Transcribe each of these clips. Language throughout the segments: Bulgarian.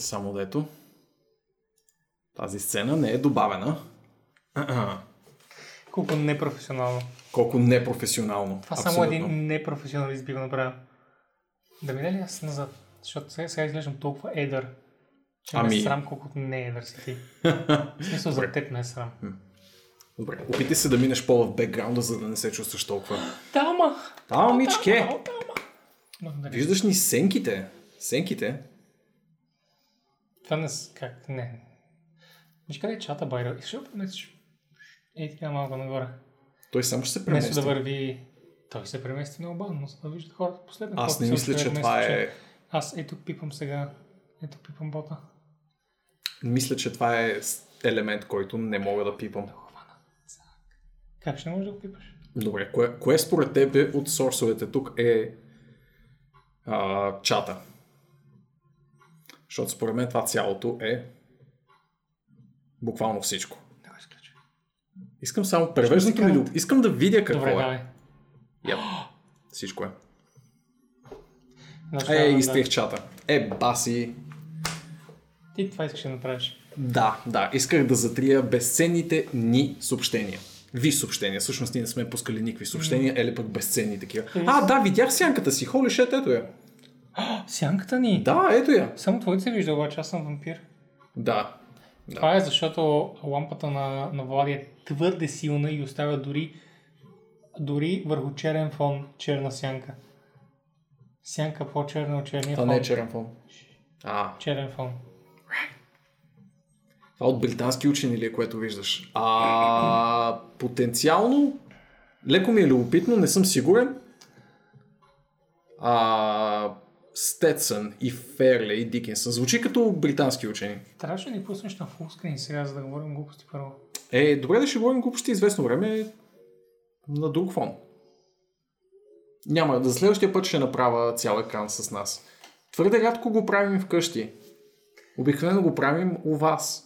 Само дето. Тази сцена не е добавена. Колко непрофесионално. Колко непрофесионално. Това само един непрофесионалист би го направил. Да мине ли аз назад? Защото сега, сега изглеждам толкова едър. Че ами... ме е срам колкото не е едър си ти. В смисъл за теб не е срам. Добре, опитай се да минеш по в бекграунда, за да не се чувстваш толкова. Тама! Тама, мичке! Виждаш ни сенките. Сенките. Това не... Как? Не. Виж къде е чата, Байра. И ще преместиш. Ей, така малко нагоре. Той само ще се премести. Вместо да върви... Той се премести много бавно, за да виждат хората последно. Аз не мисля, че това е... Аз ето пипам сега. Ето пипам бота. Мисля, че това е елемент, който не мога да пипам. Как ще можеш да го пипаш? Добре, кое, кое според теб от сорсовете тук е а, чата? Защото според мен това цялото е буквално всичко. Да. Искам само превеждането ми. Искам да видя какво Добре, е. давай. Yep. Всичко е. Значи, Е, да, изтрих чата. Е, баси. Ти това искаш да направиш. Да, да, исках да затрия безценните ни съобщения. Ви съобщения. Всъщност ние не сме пускали никакви съобщения, или пък безценни такива. А, да, видях сянката си. Холи шет, ето я. Сянката ни! Да, ето я. Само твоите се вижда, обаче аз съм вампир. Да. Това е защото лампата на, на Влади е твърде силна и оставя дори, дори върху черен фон черна сянка. Сянка по-черна от черния Това фон. не е черен фон. А, Черен фон. това от британски учени ли е, което виждаш? А, потенциално, леко ми е любопитно, не съм сигурен. А, Стетсън и Ферле и Дикинсън. Звучи като британски учени. Трябваше да ни пуснеш на фулскрин сега, за да говорим глупости първо. Е, добре да ще говорим глупости известно време на друг фон. Няма, за следващия път ще направя цял екран с нас. Твърде рядко го правим вкъщи. Обикновено го правим у вас.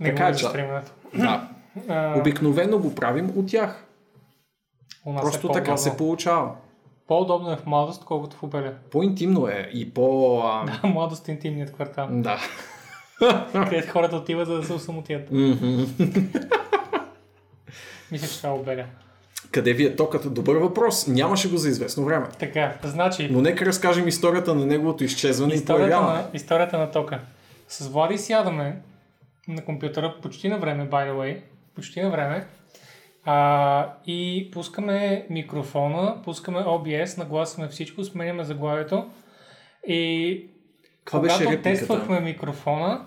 Не Така е, че-. Да. Обикновено го правим от тях. у нас Просто е така се получава. По-удобно е в младост, колкото в обеля. По-интимно е и по... А... Да, младост е интимният квартал. да. където хората отиват, за да се осамотят. Мгм. Мисля, че това е обеля. Къде ви е токът? Добър въпрос. Нямаше го за известно време. Така, значи, Но нека разкажем историята на неговото изчезване и историята появяване. на, историята на тока. С Влади сядаме на компютъра почти на време, by the way. Почти на време. А, и пускаме микрофона, пускаме OBS, нагласваме всичко, сменяме заглавието. И Това беше когато репликата. тествахме микрофона,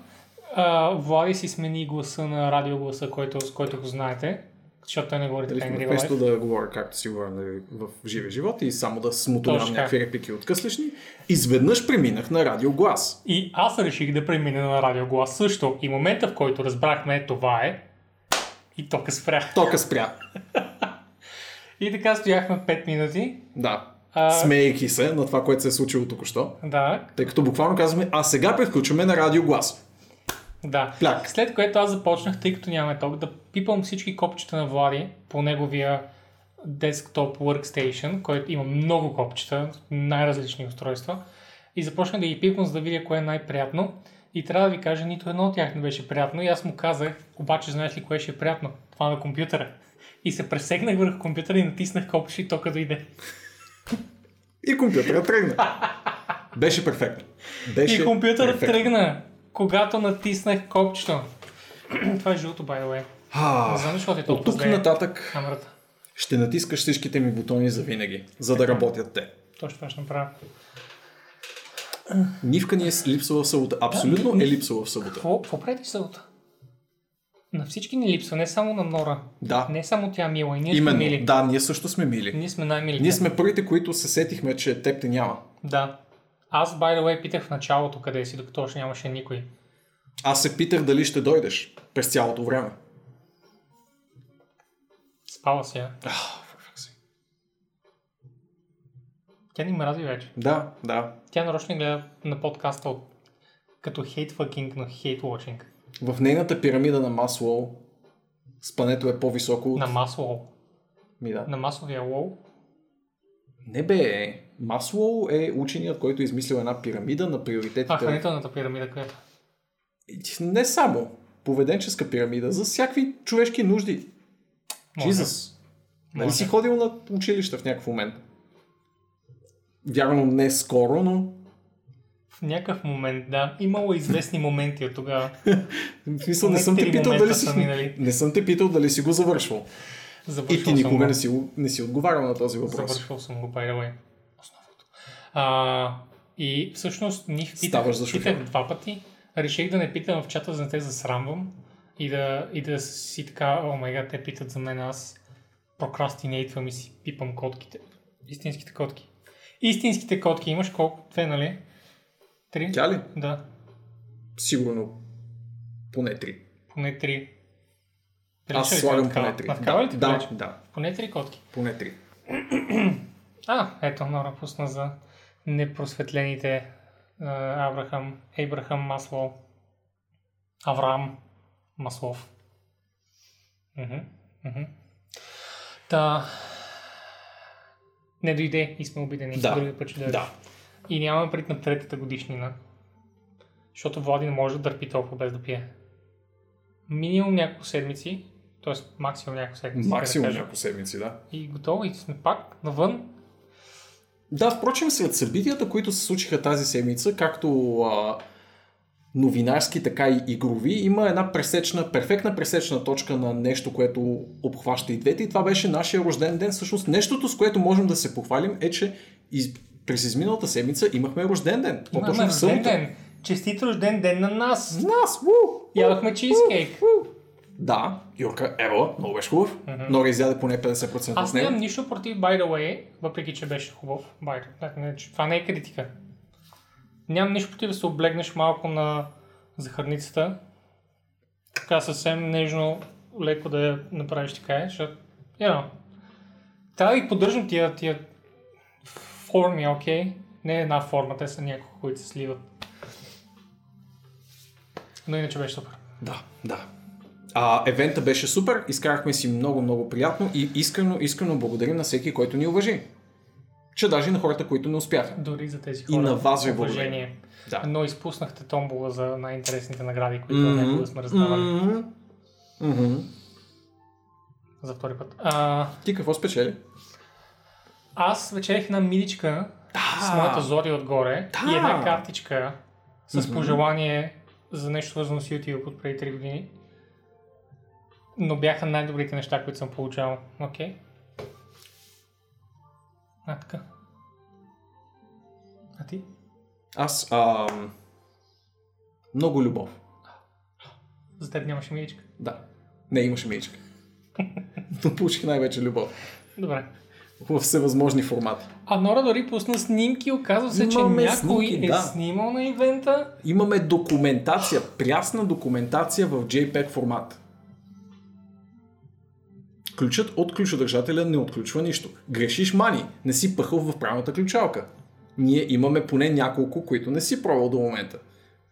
а, Влади си смени гласа на радиогласа, който, с който го знаете, защото той не говори така real вместо да говоря както си говоря нали, в живия живот и само да смутолявам Точно някакви реплики откъслешни, изведнъж преминах на радиоглас. И аз реших да премина на радиоглас също. И момента, в който разбрахме това е, и тока спря. Тока спря. И така стояхме 5 минути. Да. А, Смейки се на това, което се е случило току-що. Да, Тъй като буквално казваме, а сега превключваме на радиоглас. да. Пляк. След което аз започнах, тъй като нямаме ток, да пипам всички копчета на Влади по неговия десктоп workstation, който има много копчета, най-различни устройства. И започнах да ги пипам, за да видя кое е най-приятно. И трябва да ви кажа, нито едно от тях не беше приятно. И аз му казах, обаче знаеш ли кое ще е приятно? Това на компютъра. И се пресегнах върху компютъра и натиснах копче и тока дойде. И компютърът тръгна. Беше перфектно. Беше И компютърът перфектно. тръгна, когато натиснах копчето. Това е жълто, by the way. А, Не знам защо ти е От толкова тук зле нататък камерата. ще натискаш всичките ми бутони за винаги, за да работят те. Точно това ще направя. Нивка ни е липсва в събота. Абсолютно Да, е липсва в събота. Какво, какво прави събота? На всички ни липсва, не само на Нора. Да. Не само тя мила и ние сме Именно. мили. Да, ние също сме мили. Ние сме най-милите. Ние сме първите, които се сетихме, че теб те няма. Да. Аз, by the way, питах в началото къде си, докато още нямаше никой. Аз се питах дали ще дойдеш през цялото време. Спала си. Ah, Тя ни мрази вече. Да, да. Тя нарочно гледа на подкаста като hate fucking, но hate watching. В нейната пирамида на Маслоу спането е по-високо от... На масло. Ми да. На масовия лоу. Не бе, Маслоу е ученият, който е измислил една пирамида на приоритетите. А, хранителната пирамида, която. Не само. Поведенческа пирамида за всякакви човешки нужди. Може. Jesus. Нали си ходил на училище в някакъв момент? Вярно, не скоро, но В някакъв момент, да. Имало известни моменти от тогава. в смисъл не съм те питал дали си... минали. Не съм те питал дали си го завършвал. И Завършвал ти никога съм не го. си, го- не си отговарял на този въпрос. Завършвал съм го, by the way. Основното. А, и всъщност них питах, питах два пъти. Реших да не питам в чата, за да те засрамвам. И да, и да си така, о май те питат за мен, аз прокрастинейтвам и си пипам котките. Истинските котки. Истинските котки имаш колко? Две, нали? Три? Тя ли? Да, Сигурно поне три. поне три. Дали Аз слагам поне три. Навкава ли ти да, прилича? да, Поне три котки. поне три. А, ето Нора пусна за непросветлените а, Абрахам, Ейбрахам Масло, Авраам Маслов. Та, не дойде и сме обидени. Да. Други път ще дойде. Да. И нямаме пред на третата годишнина. Защото Влади не може да дърпи толкова без да пие. Минимум няколко седмици, т.е. максимум няколко седмици. Максимум да няколко седмици, да. И готово, и сме пак навън. Да, впрочем, след събитията, които се случиха тази седмица, както а, новинарски, така и игрови, има една пресечна, перфектна пресечна точка на нещо, което обхваща и двете. И това беше нашия рожден ден. Всъщност, нещото, с което можем да се похвалим е, че из... през изминалата седмица имахме рожден ден. Имаме рожден ден. Честит рожден ден на нас. Нас! Ву! Ядохме чизкейк. Да, Юрка, ево, много беше хубав. Нора изяде поне 50% Аз от него. нямам нищо против by the way, въпреки че беше хубав. By the... Това не е критика. Нямам нищо против да се облегнеш малко на захарницата. Така съвсем нежно, леко да я направиш така, защото, you know, трябва да ги поддържам тия, тия форми, окей? Не една форма, те са няколко, които се сливат. Но иначе беше супер. Да, да. А, евента беше супер, изкарахме си много, много приятно и искрено, искрено благодарим на всеки, който ни уважи. Че даже и на хората, които не успяха. Дори за тези И хора. на вас ви уважение. Да. Но изпуснахте томбола за най-интересните награди, които mm-hmm. да сме раздавали Мгм. Мгм. за втори път. А, Ти какво спечели? аз вечерях една миличка с моята зори отгоре Да. и една картичка с пожелание за нещо свързано с YouTube от преди 3 години. Но бяха най-добрите неща, които съм получавал. Окей? А, така. А ти? Аз ам, много любов. За теб нямаше миличка. Да. Не, имаше мечка. Но получих най-вече любов. Добре. В всевъзможни формати. А Нора дори пусна снимки, оказва се, че Имаме някой снимки, е да. снимал на ивента. Имаме документация, прясна документация в JPEG формат. Ключът от ключодържателя не отключва нищо. Грешиш мани, не си пъхал в правилната ключалка. Ние имаме поне няколко, които не си пробвал до момента.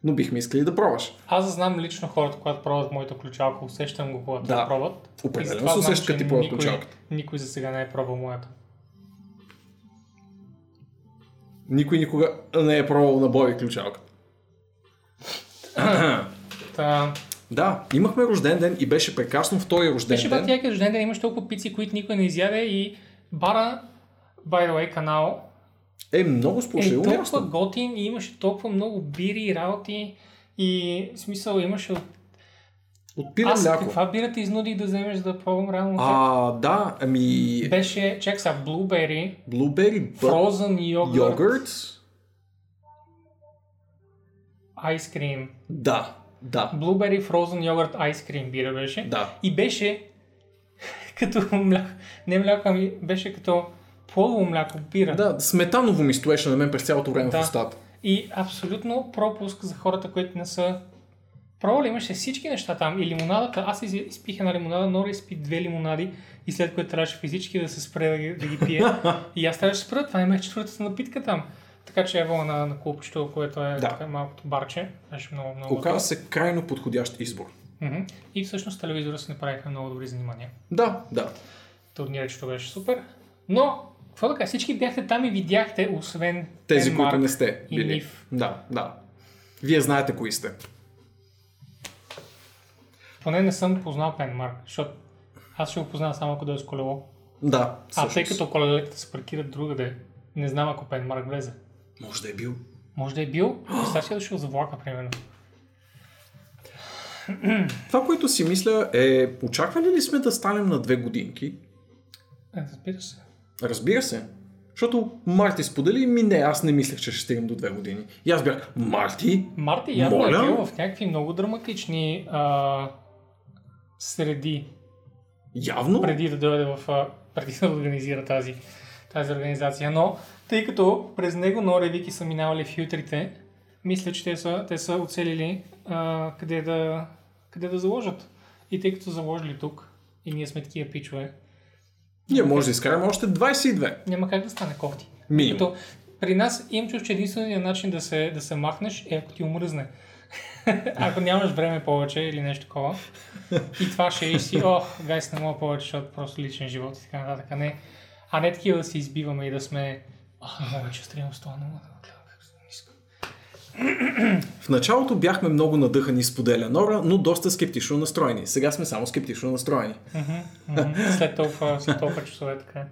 Но бихме искали да пробваш. Аз знам лично хората, когато пробват моята ключалка, усещам го, когато Да. пробват. Определено се усеща, като ти пробват никой, ключалката. никой за сега не е пробвал моята. Никой никога не е пробвал на Боби ключалката. Та, Да, имахме рожден ден и беше прекрасно втория рожден беше ден. бати яки рожден ден, имаш толкова пици, които никой не изяде и бара, by the way, канал Е много е сполучливо толкова място. готин и имаше толкова много бири и работи и в смисъл имаше от... От пиле Аз мляко. каква бира те изнуди да вземеш да пробвам реално? А, да, ами... Беше, чек blueberry, Blueberry but frozen йогурт, йогурт. айскрим. Да, да, Blueberry frozen йогурт айскрим бира беше. да. И беше като мляко, не мляко, ами беше като полово мляко бира. Да, сметаново ми стоеше на мен през цялото време Да. в устата. И абсолютно пропуск за хората, които не са пробвали. Имаше всички неща там. И лимонадата, аз из- изпих една лимонада, Нора изпи две лимонади и след което трябваше физически да се спре да ги, да ги пие. и аз трябваше да спра, това имах четвъртата напитка там. Така че ево на, на клубчето, което е Да. така малкото барче. Беше много, много Оказа се крайно подходящ избор. Мгм. И всъщност телевизора се направиха много добри занимания. Да, да. Турнирчето беше супер. Но Какво да кажа? Всички бяхте там и видяхте, освен Тези, Пенмарк които не сте и били. Нив. Да, да. Вие знаете кои сте. Поне не съм познал Пенмарк, защото аз ще го познавам само ако дойде с колело. Да, А всъщност. тъй като колелетата се паркират другаде, не знам ако Пенмарк влезе. Може да е бил. Може да е бил, представя си да дошъл за влака, примерно. Това, което си мисля е, очаквали ли сме да станем на две годинки? Е, разбира се. Разбира се. Защото Марти сподели, ми не, аз не мислех, че ще стигнем до две години. И аз бях, Марти? Марти явно Моля? е бил в някакви много драматични а, среди, Явно? преди да дойде в... А, преди да организира тази, тази организация. Но, тъй като през него Нора и Вики са минавали филтрите, мисля, че те са, те са оцелили а, къде, да, къде да заложат. И тъй като заложили тук, и ние сме такива пичове, Ние може да изкараме още 22. няма как да стане кофти. Минимум. Като при нас имам чувство, че единственият начин да се, да се махнеш е ако ти умръзне. ако нямаш време повече или нещо такова. И това ще е и си, о, гайс, не мога повече, защото просто личен живот и така нататък. А не, а не такива да се избиваме и да сме, а, не мога, че стримам с това, не мога да гледам как съм ниско. В началото бяхме много надъхани с поделя Нора, но доста скептично настроени. Сега сме само скептично настроени. След толкова, след толкова часове така. е.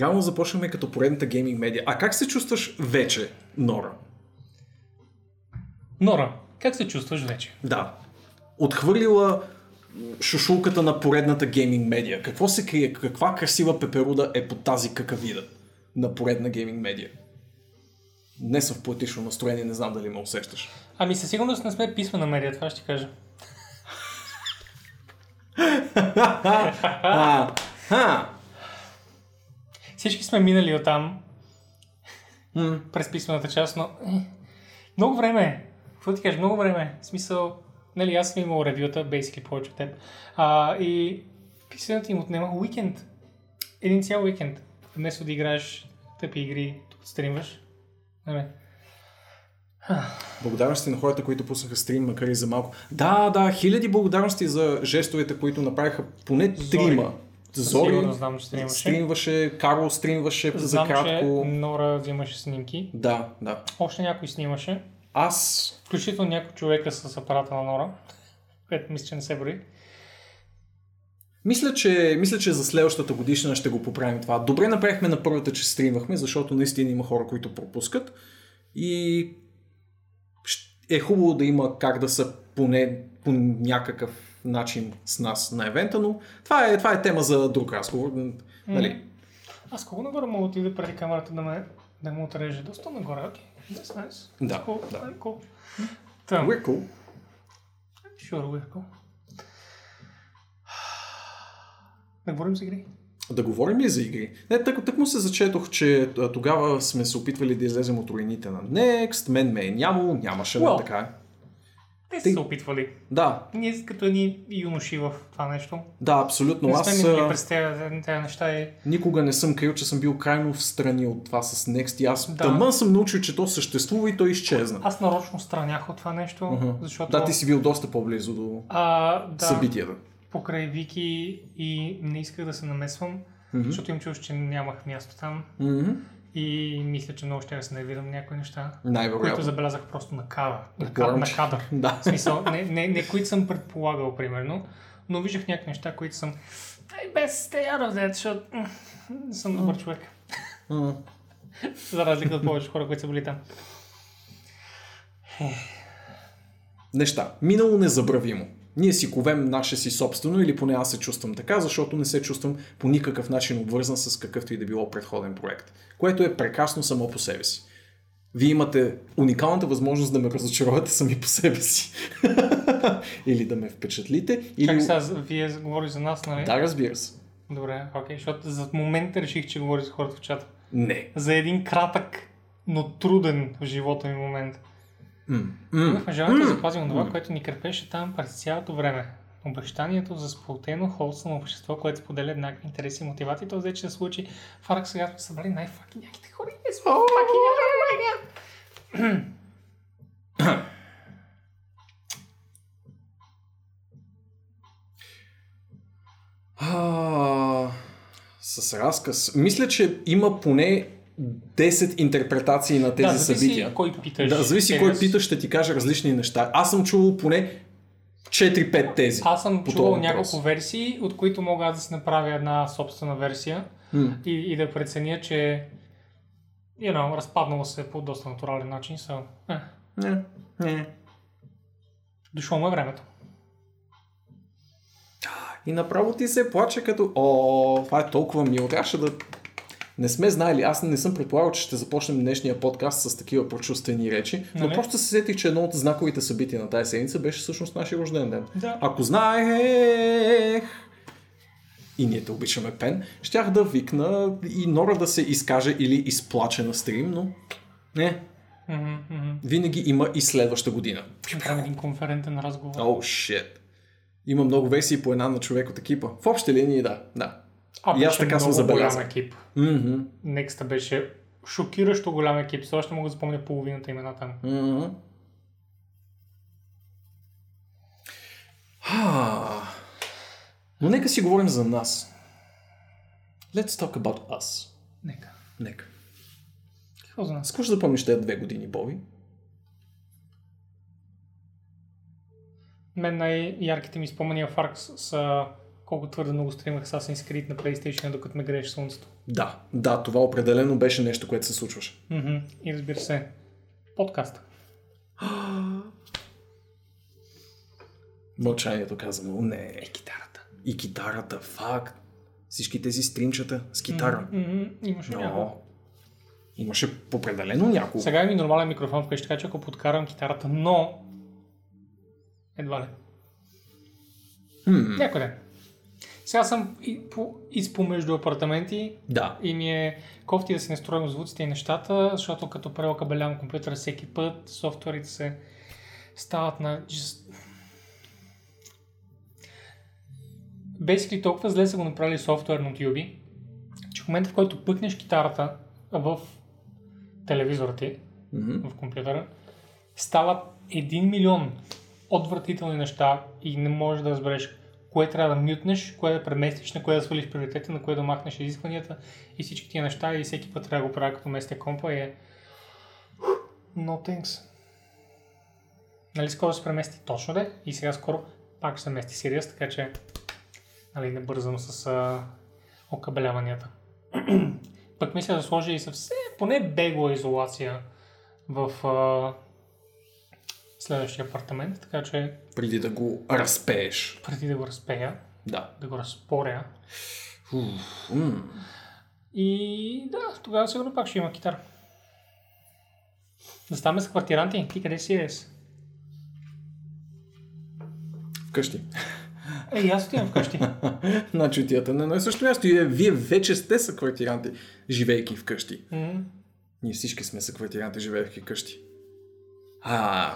Реално започваме като поредната гейминг медия. А как се чувстваш вече, Нора? Нора, как се чувстваш вече? Да. Отхвърлила шушулката на поредната гейминг медия. Какво се крие? Каква красива пеперуда е под тази какавида на поредна гейминг медия? Не съм в поетично настроение, не знам дали ме усещаш. Ами със сигурност не сме писмена медия, това ще кажа. А, а, Всички сме минали от там през писмената част, но е, много време е. Какво ти кажа, много време е. В смисъл, нали, аз съм имал ревюта, basically повече от теб. А, и писането им отнема уикенд. Един цял уикенд. Вместо да играеш тъпи игри, тук стримваш. Нали. Благодарности на хората, които пуснаха стрим, макар и за малко. Да, да, хиляди благодарности за жестовете, които направиха поне Зори. трима. Зори Сигурно знам, че стримваше. стримваше, Карл стримваше за Знам, кратко. че Нора взимаше снимки. Да, да. Още някой снимаше. Аз Включително някой човека с апарата на Нора. Което мисля, че не се брои. Мисля че, мисля, че за следващата годишна ще го поправим това. Добре направихме на първата, че стримахме, защото наистина има хора, които пропускат. И е хубаво да има как да са поне по някакъв начин с нас на евента, но това е, това е тема за друг разговор. Нали? Аз колко нагоре мога да отида преди камерата да ме, да ме отреже? Доста нагоре, окей. That's nice. Да, cool. да. Cool. We're cool. Sure, we're cool. Да говорим за игри. Да говорим ли за игри? Не, так, так му се зачетох, че а, тогава сме се опитвали да излезем от руините на Next, мен ме е нямало, нямаше, Well. well. така. Те са Ти- се опитвали. Да, Ние като едни юноши в това нещо. да, абсолютно. Не Аз а, през тези, неща и никога не съм крил, че съм бил крайно в страни от това с Next и аз Да. тъмън съм научил, че то съществува и то изчезна. аз нарочно странях от това нещо, Мгм. защото Да, ти си бил доста по-близо до а, да, събитията. покрай Вики и не исках да се намесвам, Мгм. защото им чуш, че нямах място там. Мгм. И мисля, че много ще се навирам някои неща, които Най-вероятно. забелязах просто на кадър. На, кадър, на кадър. Да. В смисъл, не, не, не които съм предполагал, примерно, но виждах някакви неща, които съм Ей, без that, защото съм добър човек. За разлика от повече хора, които са били там. Неща. Минало незабравимо. Ние си ковем наше си собствено, или поне аз се чувствам така, защото не се чувствам по никакъв начин обвързан с какъвто и да било предходен проект. Което е прекрасно само по себе си. Вие имате уникалната възможност да ме разочаровате сами по себе си. или да ме впечатлите. Или... Как сега, вие говори за нас, нали? Да, разбира се. Добре, окей, защото за момента реших, че говори за хората в чата. Не. За един кратък, но труден в живота ми момент. М. М. Имахме желанието да запазим това, което ни кърпеше там през цялото време. Обещанието за сплотено, холствено общество, което споделя еднакви интереси и мотивации, то взе, че се случи. Фарк сега сме събрали най-факи няките хора. факи някакви. А, С разказ. Мисля, че има поне 10 интерпретации на тези да, зависи събития. кой питаш. Да, зависи Те кой питаш, ще ти каже различни неща. Аз съм чувал поне 4-5 тези. Аз съм чувал няколко версии, от които мога да си направя една собствена версия М. и, и да преценя, че you know, разпаднало се по доста натурален начин. So, е, Не, не. дошло му е времето. И направо ти се плаче като, о, това е толкова мило. Трябваше да... Не сме знаели, аз не съм предполагал, че ще започнем днешния подкаст с такива прочувствени речи, но Нали? просто се сетих, че едно от знаковите събития на тази седмица беше всъщност нашия рожден ден. Да. Ако знаех и ние те обичаме Пен, щях да викна и Нора да се изкаже или изплаче на стрим, но не, винаги има и следваща година. Ще един конферентен разговор. О, oh, shit. Има много версии по една на човек от екипа. В общи линии, да. да. А и аз беше така съм забелязал. голям екип. Мгм. Некста беше шокиращо голям екип. Все още мога да запомня половината имена там. Ха. Но нека си говорим за нас. Let's talk about us. Нека. Нека. Какво за нас? С какво ще запомниш тези две години, Боби? Мен най-ярките ми спомения в Arx са колко твърде много стримах Assassin's Creed на PlayStation, докато ме грееше слънцето. Да, да, това определено беше нещо, което се случваше. Мгм. И разбира се, подкаст. Мълчанието каза, но не. И китарата. И китарата, факт. Всички тези стримчета с китара. Мгм. Имаше няколко. Но, имаше определено няколко. Сега има и нормален микрофон вкъщи, така че ако подкарам китарата, но... Едва ли. Хм, Някой ден. Сега съм и по, изпомежду апартаменти да. и ми е кофти да си настроим звуците и нещата, защото като прелокабелявам компютъра всеки път, софтуерите се стават на... Just... Basically толкова зле са го направили софтуерно от Yubi, че в момента в който пъкнеш китарата в телевизора ти, Мгм. в компютъра, стават 1 милион отвратителни неща и не можеш да разбереш кое трябва да мютнеш, кое да преместиш, на кое да свалиш приоритета, на кое да махнеш изискванията и всички тия неща и всеки път трябва да го правя като местя компа и е no thanks. Нали скоро се премести точно де и сега скоро пак ще се мести Sirius, така че нали, не бързам с а, окабеляванията. Пък мисля да сложа и съвсем, поне бегла изолация в а, следващия апартамент, така че Преди да го разпееш. преди да го разпея, Да. да го разпоря Уф, м. и да, тогава сигурно пак ще има китара. Да ставаме с квартиранти. Ти къде си Рес? Вкъщи. Ей, аз отивам вкъщи. на чутията на едно и също място. И е, вие вече сте са квартиранти, живейки вкъщи. М, Ние всички сме са квартиранти, живеейки вкъщи. А.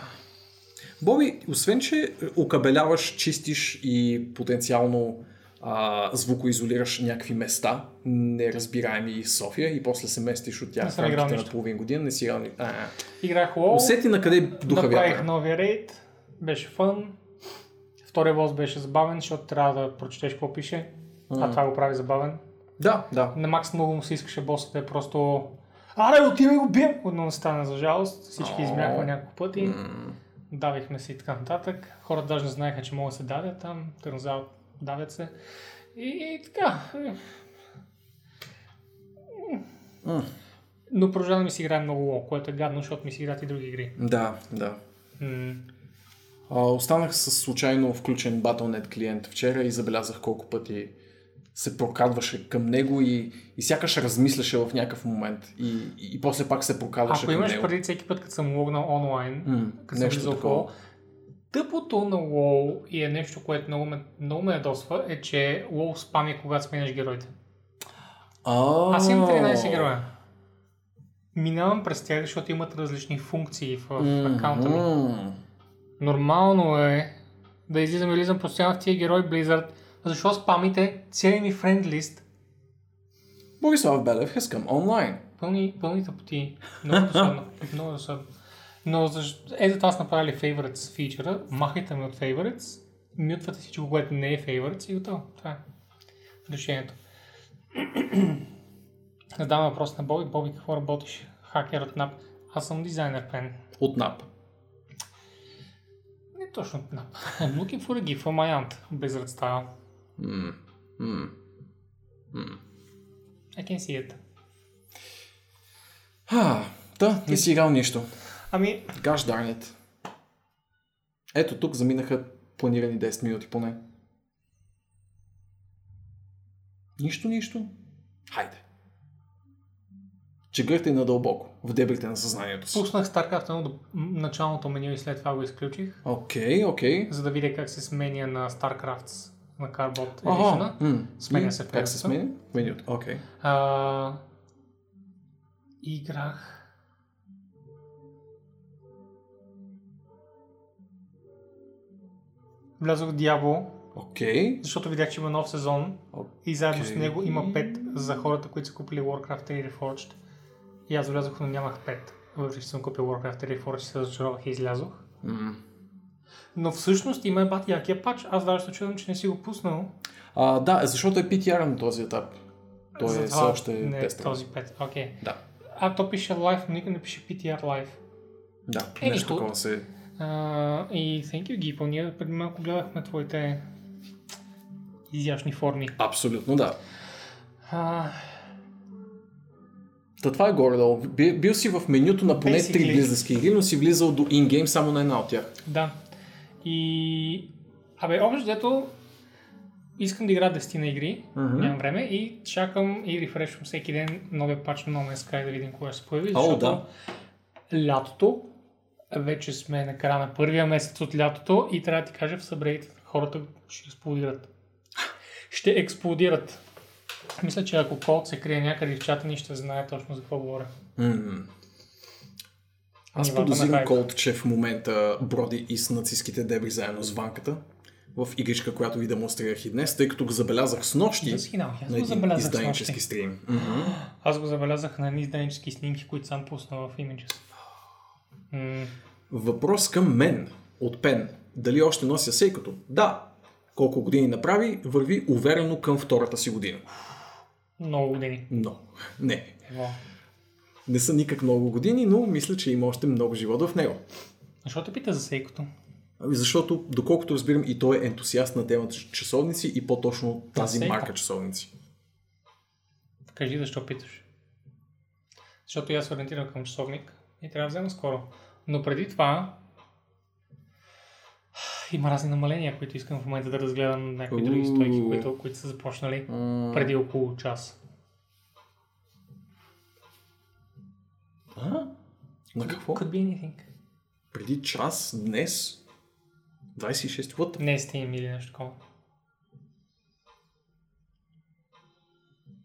Боби, освен, че окабеляваш, чистиш и потенциално а, звукоизолираш някакви места, неразбираеми София и после се местиш от тях в рамките на половин година, не си играл а, Играх лоу, Усети на къде духа направих вятъра. новия рейд, беше фън. Втория бос беше забавен, защото трябва да прочетеш какво пише. А това го прави забавен. Да, да. На Макс много му се искаше босът да е просто Аре, отивай го бием! Но не стана за жалост. Всички О. измяхме няколко пъти. М, Давихме се и така нататък. Хората даже не знаеха, че могат да се давят там. Търнзал давят се. И, и така. м. Но продължаваме ми си играем много лоу, което е гадно, защото ми си играят и други игри. Да, да. М, А, останах с случайно включен Battle.net клиент вчера и забелязах колко пъти се прокрадваше към него и, и сякаш размисляше в някакъв момент. И, и, и после пак се прокрадваше Ако към имаш него. преди всеки път, като съм логнал онлайн, М, като съм нещо в такова. Тъпото на WoW и е нещо, което много ме, много ме ядосва, е, че WoW спами, когато сменяш героите. А, Аз имам 13 героя. Минавам през тях, защото имат различни функции в, в акаунта ми. Нормално е да излизам и излизам постоянно в тия герои Blizzard. Защо спамите целият ми френд лист? Борислав Белев has come online. Пълни, пълни тъпоти. Много досадно. много досадно. Но защо... ето са направили favorites фичъра. Махайте ме от favorites. Мютвате всичко, което не е favorites и готово. Това е решението. Задавам въпрос на Боби. Боби, какво работиш? Хакер от NAP. Аз съм дизайнер пен. От NAP. Не точно от NAP. I'm looking for a gift for my aunt. Style. М, м, м. I can see it. А, да, не си играл нищо. Ами, Gosh darn it. Ето тук заминаха планирани 10 минути поне. Нищо, нищо. Хайде. Чегърте надълбоко, в дебрите на съзнанието си. пуснах StarCraft 1 до началното меню и след това го изключих, Окей, окей. за да видя как се сменя на StarCraft на Ага, Edition. м, Сменя се Как се сменя? Менюто. Окей. А, играх Влязох в Diablo, Окей. защото видях, че има нов сезон и заедно с него има 5 за хората, които са купили Warcraft 3 Reforged. И аз влязох, но нямах 5. Въпреки че съм купил Warcraft 3 Reforged, се разочаровах и излязох. М. Но всъщност има бат якия пач. Аз даже се чудвам, че не си го пуснал. А, да, защото е PTR на този етап. Той е все още не е тестен. този 5. Окей. Да. А, то пише Live, но никой не пише PTR Live. Да, Е, нещо такова се... А, и thank you, Гипо. Ние преди малко гледахме твоите изящни форми. Абсолютно да. А, Та това е горе-долу. Би- Бил си в менюто на поне три близъски игри, но си влизал до ингейм само на една от тях. да. И... Абе, общо взето искам да игра 10 на игри, Мгм. нямам време и чакам и рефрешвам всеки ден новия пач на No Man's Sky да видим кога ще се появи, защото да. лятото, вече сме на края на първия месец от лятото и трябва да ти кажа в събредите хората ще експлодират. Ще експлодират. Мисля, че ако код се крие някъде в чата ни, ще знае точно за какво говоря. М. Аз подозирам. Колт, че в момента броди и с нацистските дебри заедно с ванката в игричка, която ви демонстрирах и днес, тъй като го забелязах с нощи аз на един изданически стрим. Аз го забелязах на едни изданически снимки, които съм пуснал в Images. Въпрос към мен от Пен. Дали още нося сейкото? Да. Колко години направи, върви уверено към втората си година. много години. Но, не. Ево. Не са никак много години, но мисля, че има още много живота в него. Защо те пита за сейкото? Ами Защото, доколкото разбирам, и той е ентусиаст на темата часовници и по-точно тази Сейко. марка часовници. Кажи защо питаш. Защото аз се ориентирам към часовник и трябва да взема скоро. Но преди това има разни намаления, които искам в момента да разгледам някои други стойки, които, които са започнали преди около час. А? На какво? Could be anything. Преди час, днес, 26 what? Не Steam или нещо такова.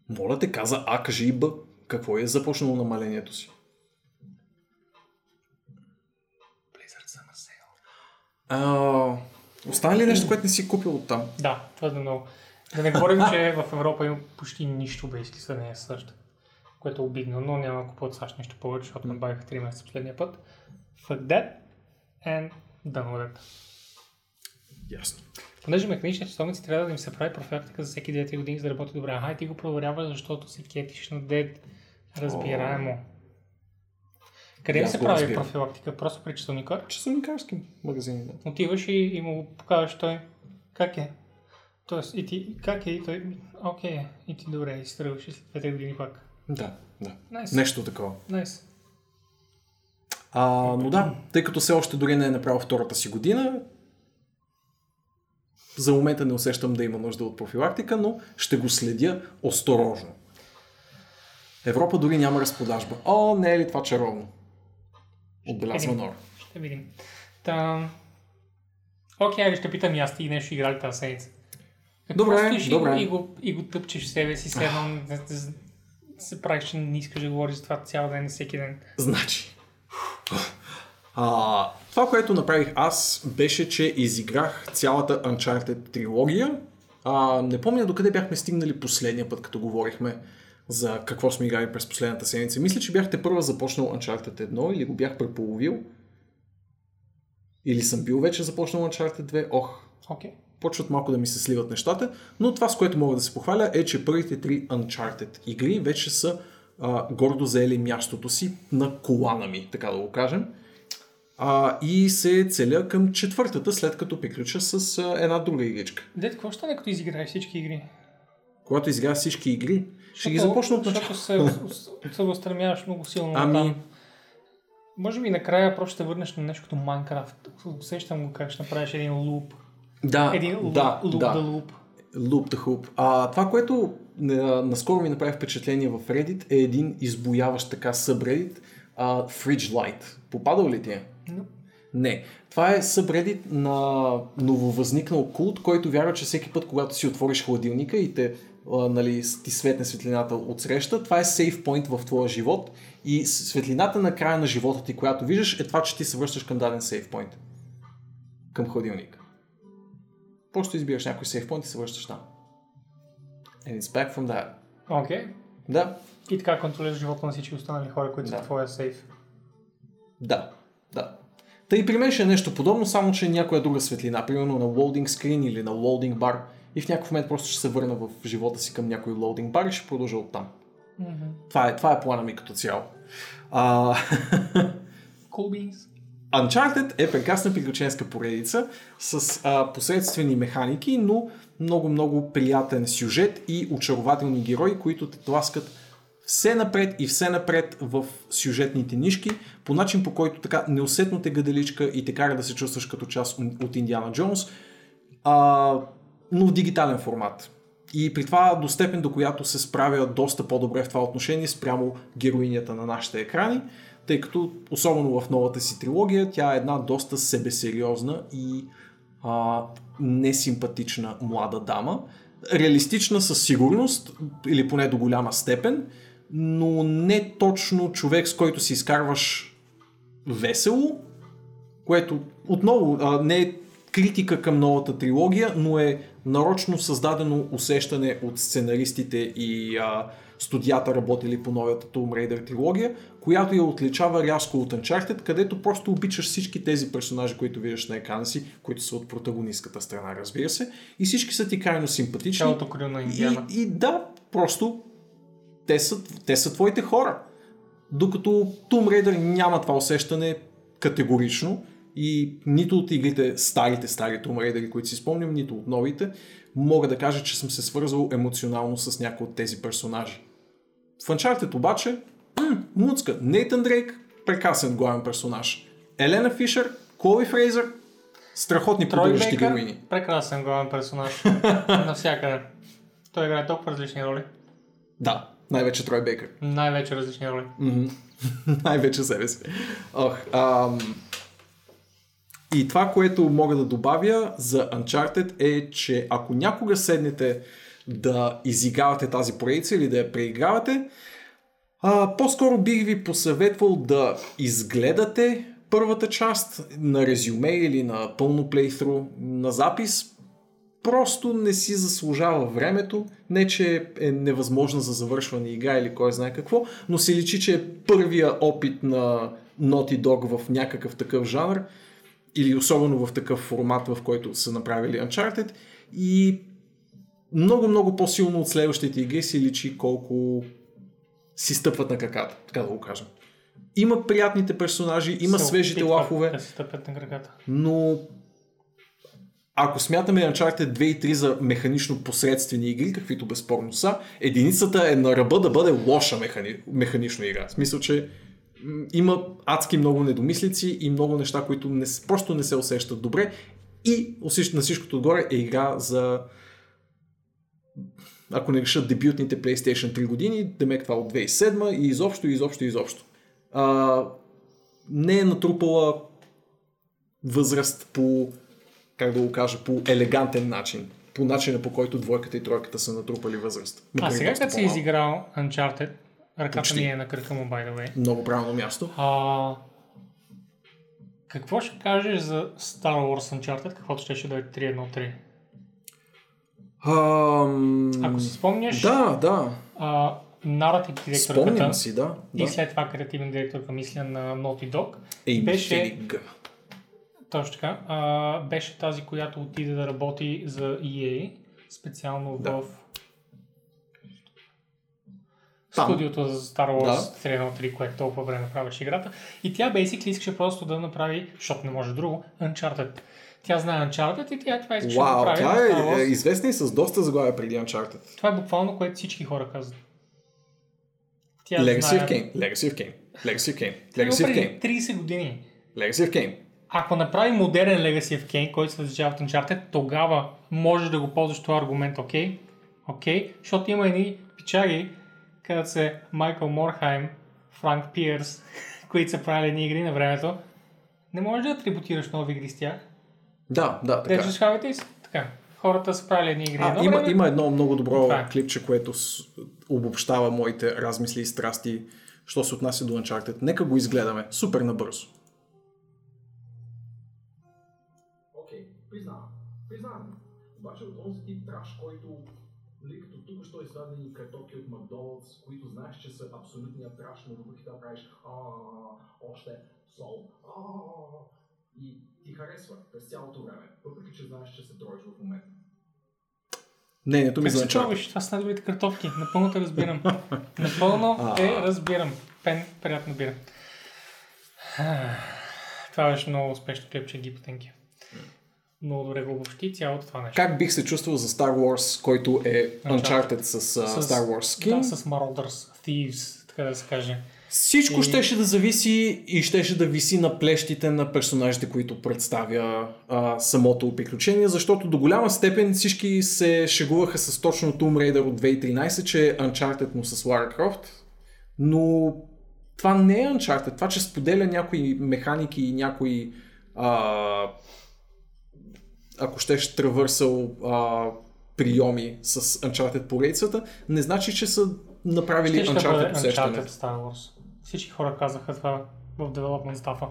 Моля те, каза А, кажи и Б. Какво е започнало намалението си? Blizzard Summer Sale. Остана ли нещо, което не си купил от там? Да, твърде много. Да не говорим, че в Европа има почти нищо близки сравнение с САЩ. Което е обидно, но няма да купуват САЩ нищо повече, защото набавиха 3 месеца последния път. Fuck that and done with it. Ясно. Понеже механичните часовници трябва да им се прави профилактика за всеки 2-3 години, за да работи добре. Ага, и ти го проверяваш, защото си кетиш на дед. Разбираемо. Къде И ми аз се прави разбирам. профилактика? Просто при часовника? Часовникарски магазини, да. Отиваш и, и му покажеш той как е. Тоест, и ти, как е, и той, окей, и ти добре, и си тръгваш и след 2 години пак. Да, да. Найс, Нещо такова. найс. А, но да, тъй като все още дори не е направил втората си година, за момента не усещам да има нужда от профилактика, но ще го следя осторожно. Европа дори няма разпродажба. О, не е ли това чаровно? Отбелязва. Нор. Ще видим. Та... Окей, айде ще питам и аз ти нещо играли тази седмица. Добре, стоиш и го- добре. И го, и го тъпчеш себе си, все се правиш, че не искаш да говориш за това цял ден и всеки ден. Значи. А, това, което направих аз, беше, че изиграх цялата Uncharted трилогия. А, не помня докъде бяхме стигнали последния път, като говорихме за какво сме играли през последната седмица. Мисля, че бяхте първа започнал Uncharted 1 или го бях преполовил. Или съм бил вече започнал Uncharted 2. Ох, Окей. Почват малко да ми се сливат нещата, но това с което мога да се похваля е, че първите три Uncharted игри вече са а, гордо заели мястото си на колана ми, така да го кажем. А, и се целя към четвъртата, след като приключа с а, една друга игричка. Дед, какво ще стане, като изиграеш всички игри? Когато изиграя всички игри, ще ги започна от. Защото се, се възстремяваш много силно Ами- там. Може би накрая просто ще върнеш на нещо като Майнкрафт. Усещам го как ще направиш един луп. Да, Един луп, да, луп да. да луп. Loop the hoop. А, това, което а, наскоро ми направи впечатление в Reddit е един избояващ така subreddit а, Fridge Light. Попадал ли ти е? Но, Не. Това е subreddit на нововъзникнал култ, който вярва, че всеки път, когато си отвориш хладилника и те, а, нали, ти светне светлината от среща, това е сейф point в твоя живот и светлината на края на живота ти, която виждаш, е това, че ти се връщаш към даден сейф point. Към хладилника. Просто избираш някой сейф point и се връщаш там. And it's back from that. Окей. Да, И така контролираш живота на всички останали хора, които са Да. в твоя сейф. Да, да. Та и при мен ще е нещо подобно, само че някоя друга светлина, примерно на loading screen или на loading bar и в някакъв момент просто ще се върна в живота си към някой loading bar и ще продължа оттам. Това е, това е плана ми като цяло. А, Cool beans. Uncharted е прекрасна приключенска поредица с а, посредствени механики, но много-много приятен сюжет и очарователни герои, които те тласкат все напред и все напред в сюжетните нишки, по начин по който така неусетно те гаделичка и те кара да се чувстваш като част от Индиана Джонс, а, но в дигитален формат. И при това до степен, до която се справя доста по-добре в това отношение спрямо героинята на нашите екрани, тъй като, особено в новата си трилогия, тя е една доста себесериозна и а, несимпатична млада дама. Реалистична със сигурност, или поне до голяма степен, но не точно човек, с който си изкарваш весело, което отново а, не е критика към новата трилогия, но е нарочно създадено усещане от сценаристите и а, студията работили по новата Tomb Raider трилогия, която я отличава рязко от Uncharted, където просто обичаш всички тези персонажи, които виждаш на екрана си, които са от протагонистката страна, разбира се, и всички са ти крайно симпатични. Цялото крил на Индиана. И, и да, просто те са, те са твоите хора. Докато Tomb Raider няма това усещане категорично и нито от игрите, старите, стари Tomb Raider, които си спомням, нито от новите, мога да кажа, че съм се свързал емоционално с някои от тези персонажи. В Uncharted обаче, м- муцка, Нейтан Дрейк, прекрасен главен персонаж. Елена Фишер, Клои Фрейзър, страхотни Бейкър, героини. прекрасен главен персонаж. Навсякъде. Той играе толкова различни роли. Да, най-вече Трой Бейкър. Най-вече различни роли. Най-вече себе си. Ох, ам... И това, което мога да добавя за Uncharted е, че ако някога седнете да изигравате тази поредица или да я преигравате, а, по-скоро бих ви посъветвал да изгледате първата част на резюме или на пълно плейthrough на запис. Просто не си заслужава времето. Не, че е невъзможна за завършване игра или кой знае какво, но се личи, че е първия опит на Naughty Dog в някакъв такъв жанр или особено в такъв формат, в който са направили Uncharted и много-много по-силно от следващите игри си личи колко си стъпват на краката, така да го кажем. Има приятните персонажи, има Се свежите лахове, Да се стъпят на краката. но ако смятаме Uncharted 2 и 3 за механично посредствени игри, каквито безспорно са, единицата е на ръба да бъде лоша механи... механично игра. В смисъл, че има адски много недомислици и много неща, които не, просто не се усещат добре и на всичкото отгоре е игра за ако не решат дебютните PlayStation 3 години, демек това от 2007 и изобщо, изобщо, изобщо. А, не е натрупала възраст по, как да го кажа, по елегантен начин. По начина по който двойката и тройката са натрупали възраст. А Макар и сега, като си изиграл Uncharted, ръката Почти. ми е на кръка му, by the way. Много правилно място. А, какво ще кажеш за Star Wars Uncharted, каквото ще да е 3.1.3? Ам... Ако си спомняш, Да, да. а, наратив директорката Спомням си, да. и да. след това креативен директорка, мисля, на Naughty Dog, Ейми беше- Хениг. т.е. Точно така. А, беше тази, която отиде да работи за EA, специално Да. в Там. студиото за Star Wars Да. 3.1.3, което толкова време правеше играта. И тя basically искаше просто да направи, защото не може друго, Uncharted. Тя знае Uncharted и тя това искаше да това на Star е, е известен и с доста заглавия преди Uncharted. Това е буквално което всички хора казват. Тя Legacy знае... of Kane, Legacy of Kane, Legacy of Kane, Това Legacy of Kane, 30 години. Legacy of Kane. Ако направи модерен Legacy of Kane, който се различава от Uncharted, тогава можеш да го ползваш този аргумент, окей? Окей? Защото има едни пичаги, където се Майкъл Морхайм, Франк Пиърс, които са правили едни игри на времето. Не можеш да атрибутираш нови игри с тях. Да, да, така. Ще и така. Хората са правили едни игри. А, едно има, време. има едно много добро Това е. клипче, което обобщава моите размисли и страсти, що се отнася до Uncharted. Нека го изгледаме. Супер набързо. Окей, признавам. Признавам. Обаче от този тип траш, който нали, като тук що издадени картофи от Макдоналдс, които знаеш, че са абсолютния траш, но въпреки това правиш а още сол, а и ти харесва през цялото време, въпреки че знаеш, че се троиш в момента. Мнението ми Как за се Uncharted. чуваш? Това са най-добрите картофки. Напълно те разбирам. Напълно те разбирам. Пен, приятно бира. Това беше много успешно клипче, ги потенки. Много добре го обобщи цялото това нещо. Как бих се чувствал за Star Wars, който е Uncharted с, с Star Wars Skin? Да, с Marauders, Thieves, така да се каже. Всичко И- щеше да зависи и щеше да виси на плещите на персонажите, които представя а, самото приключение, защото до голяма степен всички се шегуваха с точно Tomb Raider от 2013, че е Uncharted, но с Lara Croft. Но това не е Uncharted. Това, че споделя някои механики и някои а, ако щеш травърсъл а, приеми с Uncharted поредицата, не значи, че са направили Ще Uncharted усещане. Uncharted Star Wars. Всички хора казаха това в development стафа.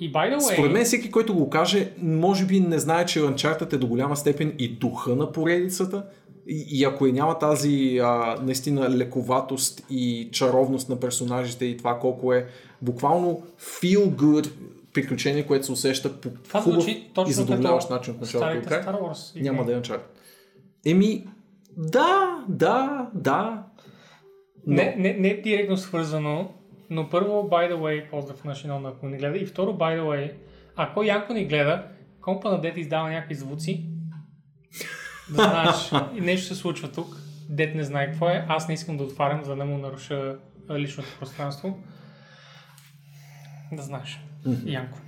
И by the way, Според мен всеки, който го каже, може би не знае, че Uncharted е до голяма степен и духа на поредицата. И, и ако и няма тази а, наистина лековатост и чаровност на персонажите и това колко е буквално feel good приключение, което се усеща по това хубав звучи точно и задоволяващ начин от началото до игри. няма да е Uncharted. Еми, да, да, да. Но, Не, не, не е директно свързано, но първо, by the way, поздрав на Шинон, ако ни гледа, и второ, by the way, ако Янко ни гледа, компа на дет издава някакви звуци, да знаеш, нещо се случва тук, дет не знае какво е, аз не искам да отварям, за да му наруша личното пространство. Да знаеш, Янко.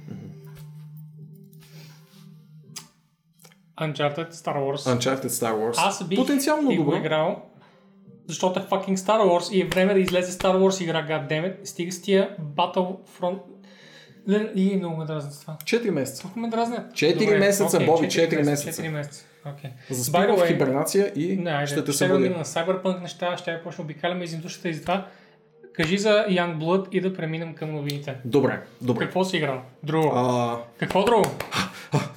Uncharted, Star Wars. Uncharted Star Wars. Аз бих Потенциално го добро. играл, защото е fucking Star Wars и е време да излезе Star Wars игра, goddammit. Стига с тия Battlefront. И много ме дразнят това. 4 месеца. Толкова ме дразнят. Четири Добре, месеца, окей, Боби, четири четири месеца. Четири месеца. Okay. Заспива в хибернация и Не, айде, ще те събуди. на Cyberpunk неща, ще я почна обикаляме из индустрията и затова. Кажи за Youngblood и да преминем към новините. Добре, добре. Какво си играл? Друго. А, Какво друго?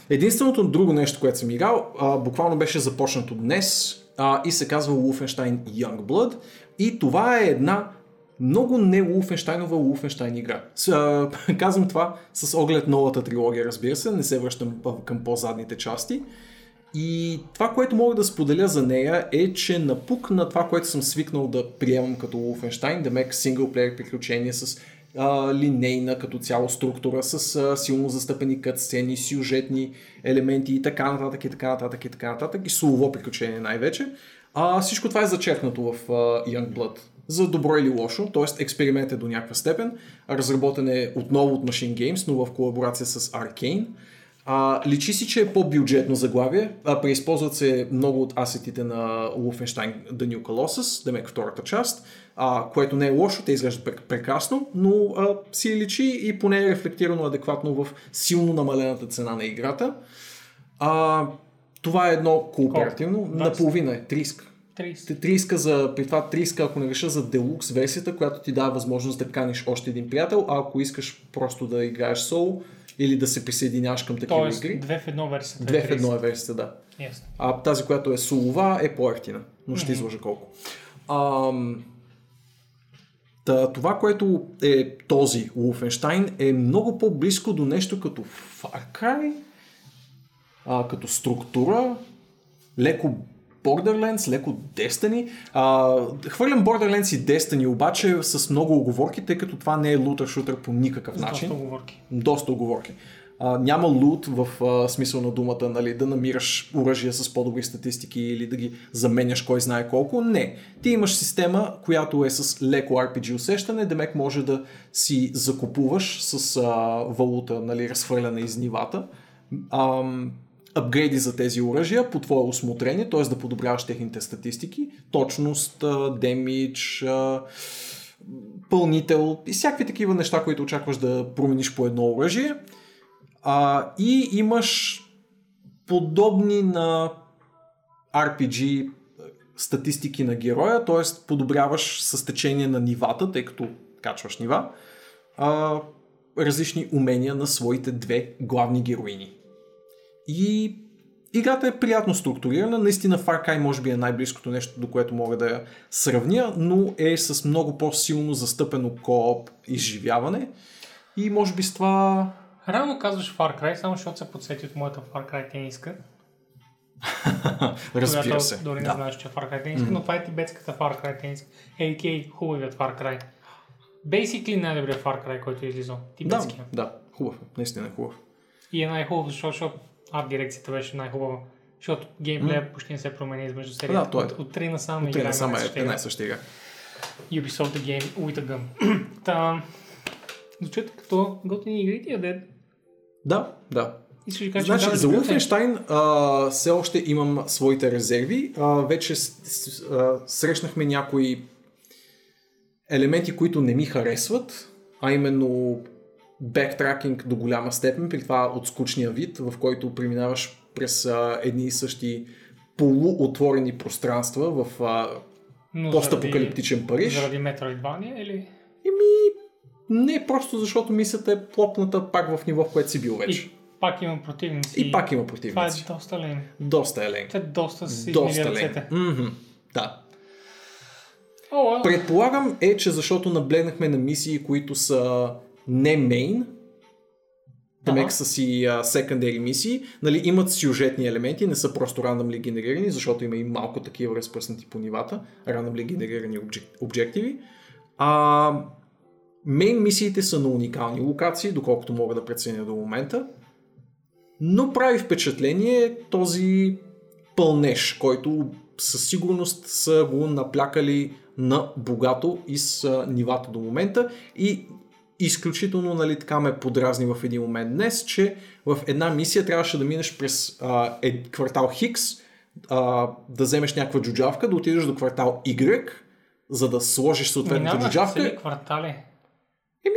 единственото друго нещо, което съм играл, а, буквално беше започнато днес а, и се казва Wolfenstein Youngblood и това е една много не Wolfensteinова Wolfenstein игра. С, а, казвам това с оглед новата трилогия, разбира се, не се връщам към по-задните части. И това, което мога да споделя за нея е, че напук на това, което съм свикнал да приемам като Wolfenstein, да мек синглплеер приключение с а, линейна като цяло структура, с а, силно застъпени катсцени, сюжетни елементи и така нататък и така нататък и така нататък и слово приключение най-вече. А, всичко това е зачеркнато в а, Youngblood. За добро или лошо, т.е. експеримент е до някаква степен. Разработен е отново от Machine Games, но в колаборация с Arcane. А, личи си, че е по-бюджетно заглавие. А, преизползват се много от асетите на Wolfenstein The New Colossus, да втората част, а, което не е лошо, те изглеждат прек- прекрасно, но а, си личи и поне е рефлектирано адекватно в силно намалената цена на играта. А, това е едно кооперативно, Колко? наполовина е, 30. 30. Те 30 за, при това 30, ако не реша за Deluxe версията, която ти дава възможност да каниш още един приятел, а ако искаш просто да играеш соло или да се присъединяваш към такива Тоест, игри, две в едно версията. две е в едно 30. е версията, да. Ясно. А тази, която е солова, е по-ефтина, но ще изложа колко. Ам... Та, това, което е този Wolfenstein е много по-близко до нещо като Far Cry, а, като структура, леко Borderlands, леко Destiny. А, хвърлям Borderlands и Destiny обаче с много оговорки, тъй като това не е лутър-шутър по никакъв начин. доста оговорки. Доста оговорки. А, няма лут в а, смисъл на думата, нали, да намираш оръжия с по-добри статистики или да ги заменяш кой знае колко. Не. Ти имаш система, която е с леко RPG усещане, демек може да си закупуваш с а, валута, нали, разхвърляна из нивата. Ам, апгрейди за тези оръжия по твое усмотрение, т.е. да подобряваш техните статистики, точност, демидж, пълнител и всякакви такива неща, които очакваш да промениш по едно оръжие. А, и имаш подобни на RPG статистики на героя, т.е. подобряваш с течение на нивата, тъй като качваш нива, а, различни умения на своите две главни героини. И играта е приятно структурирана, наистина Far Cry може би е най-близкото нещо, до което мога да я сравня, но е с много по-силно застъпено кооп изживяване и може би с това Реално казваш Far Cry, само защото се подсети от моята Far Cry тениска. разбира която се. Дори не Да. знаеш, че е Far Cry тениска, но това е тибетската Far Cry тениска. A.K.A. хубавият Far Cry. Basically най-добрият Far Cry, който е излизал. Да, Тибетския. да, хубав е, наистина е хубав. И е най-хубав, защото, арт дирекцията беше най-хубава. Защото геймплея почти не се промени измежду серията. Да, то е. От, от 3 насам не само една и е една и съща игра. Ubisoft the game with a gun. Та, звучат като готини игри тия дед. Да, да. Искаш да кажеш, Значи, че за а, все още имам своите резерви. А, вече с, с, а, срещнахме някои елементи, които не ми харесват, а именно бектракинг до голяма степен, при това от скучния вид, в който преминаваш през а, едни и същи полуотворени пространства в а, Но постапокалиптичен Париж. Заради Metroidvania или... Еми, не просто защото мисията е плопната пак в ниво, в което си бил вече. И пак имам противници. И, пак има Това е противници. доста лен. Доста е лен. Те доста си Доста ръцете. Мгм. Да. О, well. Предполагам е, че защото наблегнахме на мисии, които са не мейн, Демек са си а, secondary мисии, нали, имат сюжетни елементи, не са просто randomly генерирани, защото има и малко такива разпръснати по нивата, randomly генерирани обжек- обжективи. А мейн мисиите са на уникални локации, доколкото мога да преценя до момента, но прави впечатление този пълнеж, който със сигурност са го наплякали на богато и с нивата до момента и изключително нали, така ме подразни в един момент днес, че в една мисия трябваше да минеш през а, е, квартал Хикс, а, да вземеш някаква джуджавка, да отидеш до квартал Y, за да сложиш съответната Минаваш джуджавка. цели квартали. Еми,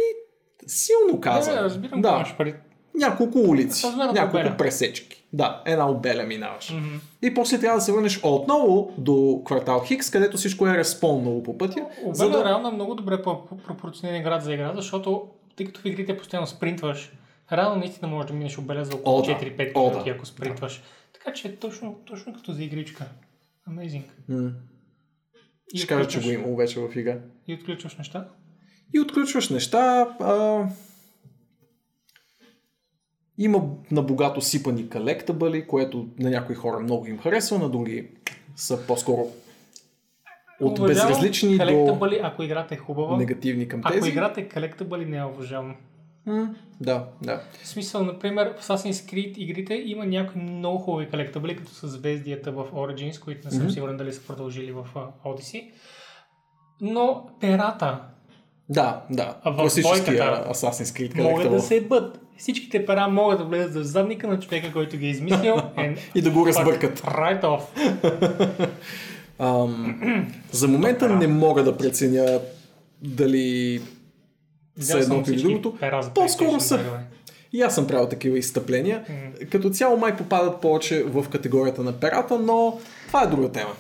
силно каза. Да, разбирам да. имаш преди. Няколко улици, няколко обеля. пресечки. Да, една обеля минаваш. Мгм. И после трябва да се върнеш отново до квартал Хикс, където всичко е респоннало по пътя. Обела да... реално е много добре по- по- пропорциониран град за игра, защото тъй като в игрите постоянно спринтваш, реално наистина можеш да минеш обеля за около О, да. 4-5 О, минути, да. ако спринтваш. Така че е точно, точно като за игричка. Amazing. И Ще кажа, че го има вече в игра. И отключваш неща. И отключваш неща. А... Има на богато сипани колектабъли, което на някои хора много им харесва, на други са по-скоро от Уважавам безразлични до ако играта е хубава. негативни към Ако тези. играта е collectible, не я уважавам. М, Да, да. В смисъл, например, в Assassin's Creed игрите има някои много хубави колектабли, като са звездията в Origins, които не съм Мгм. сигурен дали са продължили в Odyssey. Но перата Да, да. А в двойката Assassin's Creed могат да се бъд. Всичките пера могат да влезат в задника на човека, който ги е измислил. И да го разбъркат. Right off. Ам, за момента не мога да преценя дали съм едното или другото. за По-скоро са. way. И аз съм правил такива изстъпления. М. Като цяло май попадат повече в категорията на перата, но това е друга тема.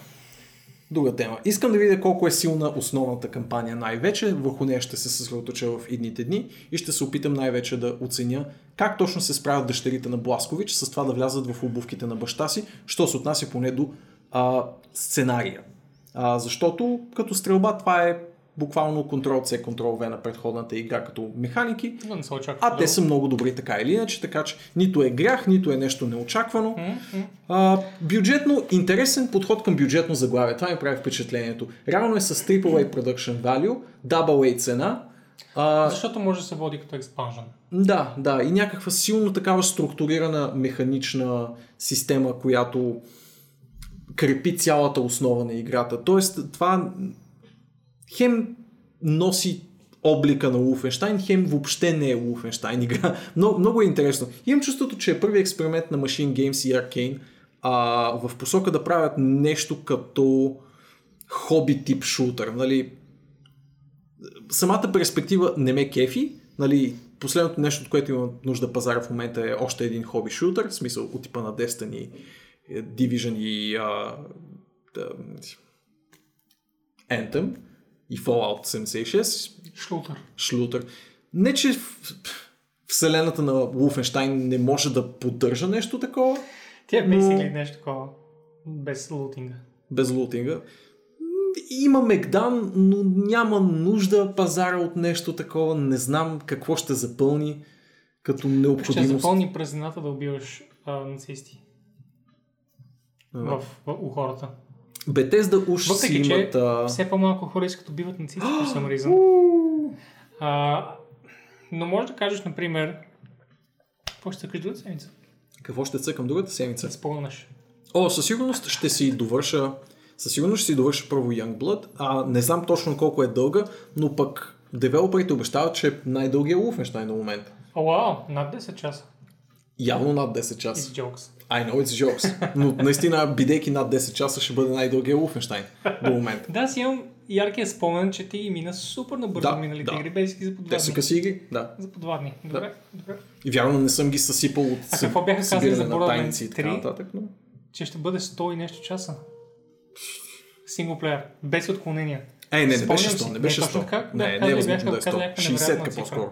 Друга тема. Искам да видя колко е силна основната кампания най-вече. Върху нея ще се съсредоточа в идните дни и ще се опитам най-вече да оценя как точно се справят дъщерите на Бласкович с това да влязат в обувките на баща си, що се отнася поне до а, сценария. А, защото като стрелба това е буквално Ctrl-C, Ctrl-V на предходната игра като механики, не се очаква. а те са много добри така или иначе, така че нито е грях, нито е нещо неочаквано. М-м. А, бюджетно, интересен подход към бюджетно заглавие. Това ми прави впечатлението. Реално е с AAA Production Value, AA цена. А, Защото може да се води като експанжен. да, да, и някаква силно такава структурирана механична система, която крепи цялата основа на играта. Тоест, това хем носи облика на Wolfenstein, хем въобще не е Wolfenstein игра. Много, много е интересно. Имам чувството, че е първи експеримент на Machine Games и Arcane а, в посока да правят нещо като хоби тип шутър. Нали? Самата перспектива не ме кефи. Нали? Последното нещо, от което има нужда пазара в момента е още един хоби шутър, в смисъл от типа на Destiny, Division и а, да, Anthem и Fallout 76 Шлутър. шлютър. Не, че вселената на Wolfenstein не може да поддържа нещо такова Тя е Но- нещо такова. Без лутинга. без лутинга. Има Мегдан, но няма нужда пазара от нещо такова. Не знам какво ще запълни като Ще необходимост. запълни празнината да убиваш а, нацисти А, в, в, у хората. Бетезда уж си Въпреки, че имат... А... все по-малко хора искат убиват нацисти по. А, но може да кажеш, например, какво ще кажеш другата седмица? Какво ще цъкам другата седмица? Спомнеш. О, със сигурност ще си довърша със сигурност ще си довърша първо Youngblood. А, не знам точно колко е дълга, но пък девелоперите обещават, че е най-дългия Wolfenstein до момента. О, вау, над 10 часа. Явно над 10 It's часа. jokes. I know it's jokes. Но наистина, бидейки над 10 часа, ще бъде най-дългия Wolfenstein до момента. Да, си имам яркия спомен, че ти мина супер набързо Да, миналите да. игри, бейски за по Те са къси игри, да. За по два дни. Добре, добре. И вярно не съм ги съсипал от А какво бяха казали за Borderlands тайници и така 3? нататък. Но... Че ще бъде 100 и нещо часа. Синглплеер. Без отклонения. Е, не, не Спомням беше си. 100, не Не, беше точно 100. така. Да, Не, не е възможно да е бяха- казали 100. някаква 60 невероятна ка цифра. по-скоро.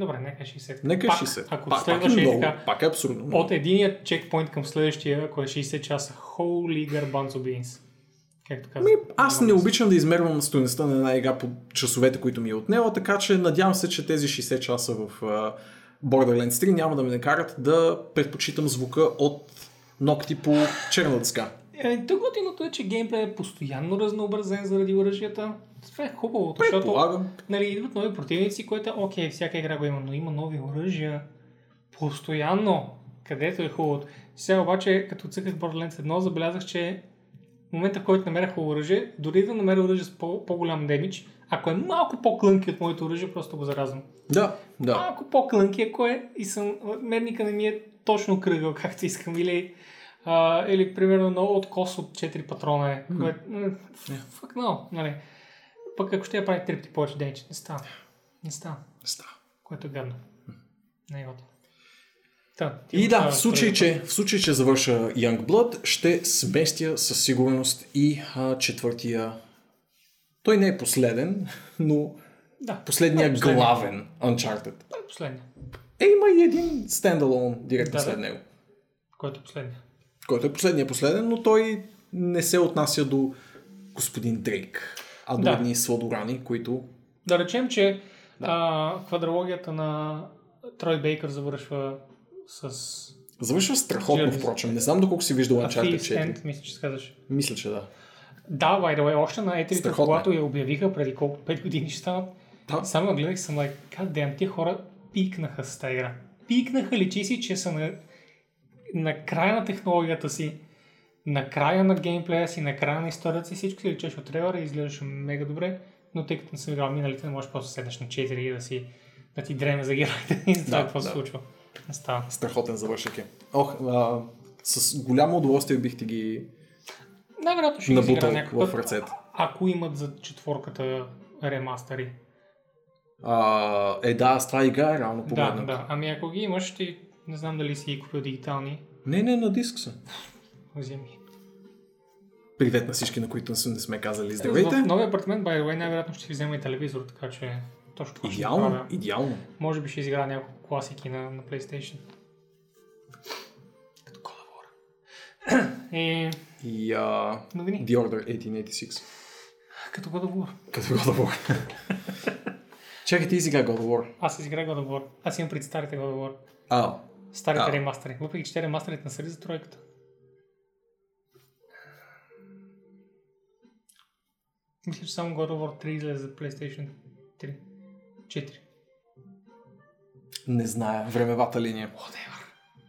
Добре, нека 60. Нека Пак, 60. Ако Пак, пак е много, така, пак е абсурдно. много. от единия чекпоинт към следващия, ако е 60 часа, holy garbanzo beans. Както казвам. Ми, аз не обичам да измервам стоеността на една игра по часовете, които ми е отнела, така че надявам се, че тези 60 часа в uh, Borderlands 3 няма да ме накарат да предпочитам звука от ногти по черна дъска. Е, Тук готиното е, че геймплей е постоянно разнообразен заради оръжията. Това е хубаво, защото нали, идват нови противници, което е окей, всяка игра го има, но има нови оръжия. Постоянно, където е хубавото. Сега обаче, като цъках Borderlands 1, забелязах, че в момента, в който намерях оръжие, дори да намеря оръжие с по- по-голям демидж, ако е малко по-клънки от моето оръжие, просто го заразвам. Да, да. Малко по-клънки, ако е и съм, мерника не ми е точно кръгъл, както искам, или, а, или примерно много откос от 4 патрона е, което, м, fuck no, нали. Пък ако ще я прави 3 пъти повече демидж, не става. Не става, Става. което е гадно. Не е готово. Ти И да, в случай, че, в случай, че завърша Youngblood, ще сместя със сигурност и а, четвъртия. Той не е последен, но Да, последния е последния. главен Uncharted. Той е последния. Е, има и един стендалон директно Да, след да. него, Който е последния. който е последния последен, но той не се отнася до господин Дрейк, а до Да. едни сладорани, които... Да речем, че а, квадрологията на Трой Бейкър завършва с Завършва страхотно, Journeys. впрочем. Не знам доколко си виждал Uncharted Thief's 4. End, мисля, че казваш. Мисля, че да. Да, by the way, още на E3, Страхотно е. когато я обявиха преди колко 5 години ще станат, Да. само гледах съм like, God damn, тия хора пикнаха с тази игра. Пикнаха, личи си, че са на, на края на технологията си, на края на геймплея си, на края на историята си, всичко си личеше от трейлера и изглеждаше мега добре, но тъй като не съм играл миналите, не можеш просто да седнеш на 4 и да си да ти дреме за героите и за това Да, какво се да. случва. Не става. Страхотен завършък е. Ох, а, с голямо удоволствие бих ти ги Най-вероятно ще набутал в път, ръцете. ако имат за четворката ремастъри. А, е, да, с това игра е реално Да, погледнато. да. Ами ако ги имаш, ти не знам дали си ги купил дигитални. Не, не, на диск са. Вземи. Привет на всички, на които не сме- казали В здравейте. новия апартамент, by the way, най-вероятно ще си взема и телевизор, така че точно това ще Идеално, направя. идеално. Може би ще изиграя няколко класики на, на PlayStation. Като War. И И а, новини. The Order 1886. Като God of War. Като God of War. Чакай, ти изигра God of War. Аз изиграх God of War. Аз имам пред старите God of War. А, Старите А. ремастери. Въпреки, че те ремастерите на за тройката. Мисля, че само God of War 3 излезе за PlayStation 3. 4. не зная, времевата линия.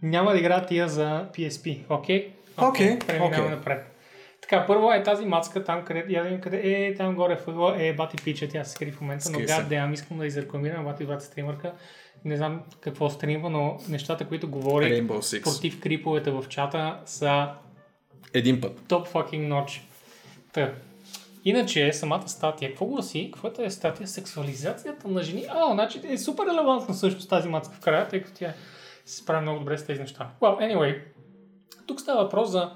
Няма да игра тия за PSP, окей? Окей, Преминаваме напред. Така, първо е тази мацка там, къде, я да видим къде е, там горе в е Бати Пича, тя се скри в момента, но Скри се. гаддеам, искам да изрекламирам Бати Бати стримърка. Не знам какво стримва, но нещата, които говори против криповете в чата са Един път. топ fucking notch. Та. Иначе, самата статия, какво гласи? Каквото е статия? Сексуализацията на жени. А, значи е супер релевантна всъщност тази мацка в края, тъй като тя се справя много добре с тези неща. Well, anyway, тук става въпрос за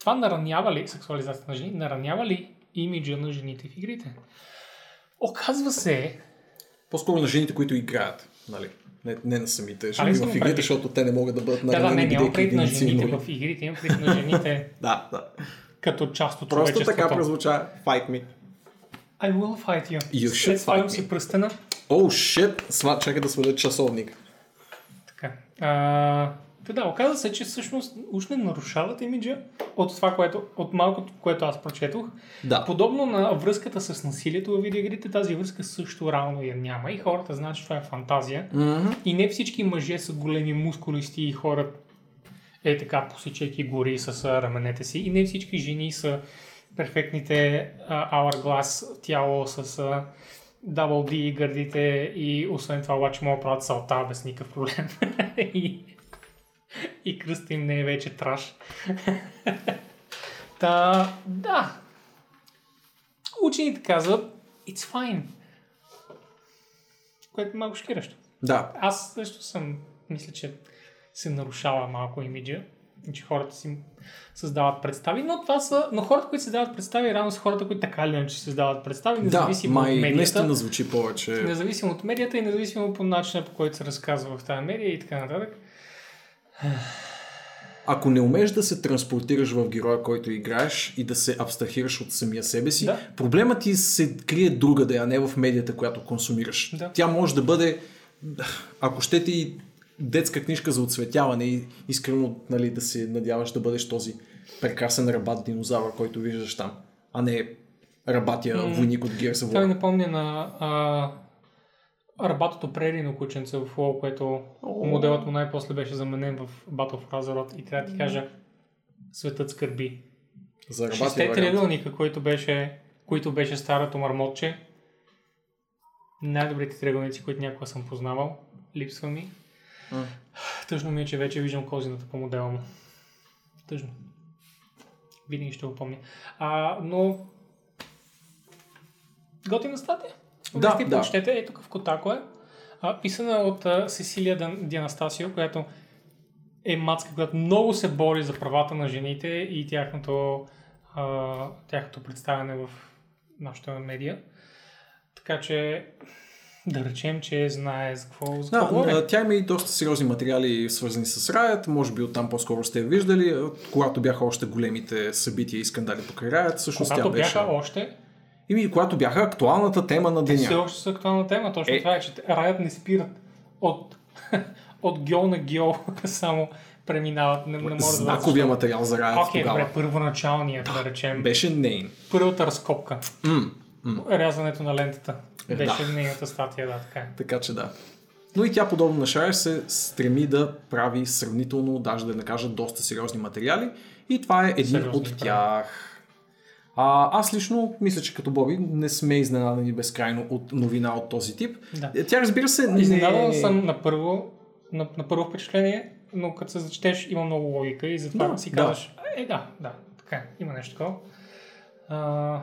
това наранява ли сексуализацията на жени, наранява ли имиджа на жените в игрите? Оказва се, По-скоро на жените, които играят. Нали? Не, не на самите жени в игрите, защото те не могат да бъдат да, да, наранени, не, няма бидейки пред на жените в игрите, имам пред на жените Да, да. Като част от Просто човечеството. така прозвуча Fight me. I will fight you. You should свалям fight си me. пръстена. О, шит! Сма, чакай да сваля часовник. Така. А, та да, оказа се, че всъщност уж не нарушават имиджа от това, което, от малкото, което аз прочетох. Да. Подобно на връзката с насилието в видеоигрите, тази връзка също реално я няма и хората знаят, че това е фантазия. Мгм. И не всички мъже са големи мускулисти и хора е така посичайки гори с раменете си. И не всички жени са перфектните hourglass тяло с а, double D и гърдите и освен това обаче могат да правят салта без никакъв проблем. и, и кръста им не е вече траш. Та, да. Учените казват, it's fine. Което е малко шокиращо. Да. Аз също съм, мисля, че се нарушава малко имиджа, че хората си създават представи, но това са, но хората, които създават представи, рано са хората, които така или иначе създават представи, Да, независимо от май медията. наистина звучи повече. Независимо от медията и независимо по начина, по който се разказва в тази медия и така нататък. Ако не умееш да се транспортираш в героя, който играеш и да се абстрахираш от самия себе си, Да. проблемът ти се крие другаде, а не в медията, която консумираш. Да. Тя може да бъде, ако ще ти детска книжка за оцветяване и искрено нали, да се надяваш да бъдеш този прекрасен рабат динозавър, който виждаш там, а не рабатия войник от ми War. напомня на а, Арбатото прерино кученце в WoW, което моделът му най-после беше заменен в Battle of Azeroth и трябва да ти кажа, светът скърби. За Шесте триъгълника, който беше, които беше старото мармотче. Най-добрите триъгълници, които някога съм познавал. Липсва ми. Тъжно ми е, че вече виждам козината по модела му. Тъжно. Винаги ще го помня. А, но... Готина статия. Да, да. прочетете. Е, тук в Котако е. А, писана от а, Сесилия Дан- Дианастасио, която е мацка, която много се бори за правата на жените и тяхното, а, тяхното представяне в нашата медия. Така че да речем, че знае за какво, за Да, какво тя има и доста сериозни материали свързани с Riot, може би оттам по-скоро сте я виждали, когато бяха още големите събития и скандали покрай Riot, всъщност Когато тя беше... бяха още, Ими, когато бяха актуалната тема на те все деня. още са актуална тема. Точно Е. това е, че Riot не спират от, от гьол на гьол, само преминават. Не, не може да Знаковия материал за Riot Окей, тогава. добре, първоначалният, да, речем. Беше нейн. Първата разкопка. М, м. Рязването на лентата. Е, Беше да. нейната статия, да, така е. Така че да. Но и тя, подобно на Шайер, се стреми да прави сравнително, даже да не кажа, доста сериозни материали. И това е един Сериозни от прави. тях. А, аз лично мисля, че като Боби не сме изненадани безкрайно от новина от този тип. Да. Е, Тя разбира се не... Изненадан съм на първо, на, на първо впечатление, но като се зачетеш има много логика и затова Да, си да. казваш, е да, да, така има нещо такова. А,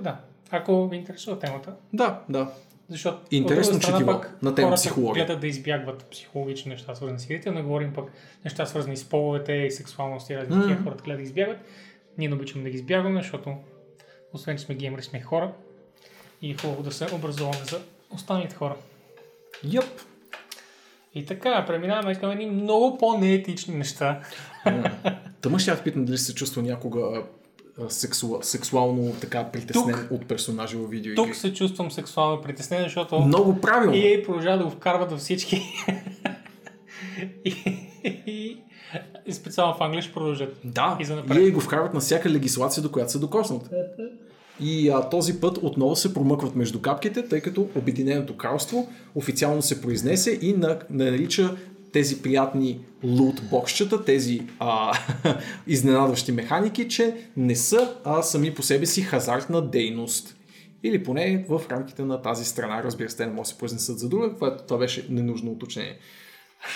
да, ако ви интересува темата, Да, да. защото Интересно страна четиво пък на тема психология. гледат да избягват психологични неща, свързани с игрите, не говорим пък неща свързани с половете и сексуалност и разни такива хората гледат да избягват. Ние не обичаме да ги избягваме, защото освен, че сме геймери, сме хора и е хубаво да се образуваме за останалите хора. Йоп. И така, преминаваме към едни много по-неетични неща. Тъма ще я питам дали се чувства някога сексу... сексуално така притеснен Тук- от персонажи във видеоигри. Тук се чувствам сексуално притеснен, защото Много правилно. EA продължава да го вкарват във всички. и, и, и специално в Англия ще продължат. Да, И занапред. и го вкарват на всяка легислация, до която се докоснат. И а, този път отново се промъкват между капките, тъй като Обединеното кралство официално се произнесе и на, нарича тези приятни лут боксчета, тези а, изненадващи механики, че не са а, сами по себе си хазартна дейност. Или поне в рамките на тази страна, разбира се, те не могат да се произнесат за друга, което това беше ненужно уточнение.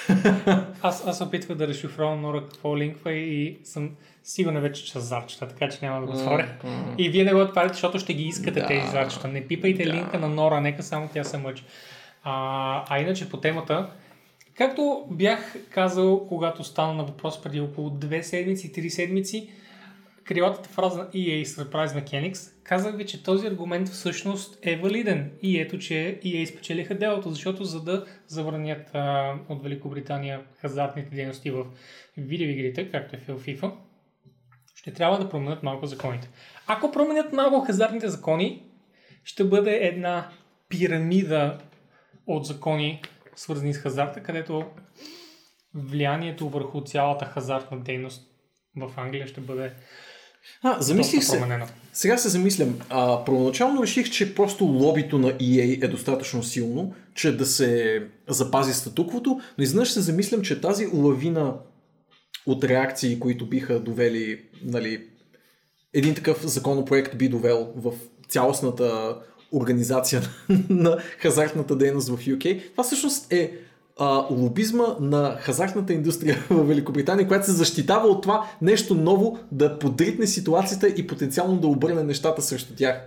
Аз, аз се опитвах да разшифровам Нора какво линква и съм сигурен вече, че са зарчета, така че няма да го отворя. И вие не го отваряте, защото ще ги искате Да. тези зарчета. Не пипайте Да. линка на Нора, нека само тя се мъчи. А, а иначе по темата, както бях казал, когато стана на въпрос преди около две седмици, три седмици, крилатата фраза на EA Surprise Mechanics, казах ви, че този аргумент всъщност е валиден. И ето, че EA спечелиха делото, защото за да забранят а, от Великобритания хазартните дейности в видеоигрите, както е в FIFA, ще трябва да променят малко законите. Ако променят малко хазартните закони, ще бъде една пирамида от закони, свързани с хазарта, където влиянието върху цялата хазартна дейност в Англия ще бъде А, замислих се. променено. Сега се замислям. А, първоначално реших, че просто лобито на EA е достатъчно силно, че да се запази статуквото, но изведнъж се замислям, че тази лавина от реакции, които биха довели, нали, един такъв законопроект би довел в цялостната организация на хазартната дейност в UK. Това всъщност е а, лобизма на хазартната индустрия в Великобритания, която се защитава от това нещо ново да подритне ситуацията и потенциално да обърне нещата срещу тях.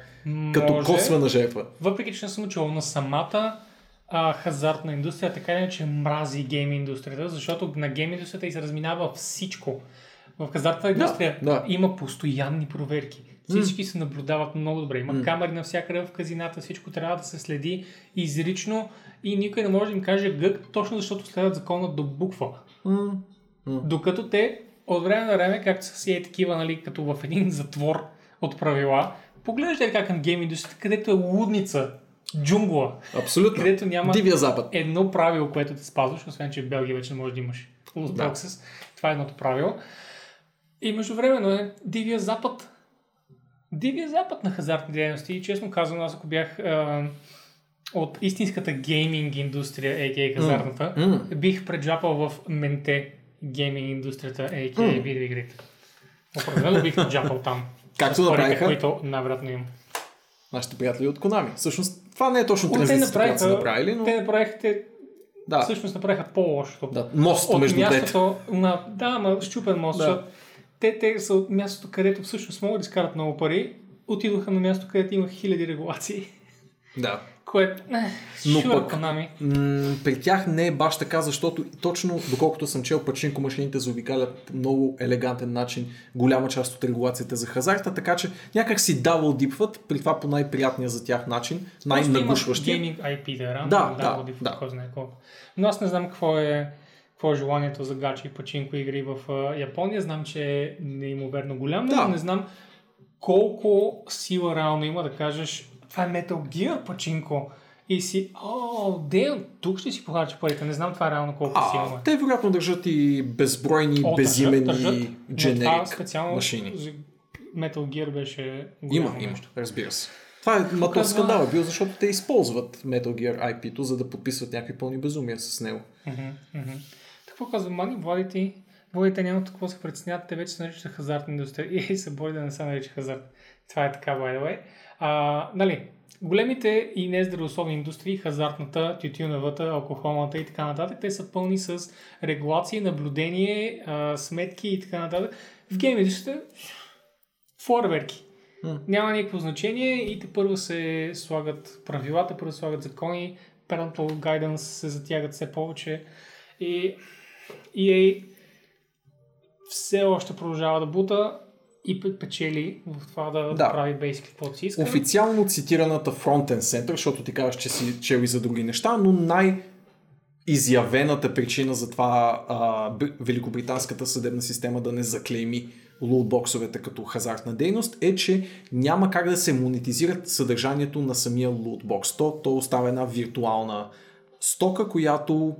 Като Може. косвена жертва. Въпреки, че не съм чувал на самата а, хазартна индустрия, така или иначе мрази гейм индустрията, защото на гейм индустрията и се разминава всичко. В хазартната индустрия да. има постоянни проверки. Всички се наблюдават много добре. Има камери навсякъде в казината, всичко трябва да се следи изрично и никой не може да им каже гък, точно защото следват закона до буква. Докато те от време на време, както са си е такива, нали, като в един затвор от правила, поглеждате как към гейм индустрията, където е лудница, джунгла, Абсолютно. където няма Дивия запад. едно правило, което те спазваш, освен че в Белгия вече не можеш да имаш loot Да. Това е едното правило. И междувременно е Дивия запад. Дивия запад на хазартни дейности. И честно казвам, аз ако бях а, от истинската гейминг индустрия, а.к.а. хазартната, М. бих преджапал в менте гейминг индустрията, а.к.а. М. видеоигрите. Определено бих джапал там. Както направиха които най-вероятно имам. нашите приятели от Konami. Всъщност, това не е точно О, те транзицията, която са направиха, направили, но... те направиха, те Да, всъщност направиха по-лошото. да, мост от между мястото на... Да, ма щупен мост, Да. защото те, те са от мястото, където всъщност могат да изкарат много пари, отидоха на място, където има хиляди регулации. Да. Което... Но Но пък- пък... Konami. М, при тях не е баш така, защото точно доколкото съм чел, пачинко машините заобикалят много елегантен начин голяма част от регулацията за хазарта, така че някак си дабл дипват, при това по най-приятния за тях начин, най-нагушващия. IP да е рано, Да, да, да. Но аз не знам какво е, какво е желанието за гачи и пачинко игри в Япония. Знам, че е неимоверно голямо, Да. но не знам колко сила реално има да кажеш това е Metal Gear пачинко и си, о, ден, тук ще си похарча парите. Не знам това реално колко сила А, е. те вероятно държат и безбройни, О, безименни държат, дженерик специално машини. Metal Gear беше Има, има, нещо. разбира се. Това е ма то Показва- скандал е бил, защото те използват Metal Gear IP-то, за да подписват някакви пълни безумия с него. Мгм, мгм. Какво казва Мани? Владите Владите няма какво се притесняват, те вече се наричат хазартна индустрия и се бори да не се нарича хазарт. Това е така, by the way. А, нали, големите и нездравословни индустрии, хазартната, тютюневата, алкохолната и така нататък, те са пълни с регулации, наблюдение, а, сметки и така нататък. В гейм индустрията фойерверки. М. Няма никакво значение и те първо се слагат правилата, първо се слагат закони, parental guidance се затягат все повече и EA все още продължава да бута и пе- печели в това да, Да. прави basically каквото си иска. Официално цитираната Frontend Center, защото ти казваш, че си чел и за други неща, но най- изявената причина за това а, великобританската съдебна система да не заклейми лутбоксовете като хазартна дейност е, че няма как да се монетизират съдържанието на самия лутбокс. То, то остава една виртуална стока, която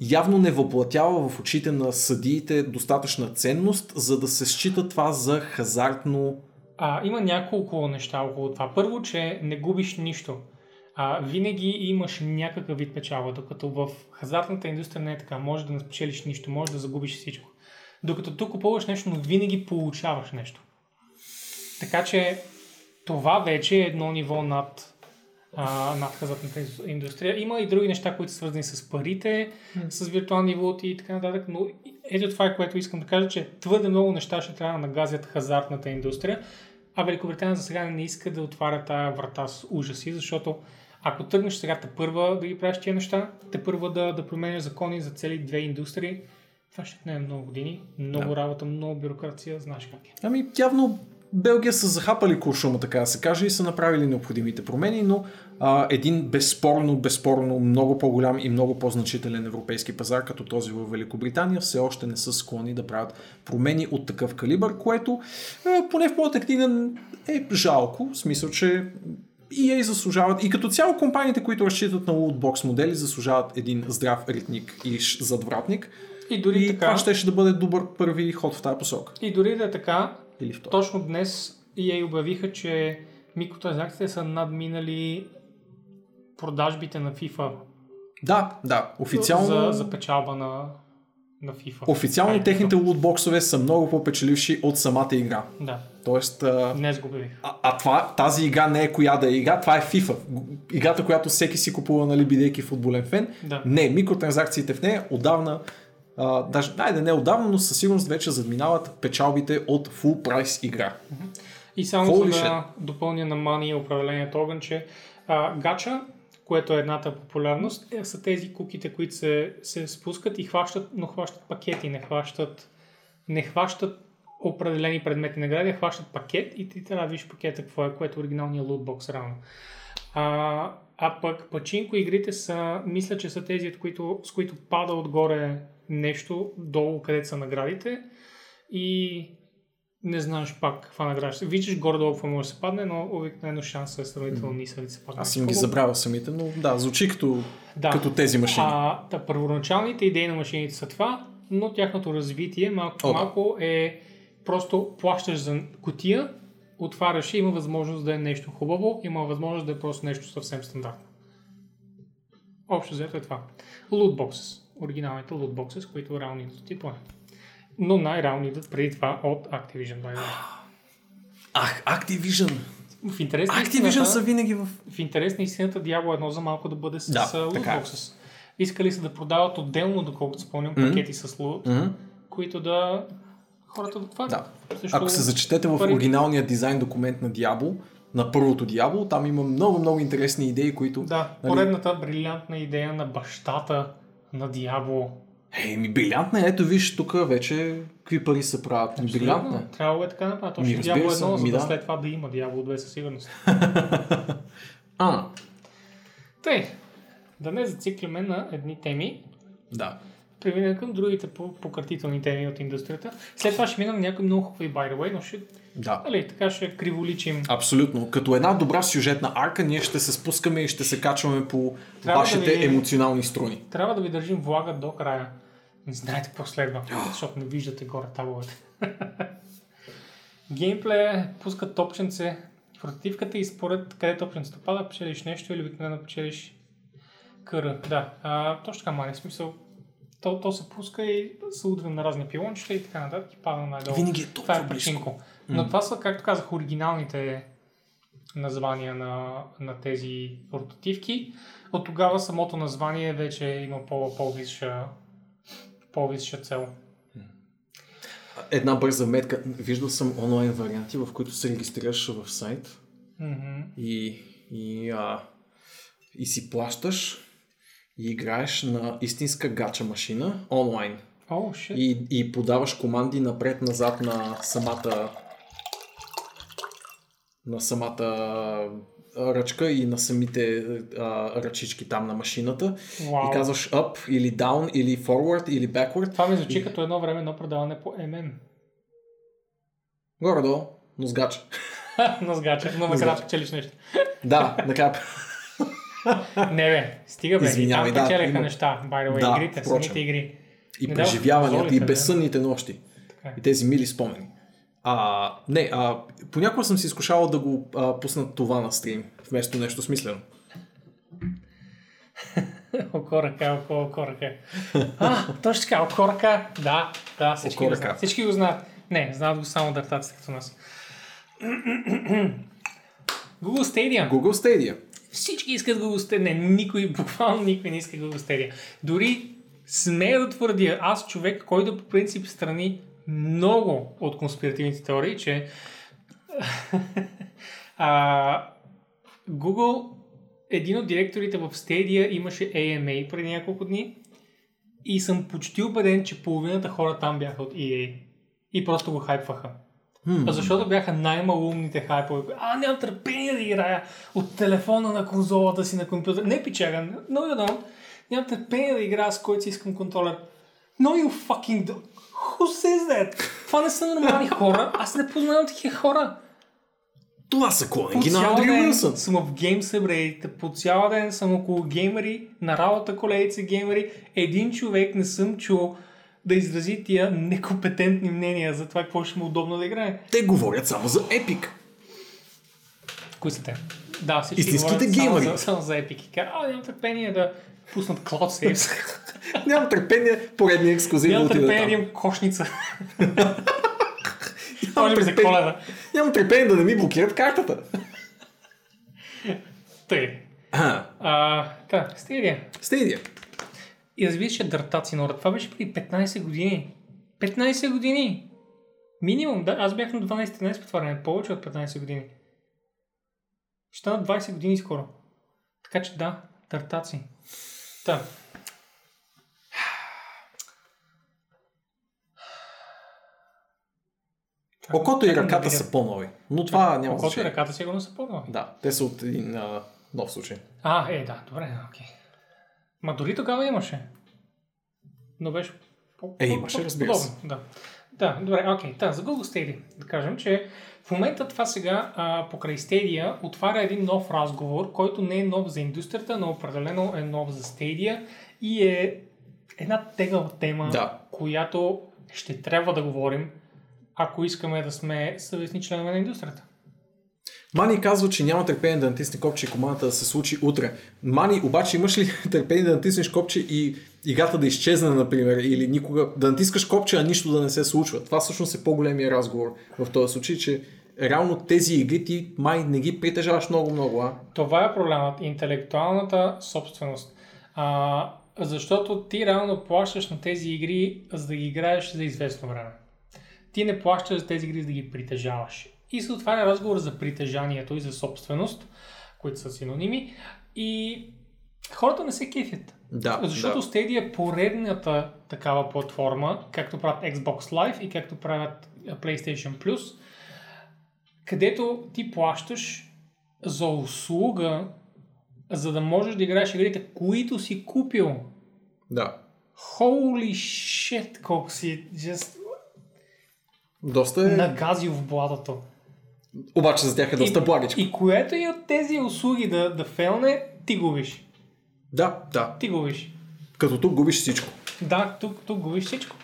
явно не въплатява в очите на съдиите достатъчна ценност, за да се счита това за хазартно А, има няколко неща около това. Първо, че не губиш нищо. А, винаги имаш някакъв вид печалба, докато в хазартната индустрия не е така. Може да не спечелиш нищо, може да загубиш всичко. Докато тук купуваш нещо, но винаги получаваш нещо. Така че това вече е едно ниво над, а, над хазартната индустрия. Има и други неща, които са свързани с парите, с виртуални валути и така нататък, но ето това е което искам да кажа, че твърде много неща ще трябва да нагазят хазартната индустрия, а Великобритания за сега не иска да отваря тая врата с ужаси, защото ако тръгнеш сега те първа да ги правиш тия неща, те първа да, да променяш закони за цели две индустрии, това ще не е много години, много Да. работа, много бюрокрация, знаеш как е. Ами, явно Белгия са захапали куршума, така да се каже, и са направили необходимите промени, но а, един безспорно, безспорно много по-голям и много по-значителен европейски пазар, като този в Великобритания, все още не са склонни да правят промени от такъв калибър, което е, поне в моята книга е жалко, в смисъл, че EA заслужават и като цяло компаниите, които разчитат на лутбокс модели, заслужават един здрав ритник и задвратник. И дори И така, това ще, ще да бъде добър първи ход в тази посока. и дори да е така, Или втори. Точно днес EA обявиха, че микротранзакциите са надминали продажбите на FIFA Да, да. Официално, за, за печалба на, на FIFA. официално Ай, техните лутбоксове са много по-печеливши от самата игра. Да, Тоест, а, днес го обявих. а, а това, тази игра не е коя да е игра, това е FIFA. Играта, която всеки си купува, нали, бидейки футболен фен. Да. Не, микротранзакциите в нея отдавна, а, даже, айде не отдавна, но със сигурност вече задминават печалбите от full прайс игра. И само Holy за да допълня на Мани управлението огън, че а, гача, което е едната популярност, е, са тези куките, които се, се спускат и хващат, но хващат пакети, не хващат, не хващат определени предмети награди, хващат пакет и ти трябва да видиш пакета какво е, което е оригиналният лутбокс рано. А, а пък пачинко игрите са, мисля, че са тези, които, с които пада отгоре нещо долу, където са наградите и не знаеш пак каква награда ще. Виждаш горе-долу какво може да се падне, но обикновено шансът е сравнително нисък да се падне. Аз им ги забравя самите, но да, звучи като, Да. като тези машини. А, да, първоначалните идеи на машините са това, но тяхното развитие малко, О, да. малко е просто плащаш за котия, отваряш и има възможност да е нещо хубаво, има възможност да е просто нещо съвсем стандартно. Общо взето е това. Lootboxes. Оригиналните lootboxes, които реално идват от Япония. Но най-реално идват преди това от Activision. way. Ах, Activision! В интерес на Activision са винаги в... в интерес на истината Diablo едно за малко да бъде с Да, е. lootboxes. Искали са да продават отделно, доколкото спомням, Мгм. пакети с лут, Мгм. които да хората да отварят. Да. Също... Ако се зачетете в оригиналния дизайн документ на Diablo, на първото Diablo, там има много, много интересни идеи, които... Да, Нали? поредната брилянтна идея на бащата на Диабло. Ей, ми брилянтна е, ето виж, тук вече какви пари се правят. Ми брилянтна. Трябва е така направо. Ми, Точно Диабло се, едно, за ми да, да. след това да има Диабло 2 със сигурност. А, Тъй, да не зациклиме на едни теми, да. Преминем към другите по- пократителни теми от индустрията. След това ще минем някои много хубави by the way, но ще, Да. нали, така ще криволичим. Абсолютно. Като една добра сюжетна арка, ние ще се спускаме и ще се качваме по Трябва вашите да ви- емоционални струни. Трябва да ви държим влага до края. Не знаете какво следва, защото не виждате горе табовете. Геймплея пуска топченце в ротативката и според къде топченцето пада, печелиш нещо или обикновено печелиш къра. Да, а, точно така, мали смисъл. То, то се пуска и се удря на разни пилончета и така нататък и пада най-долу. Винаги е Това толкова е близко. пачинко. Но това са, както казах, оригиналните названия на, на тези ротативки. От тогава самото название вече има по, по-висша, по-висша цел. Една бърза метка. Виждал съм онлайн варианти, в които се регистрираш в сайт Мгм. и, и, а, и си плащаш и играеш на истинска гача машина онлайн. Шит. И, и подаваш команди напред-назад на самата на самата ръчка и на самите а, ръчички там на машината. Вау. И казваш up или down или forward или backward. Това ми звучи като едно време едно предаване по MN. Горе-долу, но с гача. на сгача, но накрая печелиш нещо. Да, накрая. Не бе, стига бе. Извинявай, и там да, печелиха има- неща, by the way, Да, игрите, впрочем. самите игри. И Не преживяванията, и да. безсънните нощи. Така е. И тези мили спомени. А, не, а, понякога съм си изкушавал да го а, пусна това на стрим, вместо нещо смислено. Око ръка, око, око ръка. А, точно така, око ръка. Да, да, всички го знаят. Всички го знаят. Не, знаят го само дъртаците като нас. Google Stadia. Google Stadia. Всички искат Google Stadia. Не, никой, буквално никой не иска Google Stadia. Дори смея да твърдя, аз човек, който по принцип страни много от конспиративните теории, че а, Google, един от директорите в Stadia имаше AMA преди няколко дни и съм почти убеден, че половината хора там бяха от EA и просто го хайпваха. Хм. А Защото бяха най-малумните хайпове. А, нямам търпение да играя от телефона на конзолата си на компютър. Не пичага, no you don't. Нямам търпение да играя с който си искам контролер. No you fucking do. Who says that? Това не са нормални хора. Аз не познавам такива хора. Това са клонинги на Андрю Уилсън. съм в гейм събредите, по цял ден съм около геймери, на работа колегици геймери. Един човек не съм чул да изрази тия некомпетентни мнения за това какво ще му е удобно да играе. Те говорят само за Epic. Кои са те? Да, всички Истинските геймъри. Само за, само за казват, А, нямам търпение да пуснат Cloud Saves. Нямам търпение поредния ексклюзив да отида търпение имам кошница. Може би за коледа. Нямам търпение да не ми блокират картата. Тъй. А, да, Stadia. Stadia. И разбира се, дъртаци нора. Това беше преди 15 години. 15 години! Минимум, да. Аз бях на 12-13 по това време. Повече от 15 години. Ще станат 20 години скоро. Така че да, дъртаци. Та. Окото и ръката са по-нови. Но това няма Окото и ръката сигурно са по-нови. Да, те са от един а, нов случай. А, е, да, добре, окей. Ма дори тогава имаше. Но беше Е, имаше, разбира се. Да. да, добре, окей. Да, за Google Stadia да кажем, че в момента това сега а, покрай Stadia отваря един нов разговор, който не е нов за индустрията, но определено е нов за Stadia и е една тегава тема, Да. която ще трябва да говорим, ако искаме да сме съвестни членове на индустрията. Мани казва, че няма търпение да натисне копче и командата да се случи утре. Мани, обаче имаш ли търпение да натиснеш копче и играта да изчезне, например, или никога да натискаш копче, а нищо да не се случва? Това всъщност е по-големия разговор в този случай, че реално тези игри ти май не ги притежаваш много-много, а? Това е проблемът. Интелектуалната собственост. А, защото ти реално плащаш на тези игри, за да ги играеш за известно време. Ти не плащаш за тези игри, за да ги притежаваш. И се отваря разговор за притежанието и за собственост, които са синоними. И хората не се кефят. Да, Защото да. Stadia е поредната такава платформа, както правят Xbox Live и както правят PlayStation Plus, където ти плащаш за услуга, за да можеш да играеш игрите, които си купил. да. Holy shit, колко си just Доста е... нагазил в блатото. Обаче за тях е доста благичко. и което и от тези услуги да, да фелне, ти губиш. Да, да. Ти губиш. Като тук губиш всичко. Да, тук, тук губиш всичко.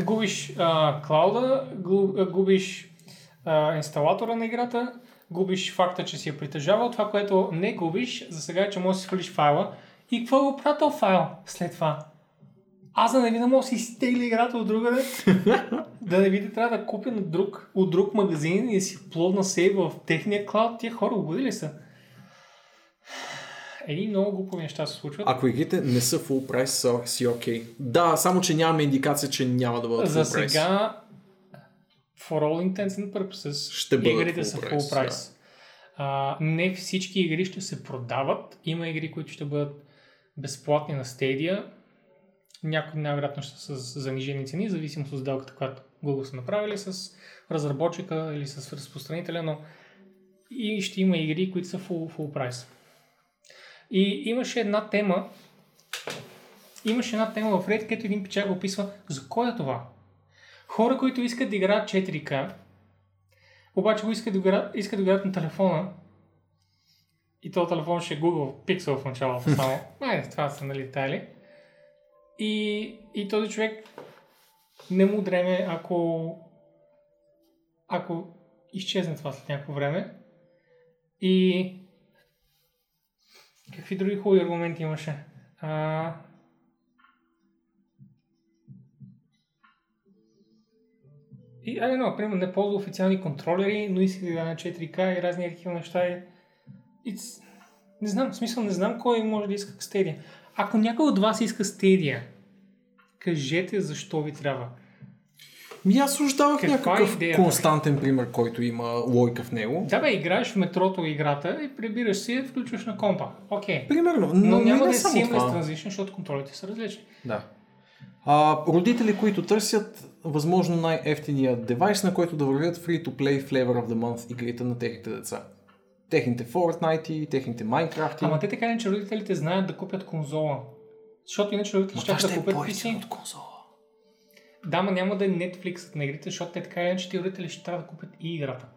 Губиш а, клауда, губиш а, инсталатора на играта, губиш факта, че си я притежавал. Това, което не губиш, за сега е, че можеш да си свалиш файла. И какво го правил този файл след това? Аз да не мога да си изтегля играта от другаде. да не видя, трябва да купя на друг, от друг магазин и да си плодна сейва в техния клауд. Тия хора обудили са. Едни много глупави неща се случват. Ако игрите не са full price, са си окей. Да, само че нямаме индикация, че няма да бъдат За full price. сега, for all intents and purposes, Ще игрите full са price, full price. А, не всички игри ще се продават. Има игри, които ще бъдат безплатни на Stadia. Някои най-вероятно ще са с занижени цени, зависимост от сделката, която Google са направили с разработчика или с разпространителя, но и ще има игри, които са full, full price. И имаше една тема, имаше една тема в Reddit, където един печал го описва за кой е това. Хора, които искат да играят 4K Обаче го искат да играят, искат да играят на телефона. И този телефон ще е Google Pixel в началото само. Айде, това са нали детайли. И, и този човек не му дреме, ако ако изчезне това след някакво време. И какви други хубави аргументи имаше? А... И, айде, но, примерно, не ползва официални контролери, но иска да на 4K и разни такива неща. It's... Не знам, в смисъл не знам кой може да иска Stadia. Ако някой от вас иска Stadia, кажете защо ви трябва. Ми аз уж давах Каква е някакъв идеята? константен пример, който има лойка в него. Да бе, играеш в метрото играта и прибираш си, я включваш на компа. Окей. Примерно, Но, но, няма да е seamless transition, защото контролите са различни. Да. А, родители, които търсят възможно най-ефтиния девайс, на който да вървят free-to-play Flavor of the Month игрите на техните деца. Техните Fortnite, техните Minecraft. Ама те така не, че родителите знаят да купят конзола. Защото иначе родителите ще да е купят PC. от конзола. Да, ма няма да е Netflix на игрите, защото те така иначе ти родители ще трябва да купят и играта.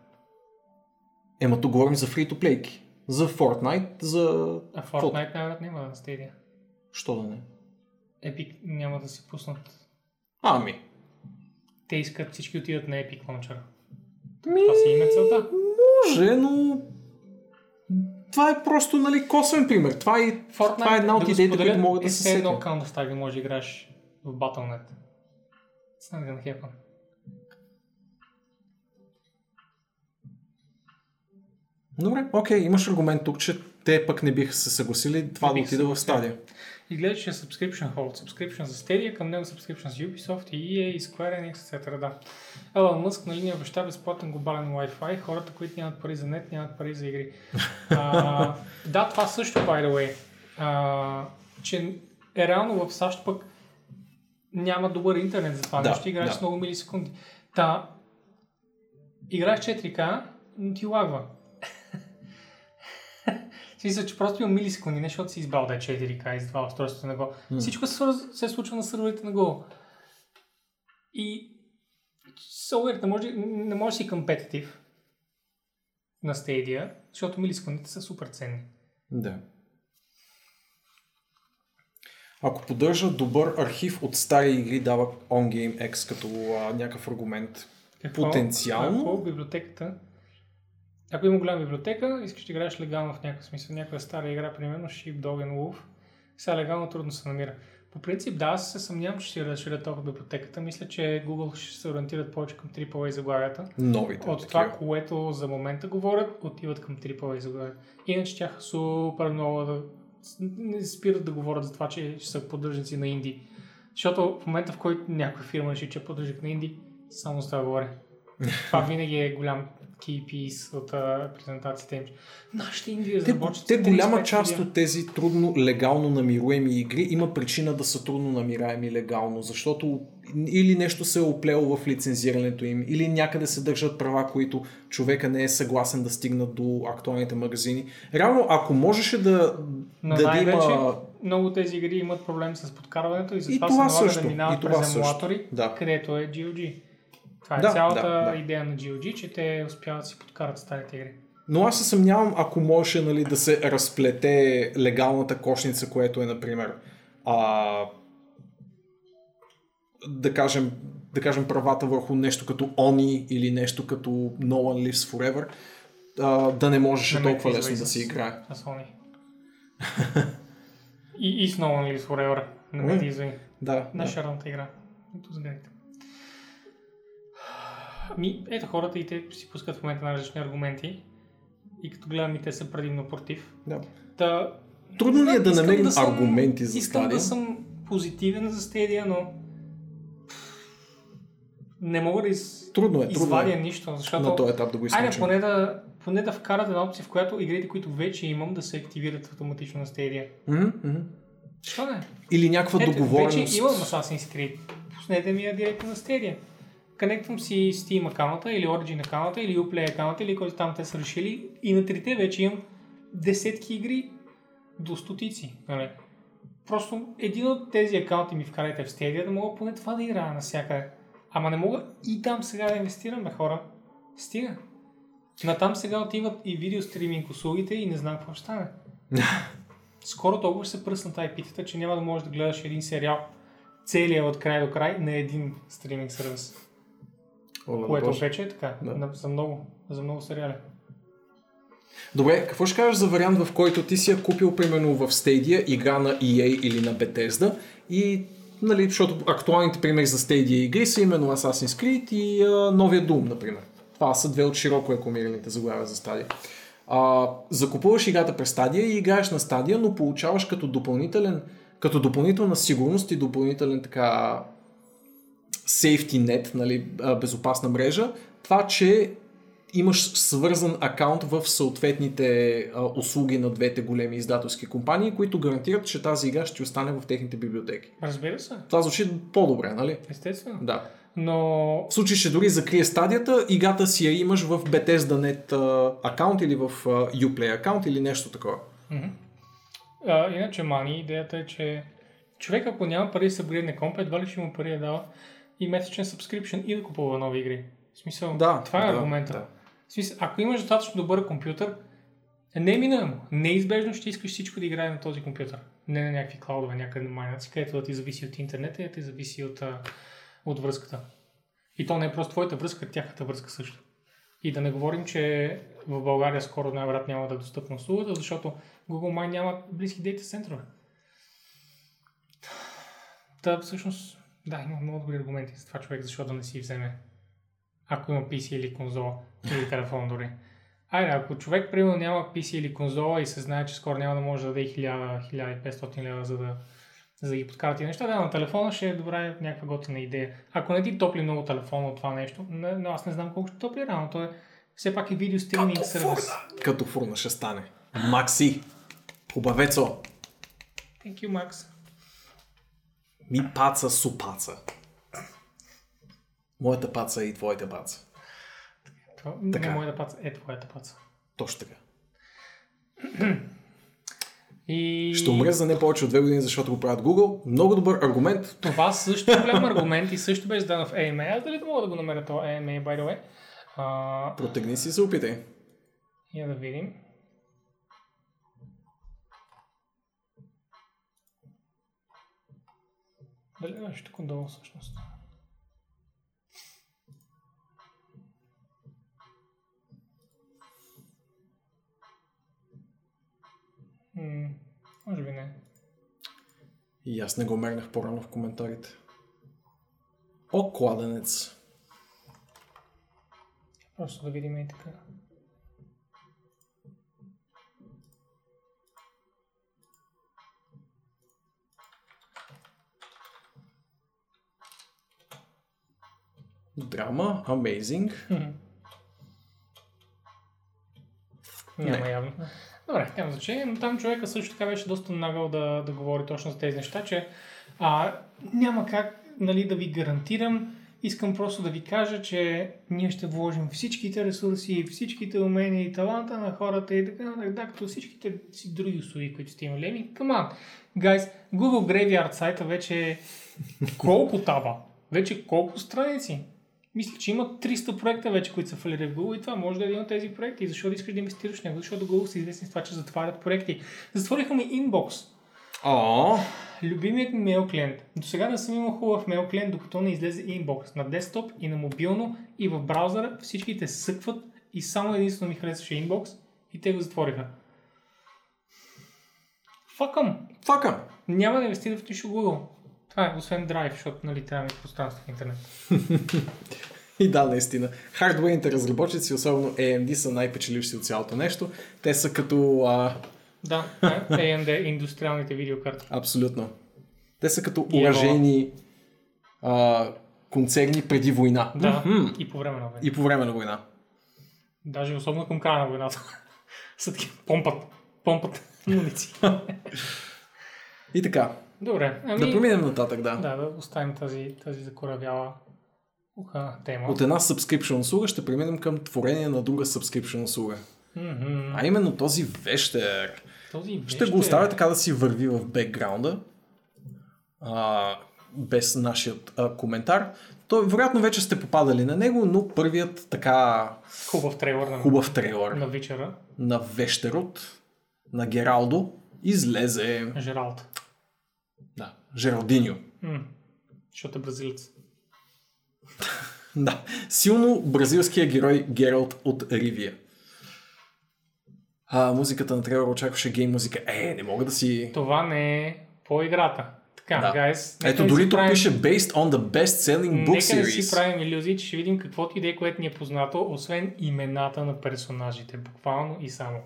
Ема тук говорим за free-to-play. За Fortnite, за... А Fortnite най-вероятно няма да стедия. Що да не? Epic няма да си пуснат. Ами. Те искат всички отидат на Epic Launcher. Ми... Това си има целта. Може, но... Това е просто, нали, косвен пример. Това е, Fortnite, това е една от да идеите, споделя, които могат да е се едно сетят. Counter-Strike да може да играеш в Battle.net. It's not gonna happen. Добре, окей, имаш аргумент тук, че те пък не биха се съгласили това да отида в стадия. И гледаш, е subscription hold. Subscription за Stadia, към него subscription за Ubisoft и EA, и Square Enix, etc. Да. Елон Мъск нали ни обеща безплатен глобален Wi-Fi. Хората, които нямат пари за нет, нямат пари за игри. А, да, това също, by the way. А, че е реално в САЩ пък няма добър интернет за това Да, нещо. Играеш да. с много милисекунди. Та, играеш 4К, но ти лагва. Смисъл, че просто има милисекунди, не защото си избрал да е 4К и с два устройства на Go. М. Всичко се, се случва на сървърите на Go. И so weird, не може, не може си компетитив на Stadia, защото милисекундите са супер ценни. Да. Ако поддържа добър архив от стари игри, дава OnGameX като а, някакъв аргумент. Какво? Потенциално? Ако библиотеката ако има голяма библиотека, искаш да играеш легално в някакъв смисъл, някаква стара игра, примерно Sheep, Dog and Wolf, сега легално трудно се намира. По принцип, да, аз се съмнявам, че ще разширят толкова библиотеката. Мисля, че Google ще се ориентират повече към AAA заглавията. Новите. От това, което за момента говорят, отиват към AAA заглавията. Иначе тях супер много да не спират да говорят за това, че ще са поддръжници на инди. Защото в момента, в който някоя фирма реши, че е поддръжник на инди, само за това говори. Това винаги е голям piece от а, презентациите им. Нашите инди Те, разработчици... те голяма 35 част от тези трудно легално намируеми игри има причина да са трудно намираеми легално, защото или нещо се е оплело в лицензирането им, или някъде се държат права, които човека не е съгласен да стигнат до актуалните магазини. Реално, ако можеше да, Но да има... много тези игри имат проблем с подкарването и затова се налага също, да минават през също. емулатори, Да. където е GOG. Това е Да, цялата да, да. идея на GOG, че те успяват да си подкарат старите игри. Но аз се съмнявам, ако можеше нали, да се разплете легалната кошница, което е, например, а, да, кажем, да кажем правата върху нещо като Oni или нещо като No One Lives Forever, а, да не можеше На толкова лесно да се с- играе. С Sony. и, и с No One Lives Forever. На М. Medizu. Да, да. шарната игра. Ето сградите. Ми, ето хората и те си пускат в момента на различни аргументи. И като гледам и те са предимно против. да. Та, Трудно ли е да Искам намерим съм- аргументи за Искам стадия? да съм позитивен за Stadia, но не мога да из... Трудно е, трудно извадя е нищо, защото... на този етап да го Айде, изключим. поне да, поне да вкарат една опция, в която игрите, които вече имам, да се активират автоматично на Stadia. Мгм. Защо не? Или някаква Ето, договореност. вече имам Assassin's Creed. Пуснете ми я директно на Stadia. Конектвам си Steam аккаунта или Origin аккаунта или Uplay аккаунта или който там те са решили и на трите вече имам десетки игри до стотици. Нали? Просто един от тези акаунти ми вкарайте в Stadia да мога поне това да играя навсякъде. Ама не мога и там сега да инвестирам, бе, хора. Стига. Натам сега отиват и видео стриминг услугите и не знам какво ще стане. Скоро толкова ще се пръснат IP-тата, че няма да можеш да гледаш един сериал целият от край до край на един стриминг сервис. Което вече е така. Да. За много, за много сериали. Добре, какво ще кажеш за вариант, в който ти си я купил примерно в Stadia, игра на EA или на Bethesda и нали, защото актуалните примери за Stadia игри са именно Assassin's Creed и а, новия Doom, например. Това са две от широко рекламираните заглавия за Stadia. А, закупуваш играта през Stadia и играеш на Stadia, но получаваш като допълнителен като допълнителна сигурност и допълнителен така safety net, нали, безопасна мрежа, това, че имаш свързан акаунт в съответните а, услуги на двете големи издателски компании, които гарантират, че тази игра ще остане в техните библиотеки. Разбира се, Това звучи по-добре, нали? естествено. Да. Но В случай, че дори закрие стадията, играта си я имаш в Bethesda.net а, акаунт или в а, Uplay акаунт или нещо такова. а, иначе мани, идеята е, че човек ако няма пари да се апгрейдне комп, едва ли ще му пари да дава и месечен subscription и да купува нови игри. В смисъл, Да, това е да, аргумента. да. В смисъл, ако имаш достатъчно добър компютър, не е минуемо. Неизбежно ще искаш всичко да играе на този компютър. Не на някакви клаудове някъде на майнаци, където да ти зависи от интернета и да ти зависи от, от връзката. И то не е просто твоята връзка, тяхната връзка също. И да не говорим, че в България скоро най-вероятно няма да е достъпна услугата, защото Google Mine няма близки дейта центрове. Та всъщност, да, има много добри аргументи за това човек, защо да не си вземе. Ако има PC или конзола, или телефон дори. Айде, ако човек примерно няма PC или конзола и се знае, че скоро няма да може да даде 1000-1500 лева, за да, за да ги подкара тия неща, да, на телефона ще е добра някаква готина идея. Ако не ти топли много телефона от това нещо, не, но аз не знам колко ще топли рано, то е все пак е видео стриминг сервис. Като фурна ще стане. Макси. Хубавецо. Thank you, Max. Ми паца су паца. Моята паца и твоята паца. Това, Така. моята паца, е твоята паца. Точно така. И... Ще умре за не повече от две години, защото го правят Google. Много добър аргумент. Това също е голям аргумент и също беше зададен в AMA. Аз дали да мога да го намеря това AMA, by the way. А, Протегни си и се опитай. я да видим. Дали тук долу всъщност? М, може би не. И аз не го мернах по-рано в коментарите. О, кладенец. Просто да видим и така. Драма, amazing. Няма явно. Добре, няма значение, но там човека също така беше доста нагъл да, да говори точно за тези неща, че а, няма как нали, да ви гарантирам, искам просто да ви кажа, че ние ще вложим всичките ресурси, всичките умения и таланта на хората и така, нататък, да, като всичките си други услуги, които сте имали. Еми, come on, guys, Google Graveyard сайта вече е колко таба? Вече колко страници? Мисля, че има 300 проекта вече, които са фалирали в Google и това може да е един от тези проекти. Защо да искаш да инвестираш в него? Защото Google са известни с това, че затварят проекти. Затвориха ми Inbox. О, Любимият ми мейл клиент. До сега не съм имал хубав мейл клиент, докато не излезе Inbox. На десктоп и на мобилно и в браузъра всичките съкват и само единствено ми харесваше Inbox и те го затвориха. Факъм! фака. Няма да инвестира в нищо Google. Това е, освен Drive, защото нали, трябва ми пространство в интернет. И да, наистина. Хардуерните разработчици, особено AMD, са най-печеливши от цялото нещо. Те са като... А, Да, е, AMD, индустриалните видеокарти. абсолютно. Те са като уражени а, концерни преди война. Да, Мгм. и по време на война. И по време на война. Даже особено към края на войната. Са такива помпат, помпат муниции. И така. Добре, ами... Да преминем нататък, да. Да, да оставим тази, тази закоравяла уха тема. От една subscription услуга ще преминем към творение на друга subscription услуга. Мгм. А именно този вещер. Този Ще вещ го оставя така да си върви в бекграунда. А, без нашият а, коментар. То, вероятно вече сте попадали на него, но първият така Хубав трейлър на, хубав трейлър на вечера. на Вещерот, на Гералдо, излезе Жералд. Жералдиньо. М. Защото е бразилец. Да, силно бразилския герой Гералт от Ривия. А, музиката на трейлера очакваше гейм музика. Е, не мога да си... Това не е по играта. Така, Да. гайс. Ето, дори тук пише Based on the best-selling book Нека не си series. правим иллюзии, че ще видим каквото и да е, което ни е познато, освен имената на персонажите. Буквално и само.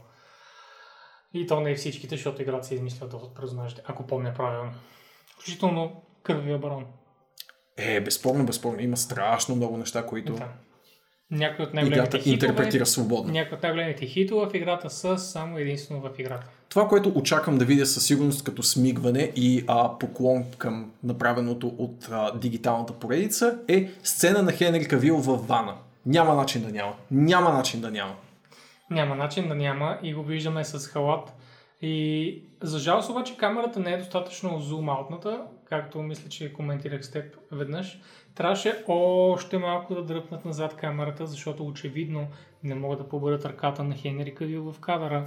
И то не е всичките, защото играта се измисля от персонажите, ако помня правилно. Включително Кървия барон. Е, безспорно, безспорно. Има страшно много неща, които Да. Някои от най-големите играта хитове, интерпретира свободно. някои от най-големите хитове в играта са само единствено в играта. Това, което очаквам да видя със сигурност като смигване и а, поклон към направеното от а, дигиталната поредица е сцена на Хенри Кавил в вана. Няма начин да няма. Няма начин да няма. Няма начин да няма и го виждаме с халат. И за жалост обаче камерата не е достатъчно зум-аутната, както мисля, че коментирах с теб веднъж. Трябваше още малко да дръпнат назад камерата, защото очевидно не могат да побърят ръката на Хенри Кавил в кадъра.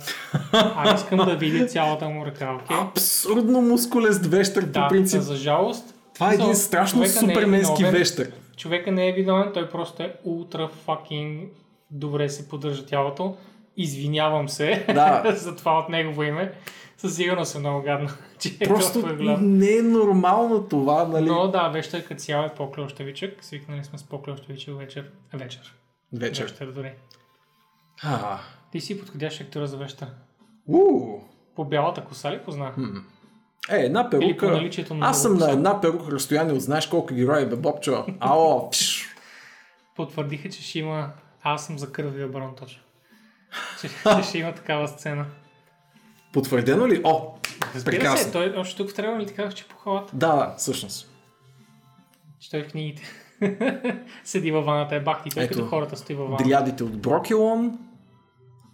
А искам да видя цялата му ръка, окей? Абсурдно мускулест вещър по Да, принцип. за жалост. Това е един страшно е суперменски виновен. вещър. Човека не е виновен, той просто е ултра факинг добре се поддържа тялото. Извинявам се Да. за това от негово име. Със сигурност е много гадно, че е Просто голям. не е нормално това, нали? Но да, вече като цяло е по-клещевичък. Свикнали сме с по-клещевичък вечер. Вечер. Вечер. Вечер дори. А, Ти си подходящ актьора за вечер. уу. По бялата коса ли позна? Е, една перука. на Аз съм на една перука разстояние от знаеш колко герои бе, Бобчо. Ао. Потвърдиха, че ще има... Аз съм за кървия барон точно. Че, че ще има такава сцена. Потвърдено ли? О, Разбира прекрасно. се, той още тук в трейлера ли казах, че по халата? Да, да, всъщност. Че той в книгите. Седи във ваната е бахти, той Ето, като хората стои във ваната. Дриадите от Брокелон.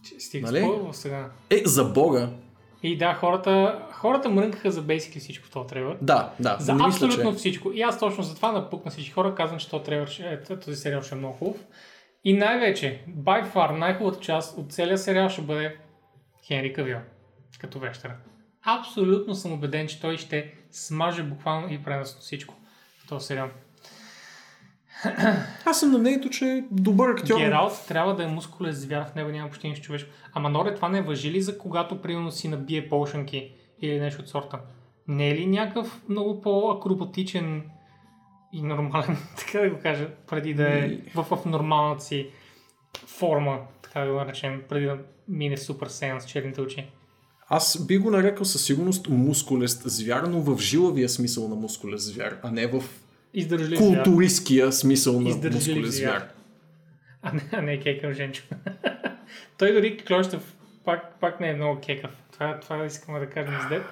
Че Стига Нали? нали? сега. Е, за бога. И да, хората, хората мрънкаха за basically всичко в този трейлер. Да, да. За не мисля, абсолютно че... всичко. И аз точно за това напукна всички хора, казвам, че този, трейлер, е, този сериал ще е много хубав. И най-вече, by far, най-хубавата част от целия сериал ще бъде Хенри Кавил, като вещера. Абсолютно съм убеден, че той ще смаже буквално и преносно всичко в този сериал. Аз съм на мнението, че е добър актьор. Гералт трябва да е мускулен звяр, в него няма почти нищо човешко. Ама Норе, това не въжи ли за когато примерно си набие полшанки или нещо от сорта? Не е ли някакъв много по-акробатичен и нормален, така да го кажа, преди да е в, в нормалната си форма, така да го наречем, преди да мине супер сеян с черните очи? Аз би го нарекал със сигурност мускулест звяр, но в жилавия смисъл на мускулест звяр, а не в Издържлив звяр. културистския смисъл на Издържлив мускулест звяр. звяр. А не, а не кекав Женчо. Той дори Клощев пак, пак не е много кекав. Това, това искаме да кажем с деб.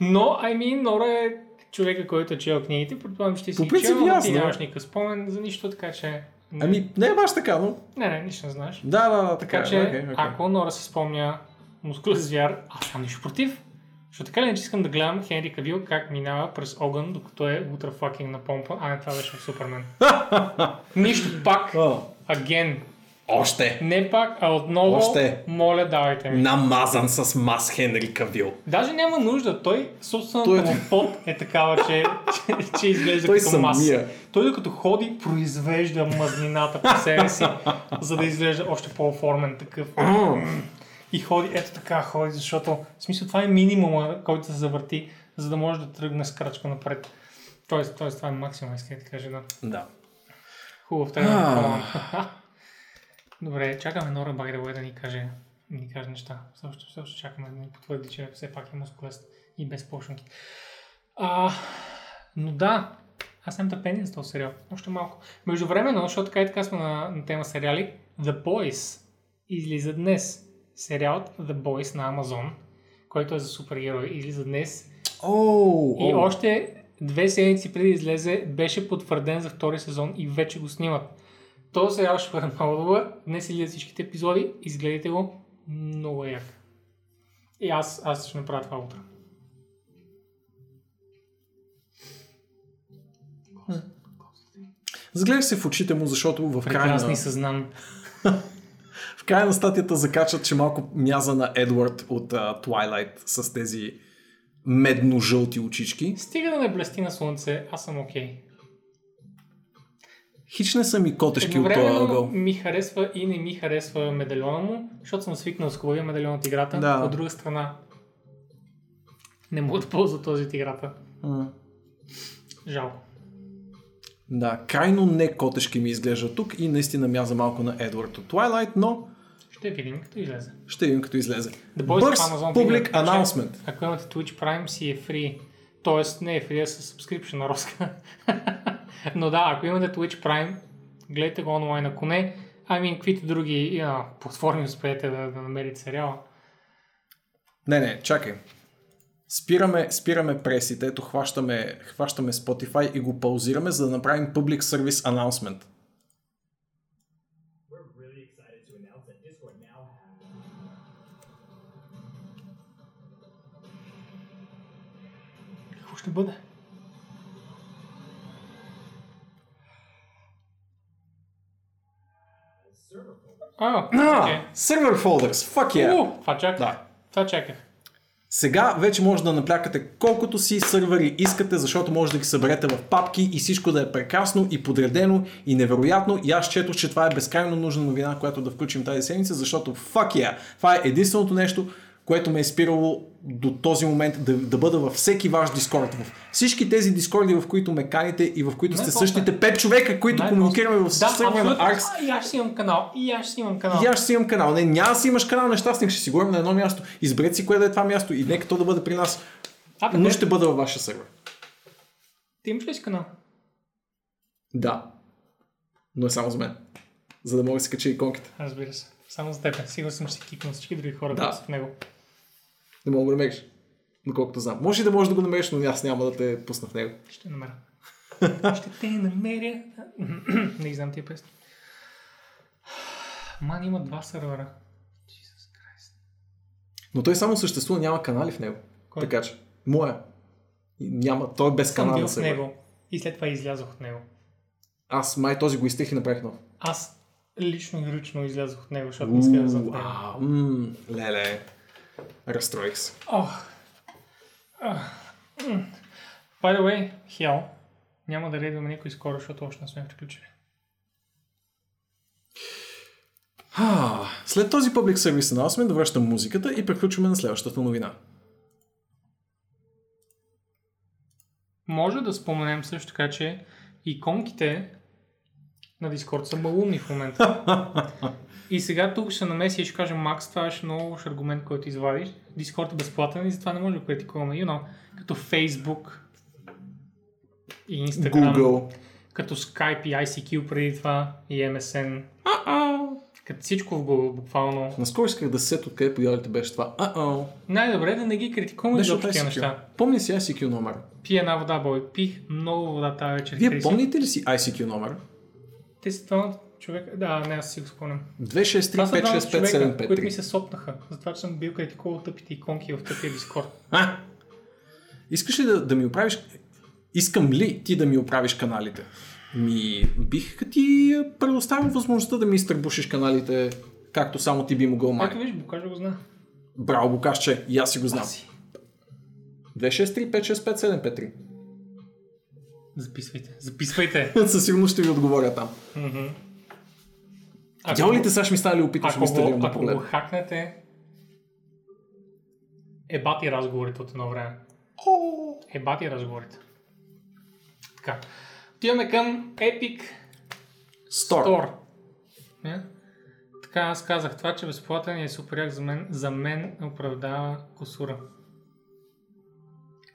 Но, I mean, Нора е човека, който е чел книгите. Предполагам, ще си По принцип, чел, но ти ясно. нямаш никакъв спомен за нищо, така че... Не, Ами, не е баш така, но... не, не, нищо не знаеш. Да, да, да, така, Така е. че, окей, окей. ако Нора си спомня мускулен звяр, аз нямам нищо против. Защото така ли не че искам да гледам Хенри Кавил как минава през огън, докато е ултра факинг на помпа, а не това беше в Супермен. Нищо пак, аген, още. Не пак, а отново, Още. моля, давайте ми. Намазан с мас Хенри Кавил. Даже няма нужда. Той, собствената Той- му пот е такава, че, че, че изглежда Той като маса. самия. Той докато ходи, произвежда мазнината по себе си, за да изглежда още по-оформен такъв. И ходи, ето така ходи, защото в смисъл това е минимума, който се завърти, за да може да тръгне с крачка напред. Тоест, тоест това е максимум, иска да ти кажа, да. Да. Хубав тренер. Добре, чакаме Нора Байгдавой да ни каже, да ни каже неща. Все още, все още чакаме да ни потвърди, че все пак е мускулест и без почнки. А, но да, аз нямам търпение за този сериал. Още малко. Междувременно, защото така и така сме на, на тема сериали, The Boys излиза днес. Сериалът The Boys на Amazon, който е за супергерои, излиза днес Оу, и оу. още две седмици преди излезе беше потвърден за втори сезон и вече го снимат. Този сериал ще бъде много добър. Днес излизат всичките епизоди. Изгледайте го. Много як. И аз, аз ще направя това утре. Загледах се в очите му, защото в края, Прекрасни на, съзнам. в края на статията закачат, че малко мяза на Едвард от uh, Twilight с тези медно-жълти очички. Стига да не блести на слънце, аз съм окей. Хич не са ми котешки от този ъгъл. ми харесва и не ми харесва медальона му, защото съм свикнал с хубавия медальон от играта. Да. От друга страна, не мога да ползва този от играта. М. Жалко. Да, крайно не котешки ми изглежда тук и наистина мяза малко на Едвард от Twilight, но Ще видим като излезе. ще видим като излезе. The Boys of Amazon Video, че announcement. Ако имате Twitch Prime си е free. Тоест не е free, а с subscription на Роска. Но да, ако имате Twitch Prime, гледайте го онлайн. Ако не, ами каквито други а, платформи успеете да, да намерите сериала. Не, не, чакай. Спираме, спираме пресите, ето хващаме, хващаме Spotify и го паузираме, за да направим Public Service Announcement. We're really А, окей. Server Folders, fuck yeah! О, това чаках. Да. Това чаках. Сега вече може да наплякате колкото си сървъри искате, защото може да ги съберете в папки и всичко да е прекрасно и подредено и невероятно. И аз четох, че това е безкрайно нужна новина, която да включим тази седмица, защото fuck yeah! Това е единственото нещо, което ме е спирало до този момент да, да бъда във всеки ваш дискорд. В всички тези дискорди, в които ме каните и в които сте същите 5 човека, които комуникираме в сървъра на абсолютно. Arx, А, И аз ще имам канал. И аз ще имам канал. и аз ще имам канал. Не, няма си имаш канал, нещастник, ще си говорим на едно място. Изберете си кое да е това място и нека то да бъде при нас. А, Но къде? ще бъда във вашия сервер. Ти имаш ли си канал? Да. Но е само за мен. За да мога да си кача иконките. Разбира се. Само за теб. Сигурно съм, че си кикнал всички други хора, Да. в него. Не мога да го намериш. Доколкото знам. Може и да можеш да го намериш, но аз няма да те пусна в него. Ще намеря. Ще те намеря. Не знам тия песни. Ман има два сървъра. Но той само съществува, няма канали в него. Кой? Така че, моя. Няма, той е без Съм бил канал в него. И след това излязох от него. Аз май този го изтех и направих нов. Аз лично и ръчно излязох от него, защото не исках да съм Леле. Разстроих се. Ах. М. By the way, Hell, няма да рейдваме никой скоро, защото още не сме приключили. А, след този Public Service Announcement връщам музиката и приключваме на следващата новина. Може да споменем също така, че иконките на Discord са малумни в момента. и сега тук ще намеси и ще кажем, Макс, това беше много аргумент, който извадиш. Discord е безплатен и затова не може да критикуваме. You know, като Facebook и Instagram, Google. като Skype и ICQ преди това и MSN. Като всичко в Google, буквално. Наскоро исках да се сет откъде появите беше това. А-о. Най-добре е да не ги критикуваме за такива неща. Помни си ICQ номер. Пи една вода, бой. Пих много вода тази вечер. Вие помните ли си ICQ номер? те са двама човека, да, не, аз си го спомням. 263565753. Които ми се сопнаха, затова че съм бил къде такова тъпите иконки в тъпия дискорд. А! Искаш ли да, да ми оправиш... Искам ли ти да ми оправиш каналите? Ми, бих ти предоставил възможността да ми изтърбушиш каналите, както само ти би могъл май. Ето виж, Букаш го зна. Браво, Букашче, и аз си го знам. 263565753. Записвайте. Записвайте. Със сигурност ще ви отговоря там. Мгм. Дяволите сега ще ми стане ли опиташ ако, ми го, ако го хакнете, ебати разговорите от едно време. Ебати разговорите. Така. Отиваме към Epic Стор. Store. Не? Така, аз казах това, че безплатен е супер за мен. За мен оправдава косура.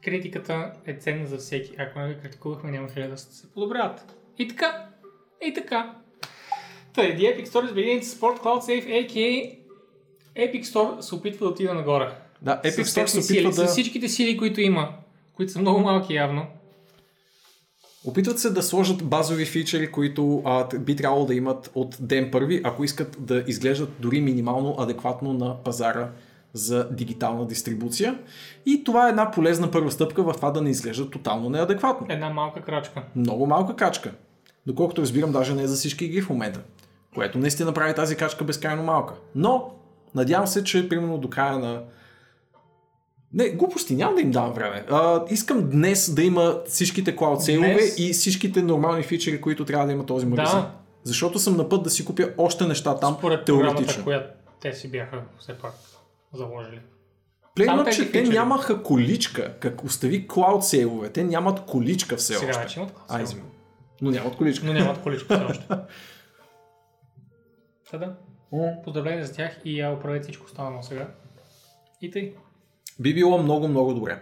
Критиката е ценна за всеки. Ако не критикувахме, нямаше да се подобряват. И така. И така. Тъй, The Epic Store is beginning to support Cloud Safe, a.k.a. Epic Store се опитва да отида нагоре. Да, Epic Store се опитва сили, да... С всичките сили, които има, които са много малки явно. Опитват се да сложат базови фичери, които а, би трябвало да имат от ден първи, ако искат да изглеждат дори минимално адекватно на пазара за дигитална дистрибуция. И това е една полезна първа стъпка в това да не изглежда тотално неадекватно. Една малка крачка. Много малка качка. Доколкото разбирам, даже не е за всички игри в момента. Което наистина направи тази качка безкрайно малка. Но, надявам се, че примерно до края на... Не, глупости, няма да им давам време. А, искам днес да има всичките cloud сейлове Днес? и всичките нормални фичери, които трябва да има този магазин. Да. Защото съм на път да си купя още неща там, Според теоретично. която те си бяха все пак заложили. Тези че те фичери. нямаха количка. Как остави cloud сейлове, те нямат количка все Сега още. вече имат А, cloud извинявай. Но нямат количка. но нямат количка все още. Та да. Поздравления за тях и я оправете всичко останало сега. И тъй. Би било много, много добре.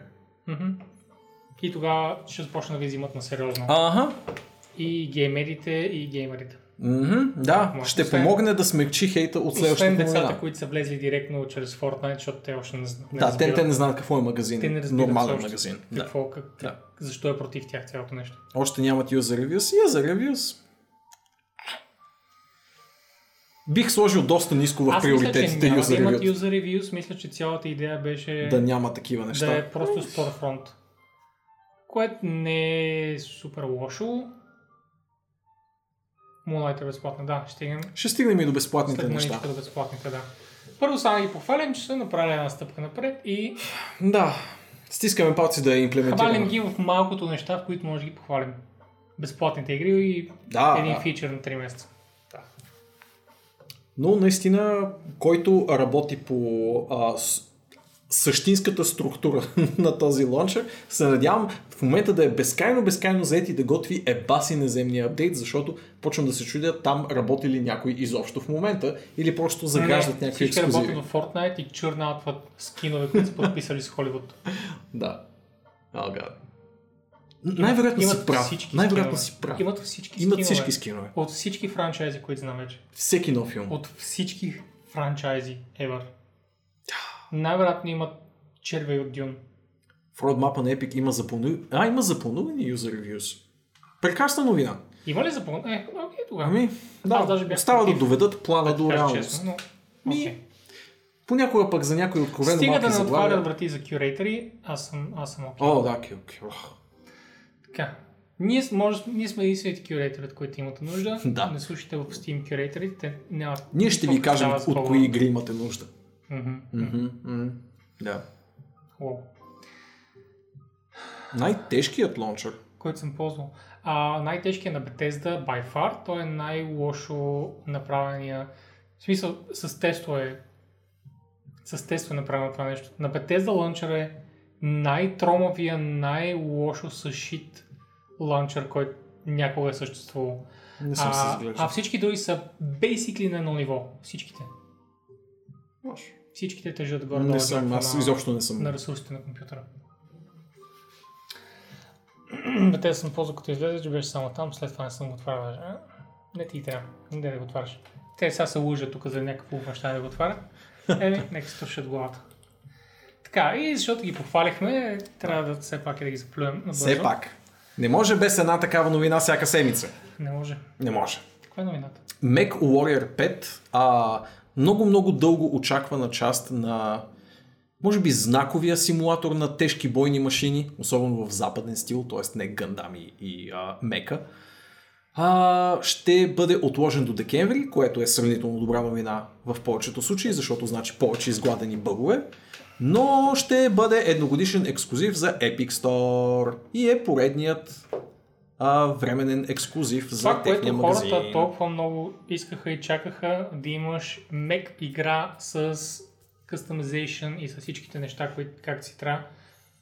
И тогава ще започна да ви взимат на сериозно. Ага. И геймерите, и геймерите. Мгм, да, Може. ще Освен- помогне да смекчи хейта от Освен следващата децата, новина. които са влезли директно чрез Fortnite, защото те още не, не Да, те, те не знаят какво е магазин. Те не Нормален магазин. Да. Какво, как, Да. Защо е против тях цялото нещо? Още нямат user reviews. User reviews. Бих сложил доста ниско в Аз мисля, че приоритетите няма да user имат reviews. user reviews. Мисля, че цялата идея беше Да няма такива неща. да е просто storefront. Което не е супер лошо. Moonlight е безплатна, да, ще стигнем Ще стигнем и до безплатните след неща. до безплатните, да. Първо само ги похвалям, че са направили една стъпка напред и Да. Стискаме палци да я имплементираме. хвалим ги в малкото неща, в които може да ги похвалим. Безплатните игри и Да, един да. фичър на 3 месеца. Но наистина, който работи по а, с, същинската структура на този лончер, се надявам в момента да е безкрайно, безкрайно заед и да готви ебаси наземния апдейт, защото почвам да се чудя там работи ли някой изобщо в момента или просто заграждат Не, някакви всички ексклюзиви. работят в Fortnite и чурнаутват скинове, които са подписали с Холивуд. Да. Oh, God. Най-вероятно си прав. всички Най-вероятно си прав. Имат всички Имат скинове. всички скинове. От всички франчайзи, които знам вече. Всеки нов филм. От всички франчайзи ever. Най-вероятно имат червей от Дюн. В родмапа на Epic има запълнени... А, има запълнени user reviews. Прекрасна новина. Има ли запълнен? Е, окей, тогава. Ами, да, Аз даже бях остава да против. доведат плана до реалност. честно, но... Ми, окей. Понякога пък за някои откровено Стига малки да не отварят врати за кюрейтери, аз съм, аз съм окей. О, да, окей, окей. Ох. Така. Ние, може, ние сме единствените кюрейтери, от които имате нужда. Да. Не слушайте в Steam кюрейтерите, те нямат... Ние ще ви кажем от кои игри имате нужда. Мгм. Да. Хубаво. Най-тежкият лончер. който съм ползвал. А, най-тежкият на Bethesda by far, той е най-лошо направения, в смисъл с тестове, с тестове направено това нещо. На Bethesda лънчер е най-тромавия, най-лошо съшит лънчер, който някога е съществувал. Не съм се А, заглеждал. а всички други са basically на едно ниво. Всичките. Може. Всичките тежат горе Не съм, аз изобщо не съм. на ресурсите на компютъра. Бе, съм ползвал като излезе, че беше само там, след това не съм го отварял? Не ти трябва, не да го отваряш. Те сега се лъжат тук за някакво неща да го отварят. Еми, нека се тушат главата. Така, и защото ги похвалихме, трябва да все пак и да ги заплюем. Все пак. Не може без една такава новина всяка седмица. Не може. Не може. Каква е новината? Mac Warrior 5, а, много, много дълго очаквана част на може би знаковия симулатор на тежки бойни машини, особено в западен стил, т.е. не Гандами и а, Мека, а, ще бъде отложен до декември, което е сравнително добра новина в повечето случаи, защото значи повече изгладени бъгове, но ще бъде едногодишен ексклюзив за Epic Store и е поредният а, временен ексклюзив за Това, което техния магазин. хората толкова много искаха и чакаха да имаш Mac игра с customization и с всичките неща, които как си трябва.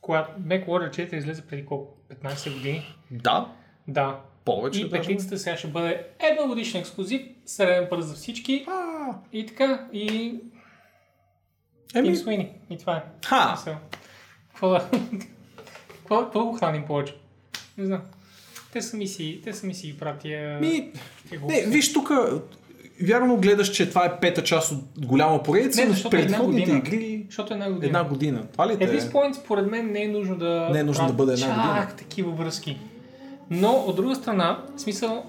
Когато Mac Warrior 4 излезе преди колко? 15 години? Да, Да. повече. И даже. петицата сега ще бъде едногодишен ексклюзив, среден пръст за всички А, и така. И Еми, Суини. И това е. ха. Какво да... Какво го храним повече? Не знам. Те сами си, те сами си ги правят тия... ми, не, виж тук, вярно гледаш, че това е пета част от голяма поредица, Не, но е една предходните година. игри Защото една година. една година. Това ли At те? this point, според мен, не е нужно да... Не е нужно да бъде една чак година. такива връзки. Но, от друга страна, в смисъл,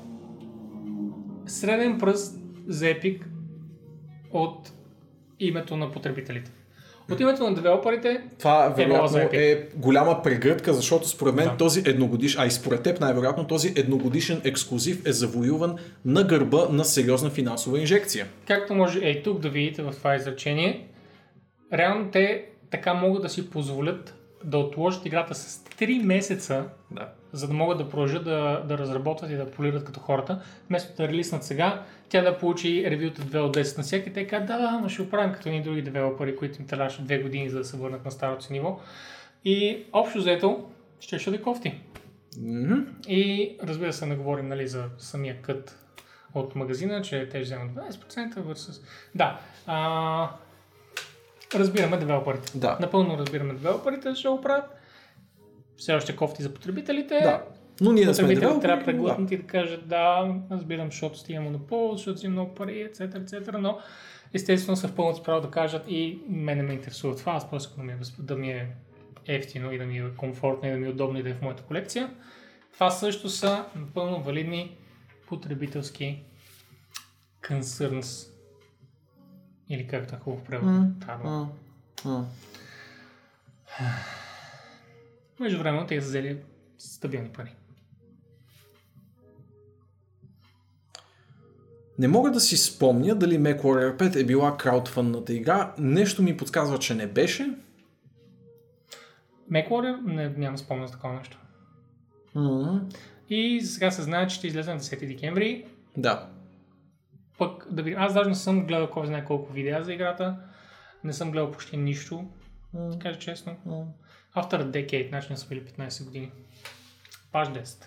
среден пръст за Epic от името на потребителите. От името на девелоперите, Това било вероятно Epic. е голяма прегръдка, защото според мен Да. този едногодишен, а и според теб най-вероятно този едногодишен ексклюзив е завоюван на гърба на сериозна финансова инжекция. както може е тук да видите в това изречение, реално те така могат да си позволят да отложат играта с 3 месеца, Да. за да могат да продължат да, да разработват и да полират като хората, вместо да релиснат сега, тя да получи ревюта 2 от 10 на всеки, те казват, да, да, ама ще оправим като едни други девелопери, които им трябваше 2 години за да се върнат на старото си ниво. И общо взето, ще ще да кофти. Мгм. И разбира се, не говорим нали, за самия кът от магазина, че те ще вземат 20% versus... Да, а, разбираме девелоперите. Да. Напълно разбираме девелоперите, ще го правят. Все още кофти за потребителите. Да. Но ние да сме девелопери. трябва да да. преглътнат и да кажат да, разбирам, защото стига монопол, защото си много пари, etc., etc., но естествено са в пълното право да кажат и мене ме интересува това, аз просто да ми, е, да ми е ефтино и да ми е комфортно и да ми е удобно и да е в моята колекция. Това също са напълно валидни потребителски concerns. Или както е хубаво превод. М, м. Между време те са взели стабилни пари. Не мога да си спомня дали MechWarrior 5 е била краудфънната игра. Нещо ми подсказва, че не беше. MechWarrior не, няма спомня за такова нещо. М, И сега се знае, че ще излезе на 10 декември. Да. Пък да ви... Аз даже не съм гледал кой знае колко видеа за играта. Не съм гледал почти нищо, да кажа честно. After a decade, значи не са били 15 години. Паш 10.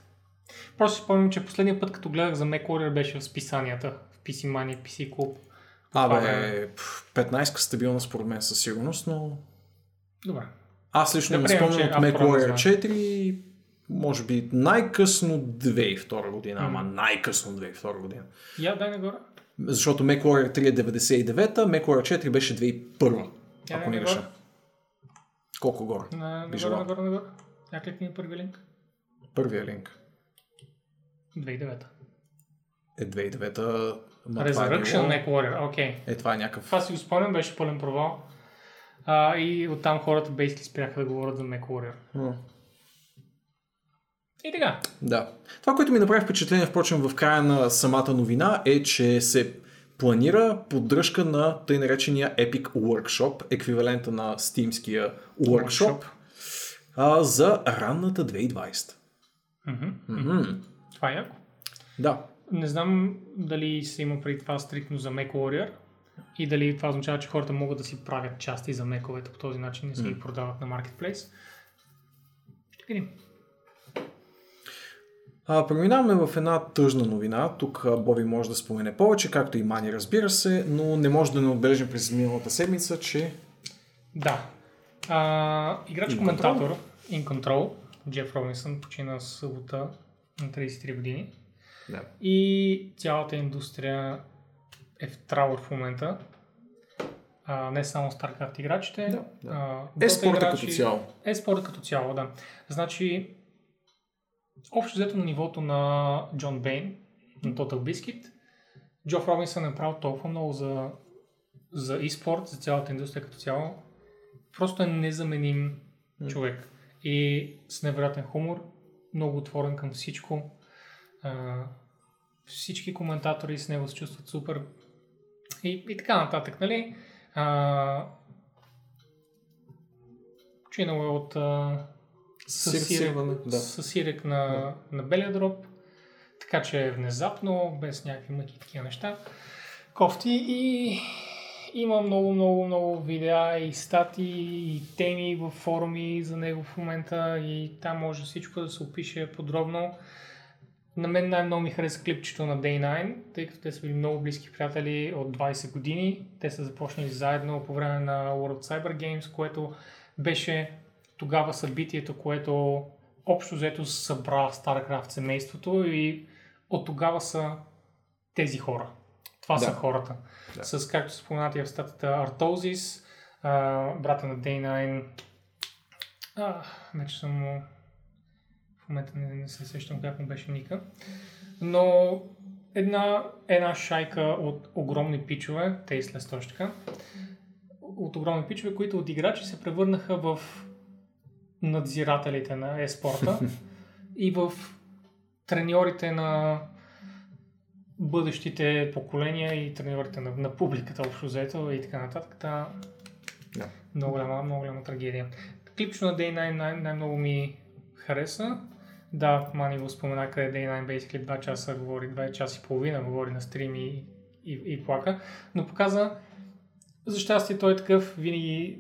Просто си спомням, че последния път, като гледах за MechWarrior, беше в списанията. В PC Money, PC Club. Абе, пф, 15 стабилна според мен със сигурност, но Добре. аз лично не спомням от MechWarrior знае. 4, може би най-късно 2002 година, Мгм. ама най-късно 2002 година. Я, дай нагоре. Защото MechWarrior 3 е 99-та, MechWarrior 4 беше 2001, Я, ако не нагоре. греша. Колко горе? На, нагоре, Виждам. нагоре, нагоре. Я кликни първи линк. Първия линк 2009. е 2009-та. ма това е Resurrection MechWarrior, окей. Е, това е някакъв... Това си го спомням, беше пълен провал. А, и оттам хората бейски спряха да говорят за MechWarrior. М. И така. Да. Това, което ми направи впечатление, впрочем, в края на самата новина е, че се планира поддръжка на тъй наречения Epic Workshop, еквивалента на Steamския Workshop, а, за ранната 2020. Мгм. Мгм. Това е яко. Да. Не знам дали се има преди това стрикно за MechWarrior и дали това означава, че хората могат да си правят части за мековете по този начин и си ги продават на Marketplace. Ще видим. А, преминаваме в една тъжна новина. Тук Боби може да спомене повече, както и Мани, разбира се, но не може да не отбележим през миналата седмица, че Да. А, играч In Control, Джеф Робинсън, почина събота на 33 години. да. И цялата индустрия е в трауър в момента. А, не само StarCraft играчите. Да, да. а, е спорта играчи- като цяло. Е спорта като цяло, да. Значи, общо взето на нивото на Джон Бейн, на Total Biscuit, Джоф Робинсън е направил толкова много за, за e-спорт, за цялата индустрия като цяло. Просто е незаменим човек. И с невероятен хумор, много отворен към всичко. А, всички коментатори с него се чувстват супер. И, и така нататък, нали? А, чинал е от а, сирек, сирване, да. със сирек на, на белия дроб, така че внезапно, без някакви мъки и такива неща. Кофти и има много, много, много видеа и статии и теми в форуми за него в момента и там може всичко да се опише подробно. На мен най-много ми хареса клипчето на Day 9, тъй като те са били много близки приятели от 20 години. Те са започнали заедно по време на World Cyber Games, което беше тогава събитието, което общо взето събра StarCraft семейството и от тогава са тези хора. Това Да. са хората. Да. С, както споменати в статата, Артозис, брата на Day9. А, вече съм му... В момента не, не се сещам как му беше ника. Но една, една шайка от огромни пичове, Tasteless точно така, от огромни пичове, които от играчи се превърнаха в надзирателите на еспорта и в треньорите на бъдещите поколения и треньорите на, на публиката общо взето и така нататък. Та, Да. много, голяма, много голяма трагедия. Клипчето на Day9 най- най-много ми хареса. Да, Мани го спомена, къде Day9 basically 2 часа говори, 2 часа и половина говори на стрим и, и, и плака, но показа за щастие той е такъв винаги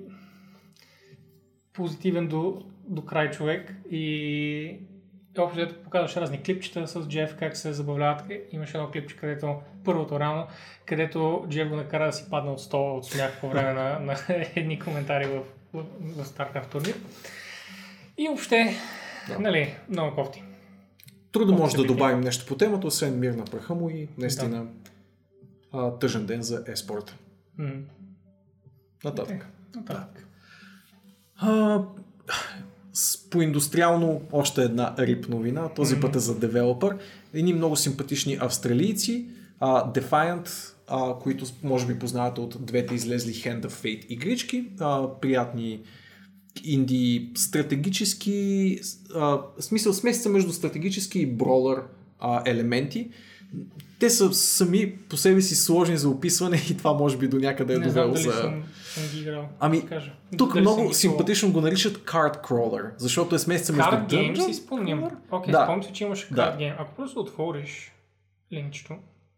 позитивен до, до край човек и общо взето показваше разни клипчета с Джеф, как се забавляват. Е, Имаше едно клипче, където първото рано, където Джеф го накара да си падне от стола от смях по време на, на едни коментари в, в, в StarCraft турнир. И въобще, Да. нали, много кофти. Трудно може да добавим нещо по темата, освен мир на праха му и наистина а, тъжен ден за еспорта. Нататък. Нататък. А, с- по индустриално още една рип новина, този път е за девелопър. Едни много симпатични австралийци, а, Defiant, а, които може би познавате от двете излезли Hand of Fate игрички, а, приятни инди стратегически, а, смисъл смесица между стратегически и бролър а, елементи. Те са сами по себе си сложни за описване и това може би до някъде е довело за... съм, съм ги играл. Ами, да кажа. Тук Дали много симпатично го наричат Card Crawler, защото е смесица между Card Game Dungeon си спомням. Окей, Да. спомням си, че имаше Да. Card Game. Ако просто отвориш линкчето,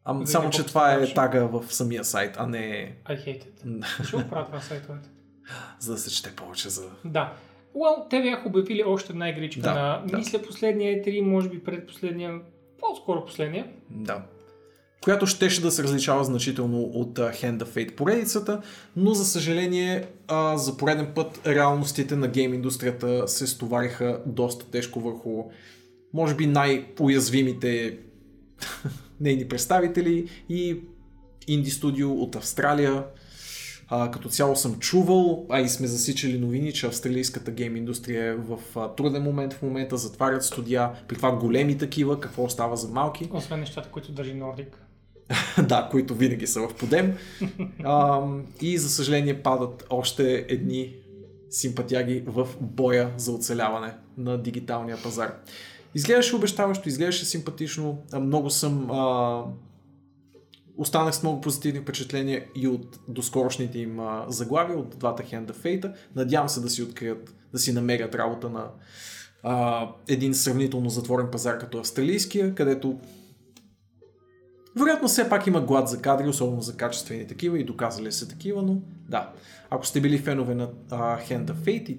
Ам, Да само, че това е тага в самия сайт, а не I hate it. Защо го правят това сайтовете? за да се чете повече за... Да. Well, те бяха обявили още една игричка Да, на, да. мисля, последния E3, може би предпоследния, по-скоро последния. Да. Която щеше да се различава значително от а, Hand of Fate поредицата, но за съжаление а, за пореден път реалностите на гейм индустрията се стовариха доста тежко върху може би най-уязвимите нейни представители и инди студио от Австралия. А, като цяло съм чувал, а и сме засичали новини, че австралийската гейм индустрия е в а, труден момент в момента, затварят студия, при това големи такива, какво остава за малки. Освен нещата, които държи Nordic. да, които винаги са в подем. А, и за съжаление падат още едни симпатяги в боя за оцеляване на дигиталния пазар. Изглеждаше обещаващо, изглеждаше симпатично. Много съм... А, останах с много позитивни впечатления и от доскорошните им а, заглавия, от двата Hand of Fate. Надявам се да си открият, да си намерят работа на а, един сравнително затворен пазар като австралийския, където вероятно все пак има глад за кадри, особено за качествени такива и доказали се такива, но да. Ако сте били фенове на а, Hand of Fate и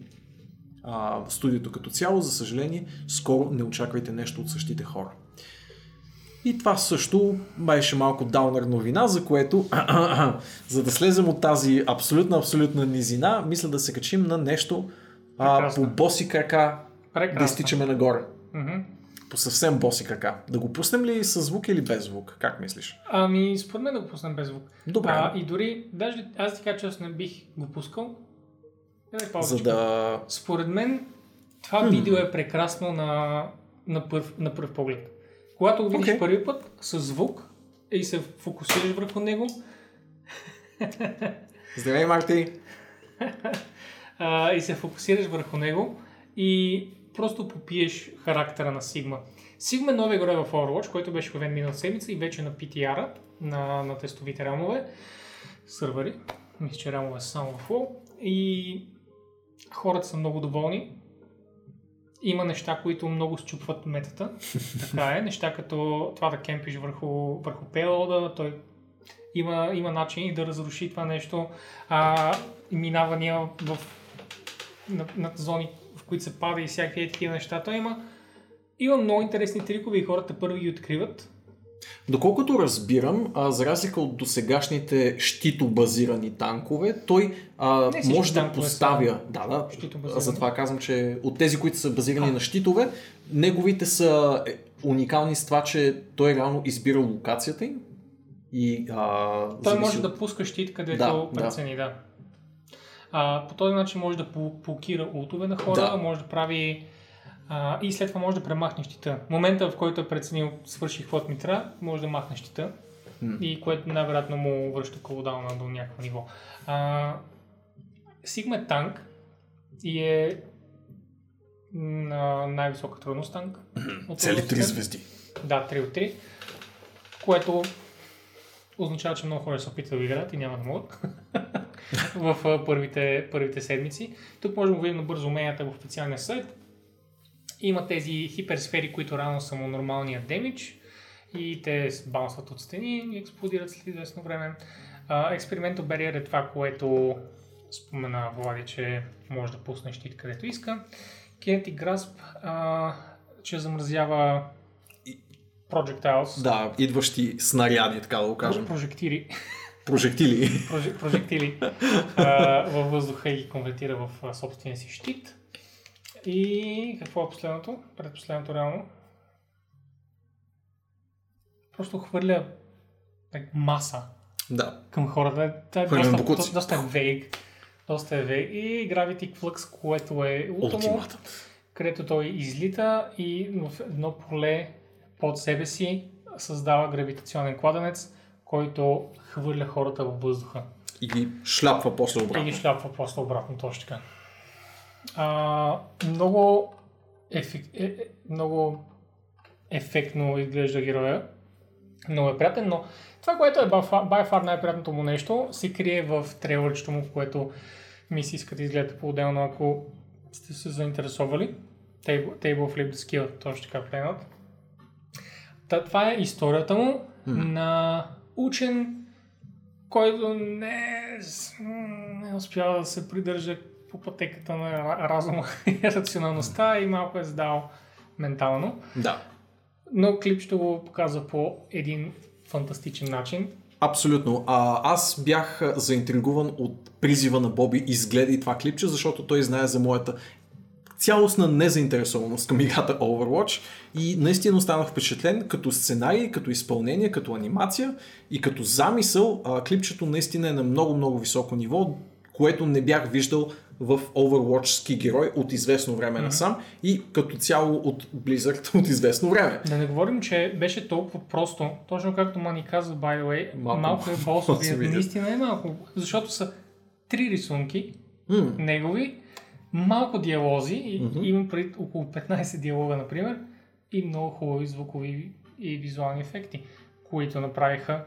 а, студиото като цяло, за съжаление, скоро не очаквайте нещо от същите хора. И това също беше малко даунър новина, за което, за да слезем от тази абсолютна, абсолютна низина, мисля да се качим на нещо а, Прекрасно. по боси крака, да Прекрасно. изтичаме нагоре. Мгм. По съвсем боси крака. Да го пуснем ли с звук или без звук? Как мислиш? Ами, според мен да го пуснем без звук. Добре. А, и дори, даже аз ти кажа, че аз не бих го пускал. Повече. за да... Според мен това видео е прекрасно на, на, първ, на пръв поглед. Когато го видиш Окей. първи път с звук и се фокусираш върху него Здравей, Марти! а, и се фокусираш върху него и просто попиеш характера на Сигма. Сигма е новия герой в Overwatch, който беше обявен миналата седмица и вече на PTR, на, на тестовите рамове, сървъри. Мисля, че рамове са само в WoW. И хората са много доволни. Има неща, които много счупват метата. Така е. Неща като това да кемпиш върху, върху пейлода, той има, има начини да разруши това нещо. А, минавания в, над, над зони, които се пада и всякакви такива неща. Той има, има много интересни трикове и хората първи ги откриват. Доколкото разбирам, а, за разлика от досегашните щитобазирани танкове, той а, Не може да са поставя. Да, да. Затова казвам, че от тези, които са базирани на щитове, неговите са е, уникални с това, че той реално избира локацията им. И, а, Той зависи може да пуска щит, където Да, да. прецени, да. А, по този начин може да бл- блокира ултове на хора, Да. може да прави а, и след това може да премахне щита. Момента, в който е преценил свърши каквото ми трябва, може да махне щита М. и което най-вероятно му връща колодауна до някакво ниво. А, Sigma е танк и е на най-висока трудност танк. Цели трудностите. три звезди. Да, 3 от 3, което означава, че много хора се опитват да играят и няма да могат в първите, първите седмици. Тук можем да видим набързо уменията в официалния сайт. Има тези хиперсфери, които рано са му нормалния демидж и те баунсват от стени и експлодират след известно време. Експериментал Barrier е това, което спомена Влади, че може да пусне щит където иска. Kinetic Grasp, а, че замразява projectiles, Да, идващи снаряди, така да го кажем. прожектири, Прожектили. проже- прожектили а, във въздуха и ги конвертира в а, собствения си щит. И какво е последното? Предпоследното реално. Просто хвърля так, маса Да. към хората. Това е Хвърляме доста, доста е вейг. Доста е вейг. И Gravity Flux, което е ултимо, където той излита и в едно поле под себе си създава гравитационен кладенец, който хвърля хората във въздуха. И ги шляпва после И обратно. ги шляпва после обратно, точно така. А, много, ефек, е, е, много ефектно изглежда героя. Много е приятен, но това, което е by far, най-приятното му нещо, се крие в трейлърчето му, в което ми се иска да изгледате по-отделно, ако сте се заинтересовали. Table, Table Flip Skill, точно така пленът. Та, това е историята му на учен, който не, с- не успява да се придържа по пътеката на ра- разума и рационалността и малко е сдал ментално. Да. Но клипчето го показва по един фантастичен начин. Абсолютно. А, аз бях заинтригуван от призива на Боби изгледай това клипче, защото той знае за моята цялостна незаинтересованост към играта Overwatch и наистина останах впечатлен като сценарий, като изпълнение, като анимация и като замисъл. А, клипчето наистина е на много-много високо ниво, което не бях виждал в Overwatch герой от известно време насам и като цяло от Blizzard от известно време. Да не говорим, че беше толкова просто, точно както Мани казва, by the way, Малко- малко, е босовият. наистина е малко, защото са три рисунки, М, негови, малко диалози, Мгм. има пред около 15 диалога, например, и много хубави звукови и визуални ефекти, които направиха,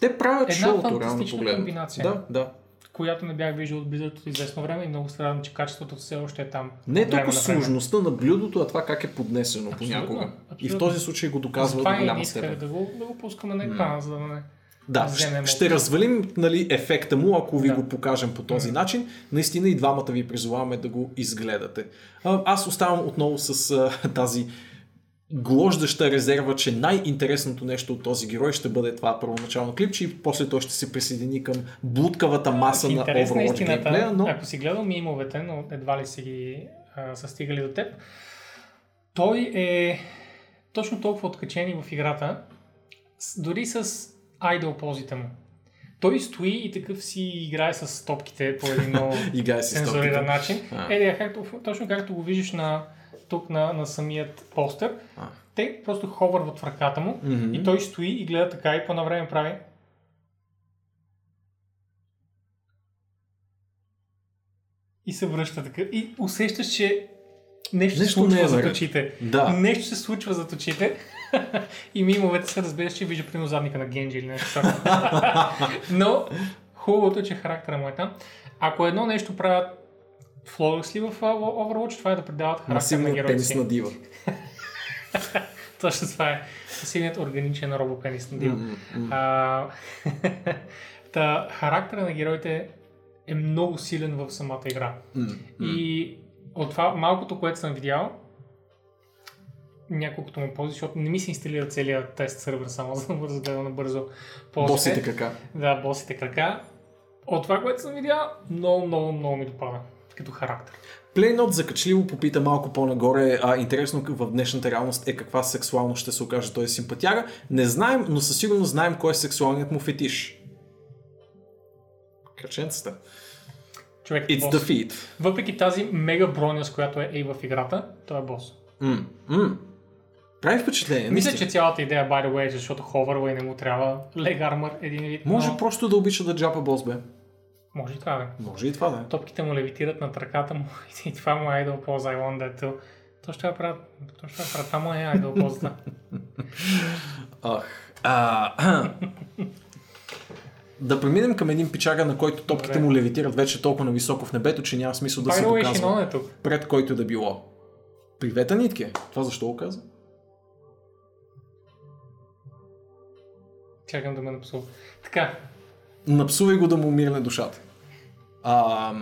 Те правят Една шоуто, фантастична комбинация. Да, да. която не бях виждал от Blizzard от известно време и много се радвам, че качеството все още е там. Не е толкова сложността на блюдото, а това как е поднесено Абсолютно, понякога. И в абсолютно. този случай го доказва до и голяма не исках степен. да го, да го пускаме на екрана, за да не... Да, вземем ще, от- развалим нали, ефекта му, ако ви Да. го покажем по този начин. Наистина и двамата ви призоваваме да го изгледате. Аз оставам отново с а, тази глождаща резерва, че най-интересното нещо от този герой ще бъде това първоначално клипче и после той ще се присъедини към блудкавата маса на Overwatch геймплея, но ако си гледал мимовете, но едва ли си ги а, са стигали до теб, той е точно толкова откачен в играта, дори с айдол позите му. Той стои и такъв си играе с топките по един много играе си с цензуриран топките. начин. А. Е, както, точно както го виждаш на, тук на, на самият постер, А. те просто ховърват в ръката му Мгм. и той стои и гледа така и по навреме прави. И се връща така. И усещаш, че нещо, се Нещо случва не е наред. очите. Да. Нещо се случва зад очите. и мимовете се разбираш, че вижда примерно задника на Генджи или нещо. Но хубавото е, че характера му е там. Ако едно нещо правят flawlessly в а, Overwatch, това е да предават характер на Масивна героите си. тенисна дива. Точно това е. Силният органичен робопенис на Дим. М, м. А, та, характера на героите е много силен в самата игра. М. И от това малкото, което съм видял, няколкото му ползи, защото не ми се инсталира целият тест сервер, само за да разгледам набързо ползите. Босите крака. Да, босите крака. От това, което съм видял, много, много, много ми допада като характер. Плейнот закачливо попита малко по-нагоре, а интересно в днешната реалност е каква сексуално ще се окаже той симпатяга. Не знаем, но със сигурност знаем кой е сексуалният му фетиш. Краченцата. Човек It's бос. the feet. Въпреки тази мега броня, с която е Ей в играта, той е бос. М, м. Прави впечатление. Мисля, че цялата идея, by the way, е, защото ховърва и не му трябва лег армър един вид. Може но... просто да обича да джапа бос, бе. Може и това да. е. Може и това да. Топките му левитират над ръката му и това му е idol pose, I want that too. То ще правят, то ще правят, това му е idol pose. Ах. А, да преминем към един пичага, на който топките Добре. му левитират вече толкова нависоко в небето, че няма смисъл да By се way, доказва е пред който да било. Привет, Анитке. Това защо го каза? Чакам да ме напсува. Така, Напсувай го да му умирне душата. А,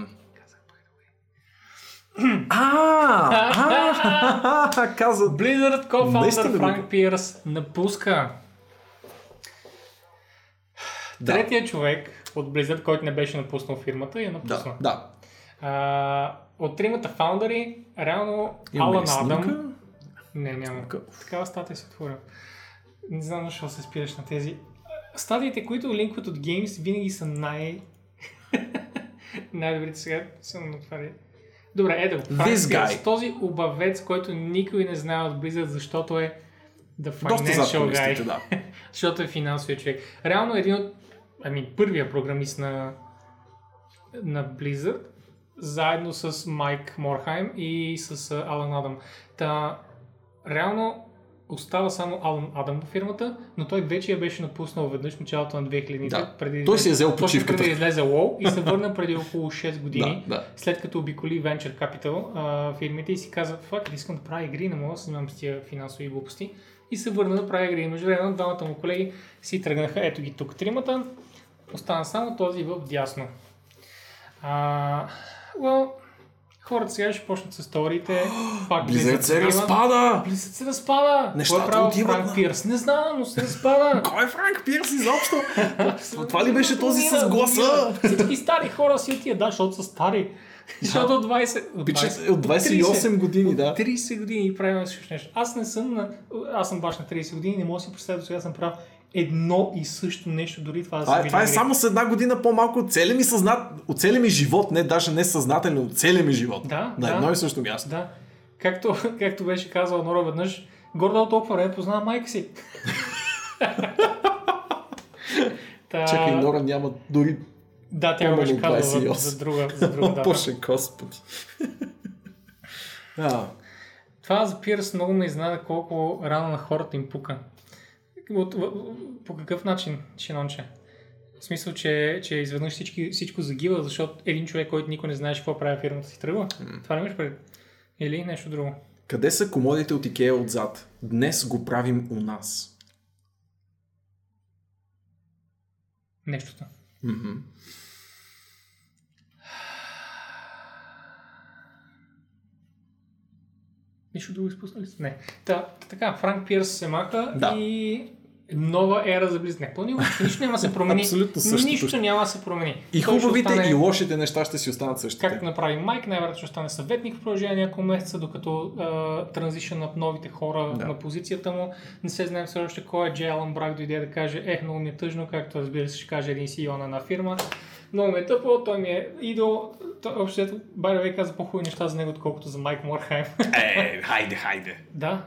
а, а, каза. Blizzard co-founder? Франк Пирс напуска. Да. Третия човек от Blizzard, който не беше напуснал фирмата, я Да, напусна. да. А, от тримата фаундъри, реално Алан? Адам... Не, няма. Такава статия си отворя. Не знам защо се спираш на тези. Статиите, които линкват от Games, винаги са най... най-добрите сега. Съм отваря. Добре, ето. This guy. Този обавец, който никой не знае от Blizzard, защото е The Financial Guy. да. защото е финансовия човек. Реално един от, ами, първия програмист на, на Blizzard, заедно с Майк Морхайм и с Алан Адам. Та, реално остава само Алан Адам в фирмата, но той вече я беше напуснал веднъж началото на 2000-те. Да. Преди Той си е взел почивката. преди излезе WoW и се върна преди около 6 години. Да, да. След като обиколи Venture Capital а, фирмите и си каза, фак, искам да правя игри, не мога да се занимавам с тия финансови глупости. И се върна да прави игри. Между време двамата му колеги си тръгнаха, ето ги тук тримата. Остана само този в дясно. А, well, хората сега ще почнат с историите. Пак Blizzard се разпада! Blizzard се разпада! Нещата Кой е правил отиват Франк на- Пирс? Не знам, но се разпада. Кой е Франк Пирс изобщо? Това ли беше този с гласа? Всички стари хора си отиват, да, защото са стари. Защото от 20... От Пича 20 от 28 години, да. 30 години правим нещо. Аз не съм на... Аз съм баш на 30 години, не мога да си представя, сега съм правил едно и също нещо, дори това да Това, е, това е само с една година по-малко от целия ми съзнат, от целия ми живот, не даже не съзнателно, от целия ми живот. Да, На да. едно и също място. Да. Както, както беше казал Нора веднъж, гордо толкова време познава майка си. Та, Чакай, Нора няма дори Да, тя го беше казала за, 28. за друга, за друга дата. Боже, господи. А, Това за Пирс много ме изненада колко рано на хората им пука. От, по какъв начин, Шинонче? В смисъл, че, че изведнъж всички, всичко загива, защото един човек, който никой не знаеше какво прави фирмата си тръгва. Това ли имаш пред? Или нещо друго? къде са комодите от Икея отзад? Днес го правим у нас. Нещото. Мгм. Нищо друго изпуснали сте? Не. Та, така, Франк Пирс се маха Да. и нова ера за Близ. Не, пълни нищо няма да се промени. Абсолютно същото. Нищо няма да се промени. И Той хубавите остане- и лошите неща ще си останат същите. Както направи Майк, най-вероятно ще остане съветник в продължение на няколко месеца, докато транзишън от новите хора Да. на позицията му. Не се знаем все още кой е Джей Алън Брак дойде да каже, ех, много ми е тъжно, както разбира се ще каже един CEO на една фирма. Много ми е тъпо, той ми е идол. Общо way, каза по-хубави неща за него, отколкото за Майк Морхайм. Е, хайде, хайде. да.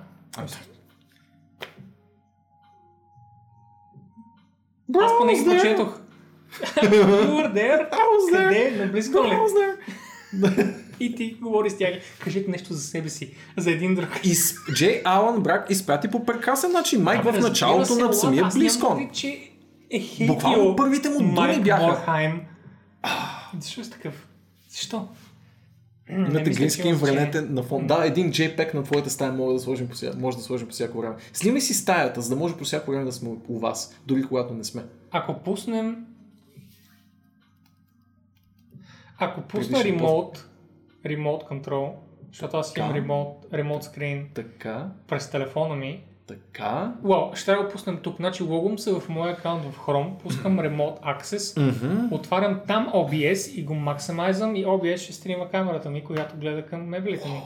Аз поне ги прочетох. You were there? was there. Къде? Наблизко ли? I was there. И ти говори с тях. Кажете нещо за себе си, за един друг. И с- Джей Алън Брак изпрати по прекрасен начин Майк в началото се, на самия аз нямам Близкон. че е Буквално първите му думи бяха. Морхайм. Защо е такъв? Защо? Имате има върнете на фон. Да, един JPEG на твоята стая може да сложим по, ся... може да сложим по всяко време. Снимай си стаята, за да може по всяко време да сме у вас, дори когато не сме. Ако пуснем... Ако пусна ремонт, ремонт контрол, защото аз имам ремонт, ремонт скрин Така, през телефона ми, така. Уау, ще го пуснем тук. Значи логом се в моя акаунт в Chrome, пускам Remote Access, Мгм. отварям там OBS и го максимайзвам и OBS ще стрима камерата ми, която гледа към мебелите ми.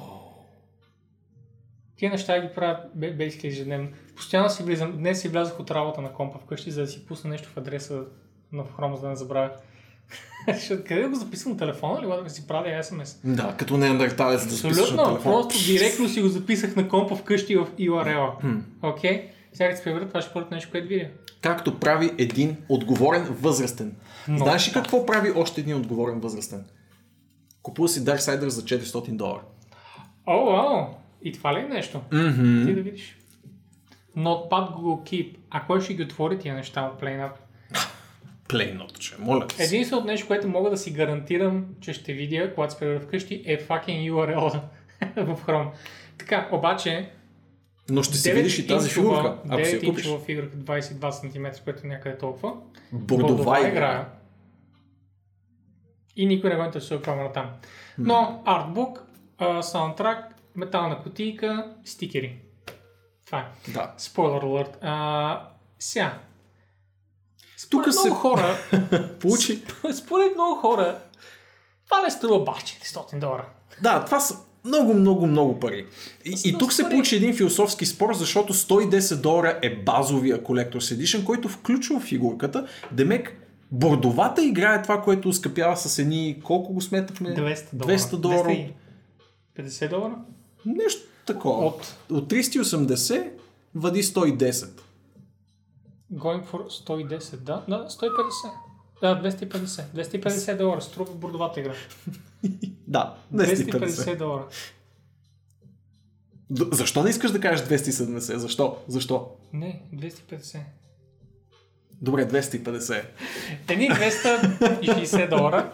Тия неща ги правят бе- basically ежедневно. Постоянно си влизам. Днес си влязох от работа на компа вкъщи, за да си пусна нещо в адреса на Chrome, за да не забравя. Къде да го записвам на телефона или да си правя SMS? Да, като неандерталец да записваш на Абсолютно, просто директно си го записах на компа вкъщи в URL-а. Окей? Сега като се превърна, това ще е първото нещо, което видя. както прави един отговорен възрастен. Но- Знаеш ли какво прави още един отговорен възрастен? Купува си Darksiders за 400 долара. О, вау! И това ли е нещо? Мгм. Ти да видиш. Notepad Google Keep. А кой ще ги отвори тия неща от PlayNap? Плейното, че моля ти. Единственото нещо, което мога да си гарантирам, че ще видя, когато спре вкъщи, е fucking URL в Chrome. Така, обаче, Но ще си видиш и тази фигурка, ако си я 9 купиш. инчова фигурка, 22 см, което е някъде толкова. Бордова игра. И никой не го интересува камера там. Но артбук, саундтрак, метална кутийка, стикери. Това е. Да. Спойлер алърт. Сега. Тук се много хора, получи... според много хора, това не струва баш 400 долара. Да, това са много, много, много пари. И, и тук се пари. получи един философски спор, защото 110 долара е базовия Collector's Edition, който включва фигурката. Демек, бордовата игра е това, което скъпява с едни... Колко го сметахме? 200 долара. 200 долара. 250 долара? Нещо такова. От- От 380 вади 110. Going for 110, да? Да, 150. Да, 250. 250 долара струва бордовата игра. Да, 250. 250 долара. Д- Защо не искаш да кажеш 270? Защо? Защо? Не, 250. Добре, 250. Едни 260 долара.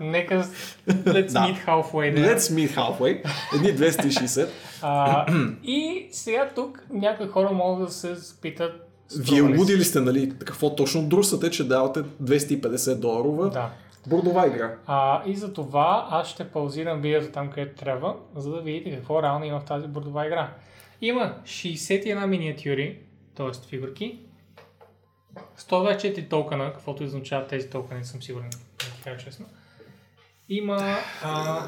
Нека let's Да. meet halfway there. Let's meet halfway. Едни 260. А, и сега тук някои хора могат да се спитат. Вие струва ли луди си? ли сте, нали? Какво точно друсате, че давате 250 доларова Да. бордова игра? А, и за това аз ще паузирам видеото там, където трябва, за да видите какво реално има в тази бордова игра. Има 61 миниатюри, т.е. фигурки, 124 токена, каквото означават тези токени, не съм сигурен, да ти кажа честно. Има а,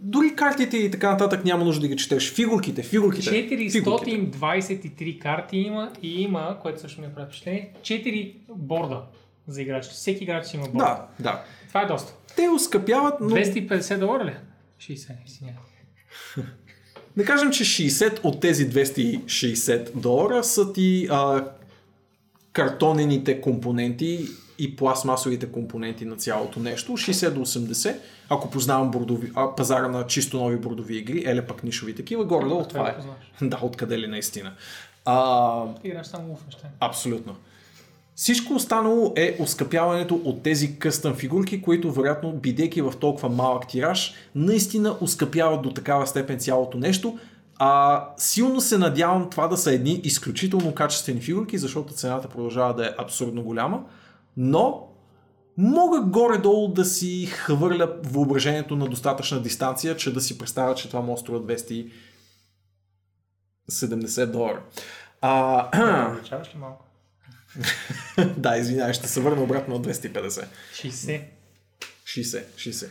Дори картите и така нататък няма нужда да ги четеш. Фигурките, фигурките. фигурките. 423 карти има и има, което също ми е прави впечатление, 4 борда за играч. Всеки играч има борд. Да, да. Това е доста. Те ускъпяват, но 250 долара ли? 60, извинявай. да кажем, че 60 от тези 260 долара са ти а, картонените компоненти и пластмасовите компоненти на цялото нещо. 60 до 80, ако познавам бордови, а, пазара на чисто нови бордови игри, еле пък нишови такива, горе-долу това да е. познаваш. Да, откъде ли наистина. А, Ти играш само в неща. Абсолютно. Всичко останало е оскъпяването от тези къстъм фигурки, които вероятно, бидейки в толкова малък тираж, наистина оскъпяват до такава степен цялото нещо. А, силно се надявам това да са едни изключително качествени фигурки, защото цената продължава да е абсурдно голяма, но мога горе-долу да си хвърля въображението на достатъчна дистанция, че да си представя, че това може струва 270 долара. А, Увеличаваш ли малко? да, извинявай, ще се върна обратно на 250. 60. 60, 60.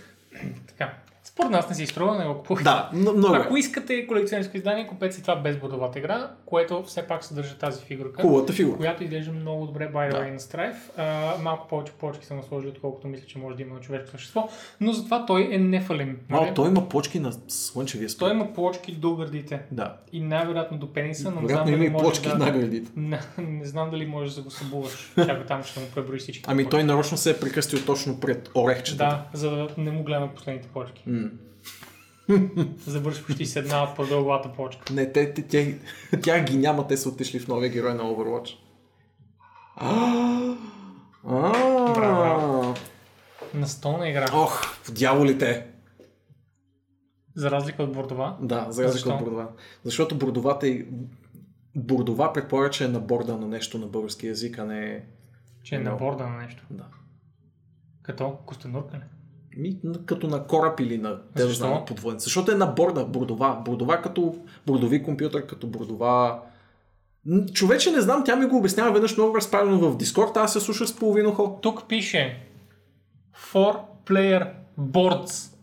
Така. Според нас не си струва, не го купувайте. Да, много е. Ако искате колекционерско издание, купете си това без бордовата игра, което все пак съдържа тази фигурка. Хубавата фигура. Която изглежда много добре, by the Да. way, на Strife. А, малко повече почки съм сложил, отколкото мисля, че може да има на човешко същество, но затова той е нефален. А, нали? той има почки на слънчевия той спън. има плочки до гърдите Да. и най-вероятно до пениса, но не знам има дали и може почки да... на градите. Не, не знам дали можеш да го събуваш. Чакай там ще му преброи всички. Ами почки. той нарочно се е прекъстил точно пред орехчетата. Да, за да не му гледаме последните почки. М. Завърши почти с една от продълговата почка. Не, те, те, те, тях ги няма, те са отишли в новия герой на Overwatch. Браво. Настолна игра. Ох, дяволите. За разлика от бордова. Да, за разлика Защо? от бордова. Защото бордовата е... Бордова предполага, че е на борда на нещо на български язик, а не. Че е на борда на нещо. Да. Като костенурка ли? Ми, като на кораб или на Защо? подводен. Защото е на борда, бордова. Бордова като бордови компютър, като бордова... Човече не знам, тя ми го обяснява веднъж много разправено в Дискорд, аз се слушах с половина ухо. Тук пише For player boards.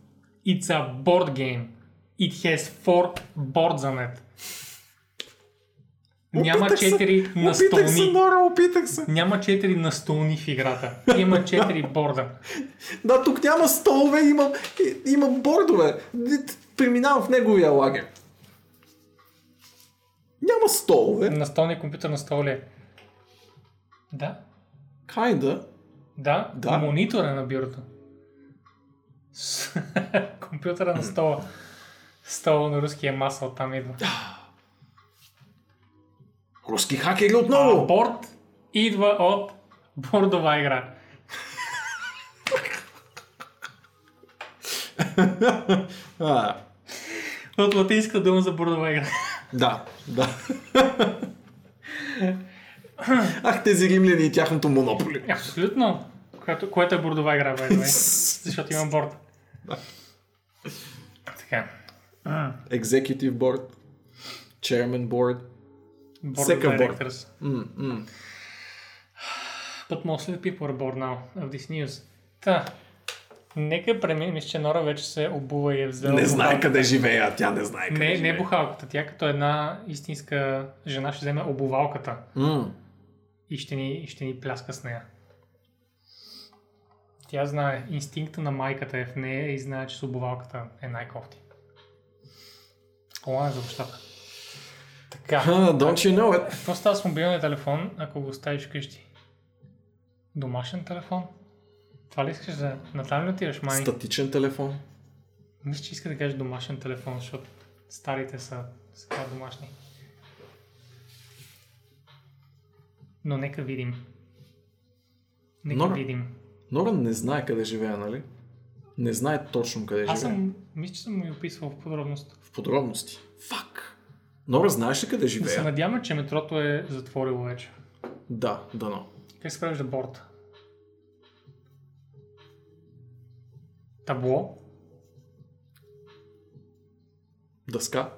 It's a board game. It has four boards on it. Няма Опитах се, четири Опитах се. Нора, опитах се. Няма четири настолни в играта. Има четири борда. Да, тук няма столове, има, има бордове. Преминавам в неговия лагер. Няма столове. Настолни компютър на стол ли е? Да. Kinda. Да, Да. монитора на бюрото. С- Компютъра на стола. Стола на руския масъл там идва. Руски хакери отново! борт идва от бордова игра. А, От латинска дума за бордова игра. да, да. Ах, тези римляни и тяхното монополи. Абсолютно. Което, което е бордова игра, way. Защото има борд. Така. Executive board, chairman board. Board Всека of directors. М. But mostly people are bored now of this news. Та. Нека преминем, мисля, че Нора вече се обува и е взела. Не знае къде живее, а тя не знае къде Не, не живее. бухалката. Тя като една истинска жена ще вземе обувалката М, и ще ни, ще ни пляска с нея. Тя знае, инстинкта на майката е в нея и знае, че с обувалката е най-кофти. Това е за бащата. Така. Don't you know it? Какво става с мобилния телефон, ако го оставиш вкъщи? Домашен телефон? Това ли искаш да... На там ли отиваш, мани? Статичен телефон. Мисля, че иска да кажеш домашен телефон, защото старите са сега домашни. Но нека видим. Нека Нора. видим. Нора не знае къде живее, нали? Не знае точно къде Аз живее. съм, мисля, че съм ми описвал в подробност. В подробности. Фак. Нора, знаеш ли къде Да се живее? надяваме, че метрото е затворило вече. Да, дано. Как се превежда борт? Табло? Дъска.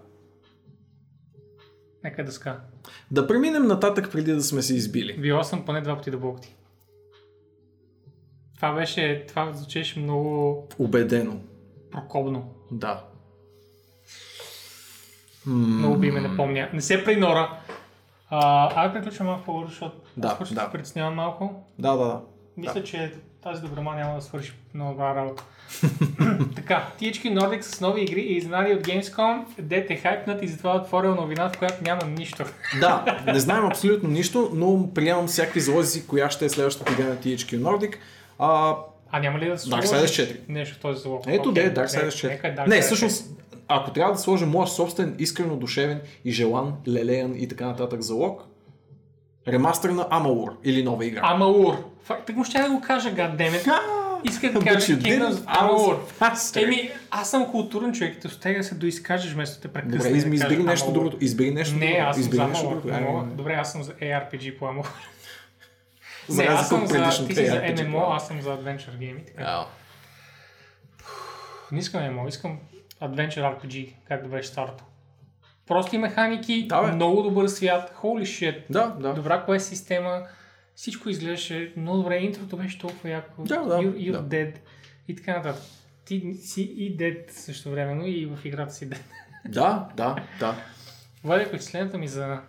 Нека дъска. Да преминем нататък преди да сме се избили. Била съм поне два пъти да блокти. Това беше, това звучеше много Убедено. прокобно. Да. Много би ме не помня. Не се при Нора. А, ай приключвам малко по-бързо, защото Да, аз да. се притеснявам малко. Да, да, да. Мисля, че тази добрама няма да свърши много добра работа. така, THQ Nordic с нови игри и изненади от Gamescom, дете хайпнат и затова отворил новина, в която няма нищо. Да, не знаем абсолютно нищо, но приемам всякакви залози, коя ще е следващата игра на THQ Nordic. А, А няма ли да Darksiders сложиш 4. нещо в този залог? ето Окей, да е. Darksiders 4. Нека е Darksiders Не, 4. всъщност, ако трябва да сложа моя собствен, искрено душевен и желан, лелеян и така нататък залог, ремастър на Amalur или нова игра. Амаур. Факт, так му ще да го кажа, goddammit. Исках да кажа Kingdoms faster. Еми, аз съм културен човек, те стига да се доизкажеш вместо те прекъсна. Добре, да избери нещо другото. Избери нещо Не, аз съм за не. Добре, аз съм за ARPG по Amalur. За Не, аз съм за, ти си за MMO, аз съм за Adventure Game. Така. Ау. Не искам MMO, искам Adventure RPG, както беше старото. Прости механики, Да, бе. много добър свят, holy shit, Да, да. добра quest система, всичко изглеждаше много добре, интрото беше толкова яко, Да, да, you're, you're да. dead и така нататък. Ти си и dead също времено и в играта си dead. Да, да, да. Влади, впечатленията ми за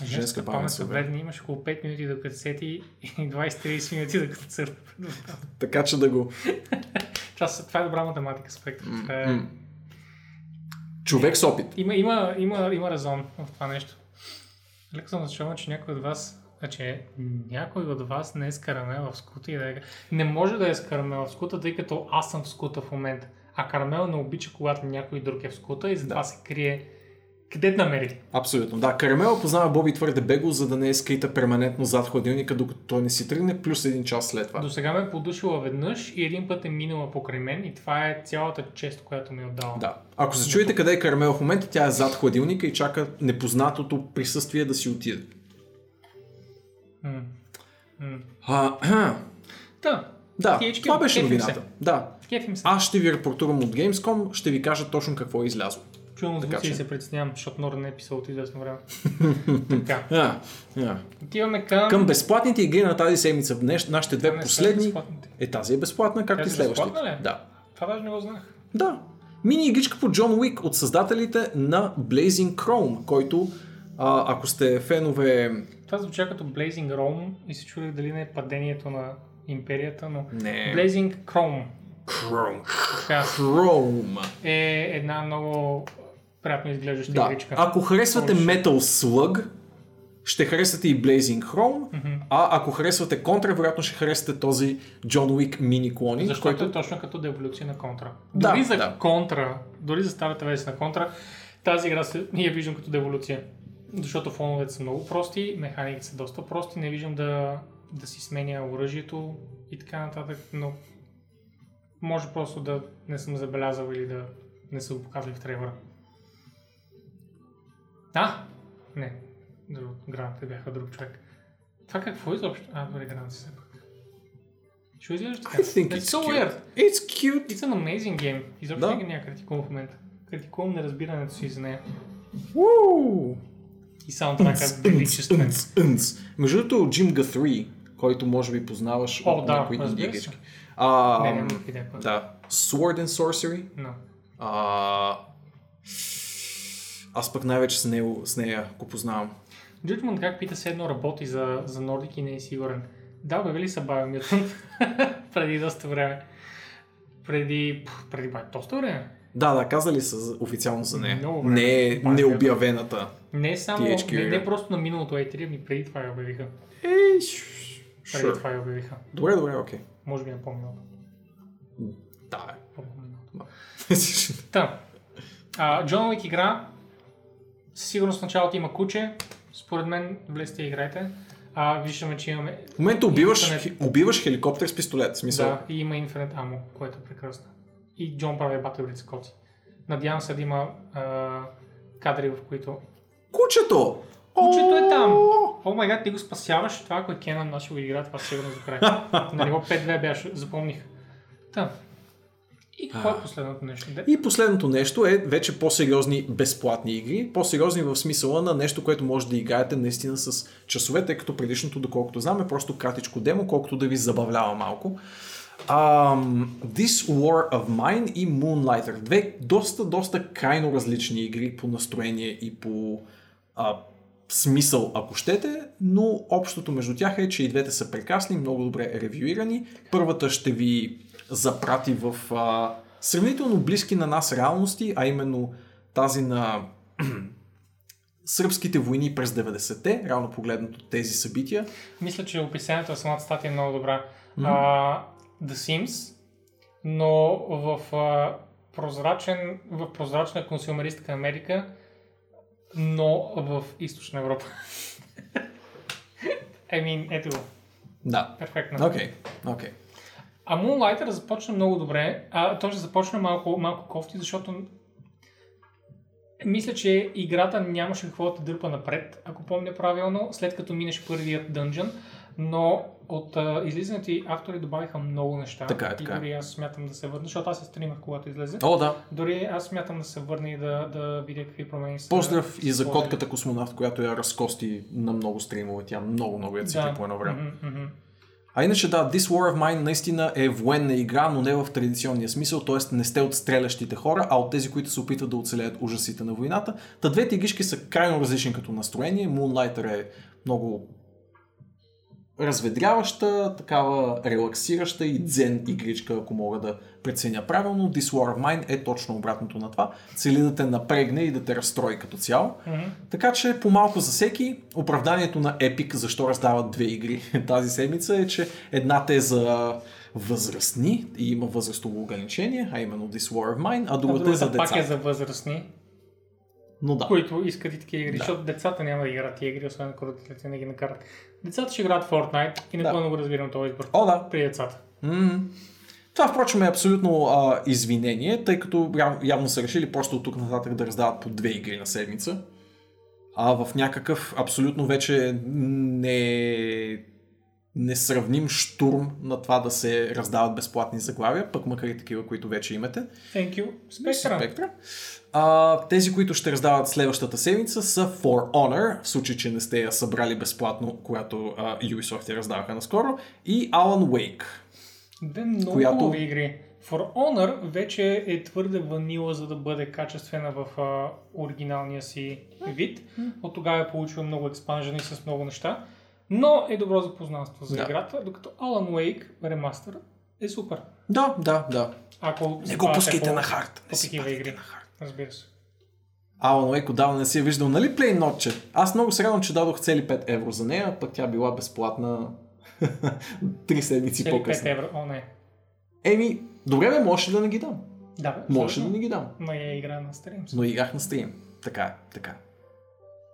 Женска женска памет вредни. Имаш около 5 минути докато сети и 20-30 минути докато църпа. Така че да го... Това, това е добра математика, спектър. Това е... Човек с опит. Има, има, има, има резон в това нещо. Леко съм зачуван, че някой от вас, значи някой от вас не е с карамел в скута и да е... Не може да е с карамел в скута, тъй като аз съм в скута в момента. А карамел не обича, когато някой друг е в скута и затова Да. се крие къде да намери. Абсолютно. Да, Карамел познава Боби твърде бего, за да не е скрита перманентно зад хладилника, докато той не си тръгне, плюс един час след това. До сега ме е подушила веднъж и един път е минала покрай мен и това е цялата чест, която ми е отдала. Да. Ако се чуете къде е Карамел в момента, тя е зад хладилника и чака непознатото присъствие да си отиде. М. М. А, кхм. Та, да, THQ, това беше новината. Да. Аз ще ви репортувам от Gamescom, ще ви кажа точно какво е излязло. Чувам така звуци и че- се притеснявам, защото Нора не е писал от известно време. така. А, а. Отиваме към... Към безплатните игри на тази седмица, днес, нашите две последни. Е, тази е безплатна, както и следващите. безплатна ли е? Да. Това даже не го знах. Да. Мини игричка по Джон Уик от създателите на Blazing Chrome, който, а, ако сте фенове... Това звуча като Blazing Rome и се чудих дали не е падението на империята, но Не. Blazing Chrome Chrome. Chrome. е една много приятно изглеждаща Да. игричка. Ако харесвате. Metal Slug, ще харесате и Blazing Chrome, а ако харесвате Contra, вероятно ще харесате този John Wick мини клони, Защото който... е точно като деволюция на. Да, Дори за да. контра, дори за старата версия на контра, тази игра се, ние виждам като деволюция. Защото фоновете са много прости, механиките са доста прости, не виждам да, да си сменя оръжието и така нататък, но може просто да не съм забелязал или да не са го показали в трейлера. А! Не. Друг, граната бяха друг човек. Това какво изобщо? А, добре, граната все пак. Ще изглежда така. I think It's it's so cute. weird. It's cute. It's an amazing game. Изобщо Да. не няма критикувам в момента. Критикувам неразбирането си за нея. Woo! И саундтрака е величествен. Между другото, Jim Guthrie, който може би познаваш О, от да, някои се. игрички. А, Не, нямам идея. кой е. да. Sword and Sorcery. Но. А, аз пък най-вече с, него, с нея го познавам. Judgment как пита се едно работи за, за Nordic и не е сигурен. Да, обявили са Biomutant преди доста време. Преди, преди бай, доста време. Да, да, казали са официално за нея. Много време. Не е необявената. Не е само, THQ не, не игра. просто на миналото E3, ами преди това я обявиха. Е, Преди sure. това я обявиха. Добре, добре, окей. Може би на по-миналото. Да. По-миналото. Та. А, Джон Уик игра. Със сигурност в началото има куче. Според мен влезте и играйте. А, виждаме, че имаме... В момента убиваш, Интернет. убиваш хеликоптер с пистолет. Смисъл. Да, и има Infinite Ammo, което е прекрасно. И Джон прави Blitz коти. Надявам се да има а, кадри, в които... Кучето! Кучето е там! О! Май гад, ти го спасяваш. Това, ако е аз ще го играя, това сигурно за край. На ниво 5-2 беше, запомних. Та. И какво е последното нещо? Де? И последното нещо е вече по-сериозни безплатни игри. По-сериозни в смисъла на нещо, което може да играете наистина с часове, тъй като предишното, доколкото знам, е просто кратичко демо, колкото да ви забавлява малко. Um, This War of Mine и Moonlighter. Две доста, доста крайно различни игри по настроение и по а, смисъл, ако щете, но общото между тях е, че и двете са прекрасни, много добре ревюирани. Първата ще ви запрати в а, сравнително близки на нас реалности, а именно тази на сръбските войни през 90-те, реално погледнато тези събития. Мисля, че описанието на самата статия е много добра. А, The Sims, но в, а, прозрачен, в прозрачна консумеристка Америка, но в източна Европа. I mean, ето го. Да. Перфектно. Окей, окей. А Moonlighter започна много добре. А, той ще започна малко, малко кофти, защото мисля, че играта нямаше какво да дърпа напред, ако помня правилно, след като минеш първият дънжън, но от а, излизането и автори добавиха много неща. Така е, така е. И дори аз смятам да се върна, защото аз се стримах, когато излезе. О, да. Дори аз смятам да се върна и да, да видя какви промени са. Поздрав и за котката космонавт, която я разкости на много стримове. Тя много, много я цикли по едно време. Мгм, мгм. А иначе да, This War of Mine наистина е военна игра, но не в традиционния смисъл, т.е. не сте от стрелящите хора, а от тези, които се опитват да оцелеят ужасите на войната. Та двете игришки са крайно различни като настроение. Moonlighter е много разведряваща, такава релаксираща и дзен игричка, ако мога да преценя правилно. This War of Mine е точно обратното на това. Цели да те напрегне и да те разстрои като цяло. Мгм. Така че по-малко за всеки, оправданието на Epic защо раздават две игри тази седмица е, че едната е за възрастни и има възрастово ограничение, а именно This War of Mine, а А другата е за другата деца. пак е за възрастни, Но да. които искат и такива игри, Да. защото децата няма да играят тия игри, освен ако родителите не ги накарат. Децата ще играят Fortnite и Да. напълно го разбирам този избор. О, да. При децата. М. Това, впрочем, е абсолютно а, извинение, тъй като яв- явно са решили просто от тук нататък да раздават по две игри на седмица. А в някакъв абсолютно вече не несравним штурм на това да се раздават безплатни заглавия, пък макар и такива, които вече имате. Thank you. Спектра. Спектра. А, тези, които ще раздават следващата седмица са For Honor, в случай, че не сте я събрали безплатно, която а, Ubisoft я раздаваха наскоро, и Alan Wake. Да, много Която- хубави игри. For Honor вече е твърде ванила, за да бъде качествена в а, оригиналния си вид. От тогава е получила много експанжени с много неща. Но е добро запознанство за Да. играта, докато Alan Wake Remaster е супер. Да, да, да. Ако Не го пускайте по- на хард. Не си игри. на хард. Разбира се. Алан Уейк отдавна не си е виждал, нали плей нотче? Аз много се радвам, че дадох цели 5 евро за нея, пък тя била безплатна 3 седмици Цели 5 по-късно. евро. О, не. Еми, добре бе, можеше да не ги дам. Да, бе, Можеше да не ги дам. Ма я игра на стрим. Но играх на стрим. Така е, така. е.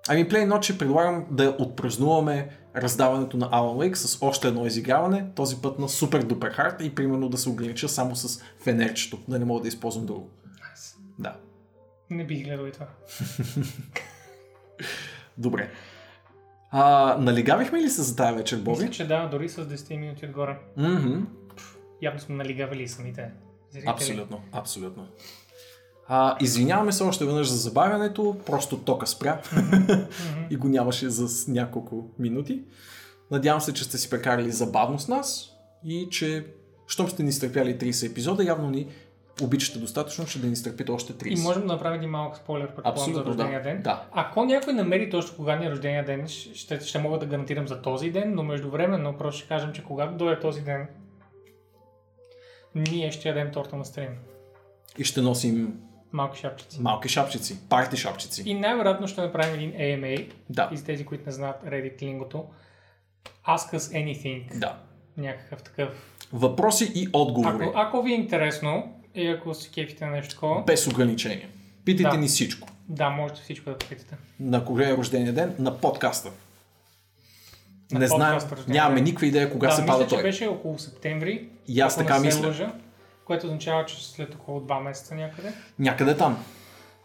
Ами Play Notch предлагам да отпразнуваме раздаването на Alan Wake с още едно изиграване, този път на супер дупер хард и примерно да се огранича само с фенерчето, да не мога да използвам друго. Nice. Да, Не бих гледал и това. добре. А, налигавихме ли се за тази вечер, Мисля, Боби? че да, дори с 10 минути отгоре. Мгм. Явно сме налигавали самите зрители. Абсолютно, абсолютно. А, извиняваме се още веднъж за забавянето, просто тока спря и го нямаше за няколко минути. Надявам се, че сте си прекарали забавно с нас и че, щом сте ни изтърпяли 30 епизода, явно ни обичате достатъчно, че да ни изтърпите още 30. И можем да направим един малък спойлер, предполагам, за рождения да. ден. Да. Ако някой намери точно кога ни е рождения ден, ще, ще мога да гарантирам за този ден, но междувременно просто ще кажем, че когато дойде този ден, ние ще ядем торта на стрим. И ще носим Малки шапчици. малки шапчици, парти шапчици. И най-вероятно ще направим един AMA, Да, и за тези, които не знаят Reddit лингото, Ask us anything. да. Някакъв такъв. Въпроси и отговори. Ако, ако ви е интересно и ако се кефите на нещо такова, Без ограничения. Питайте Да. ни всичко. да, можете всичко да попитате. На кога е рождения ден? На подкаста. На не рождения нямаме никаква идея кога да, се мисля, пада той. беше около септември. И аз така не мисля. Лъжа, което означава, че след около 2 месеца някъде. Някъде там.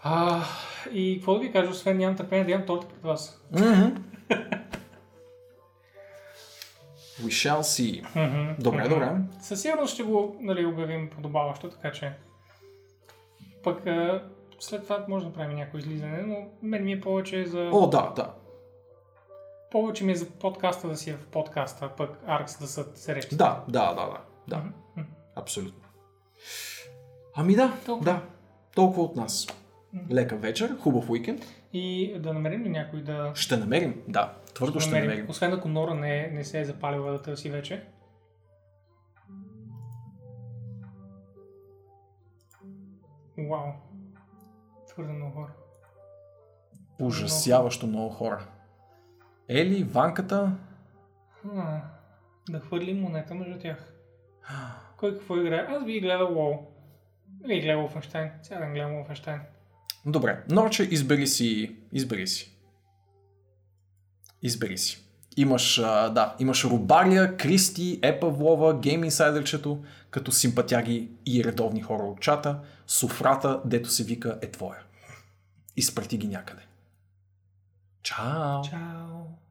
А, и какво да ви кажа, освен нямам търпение да имам торта пред вас. We shall see. Добре, добре. Със сигурност ще го нали, обявим подобаващо, така че пък а, след това може да направим някакво излизане, но мен ми е повече за... О, да, да. Повече ми е за подкаста да си е в подкаста, пък Аркс да са срещи. Да, да, да, да. да. Абсолютно. Ами да, Толкова. да. Толкова от нас. Лека вечер, хубав уикенд. И да намерим ли някой да... Ще намерим, да. Твърдо ще намерим, намерим. Освен ако Нора не, не се е запалила да търси вече. Вау. Твърде много хора. Ужасяващо много хора. Ели, Ванката, А, да хвърлим монета между тях. Кой какво играе? Аз би гледал WoW. Или гледал Wolfenstein. Сега да гледам Wolfenstein. Добре, Норче, избери си, избери си. Избери си. Имаш, а, да, имаш Рубария, Кристи, Епа Влова, Гейм Инсайдърчето, като симпатяги и редовни хора от чата, Софрата, дето се вика е твоя. Изпрати ги някъде. Чао! Чао!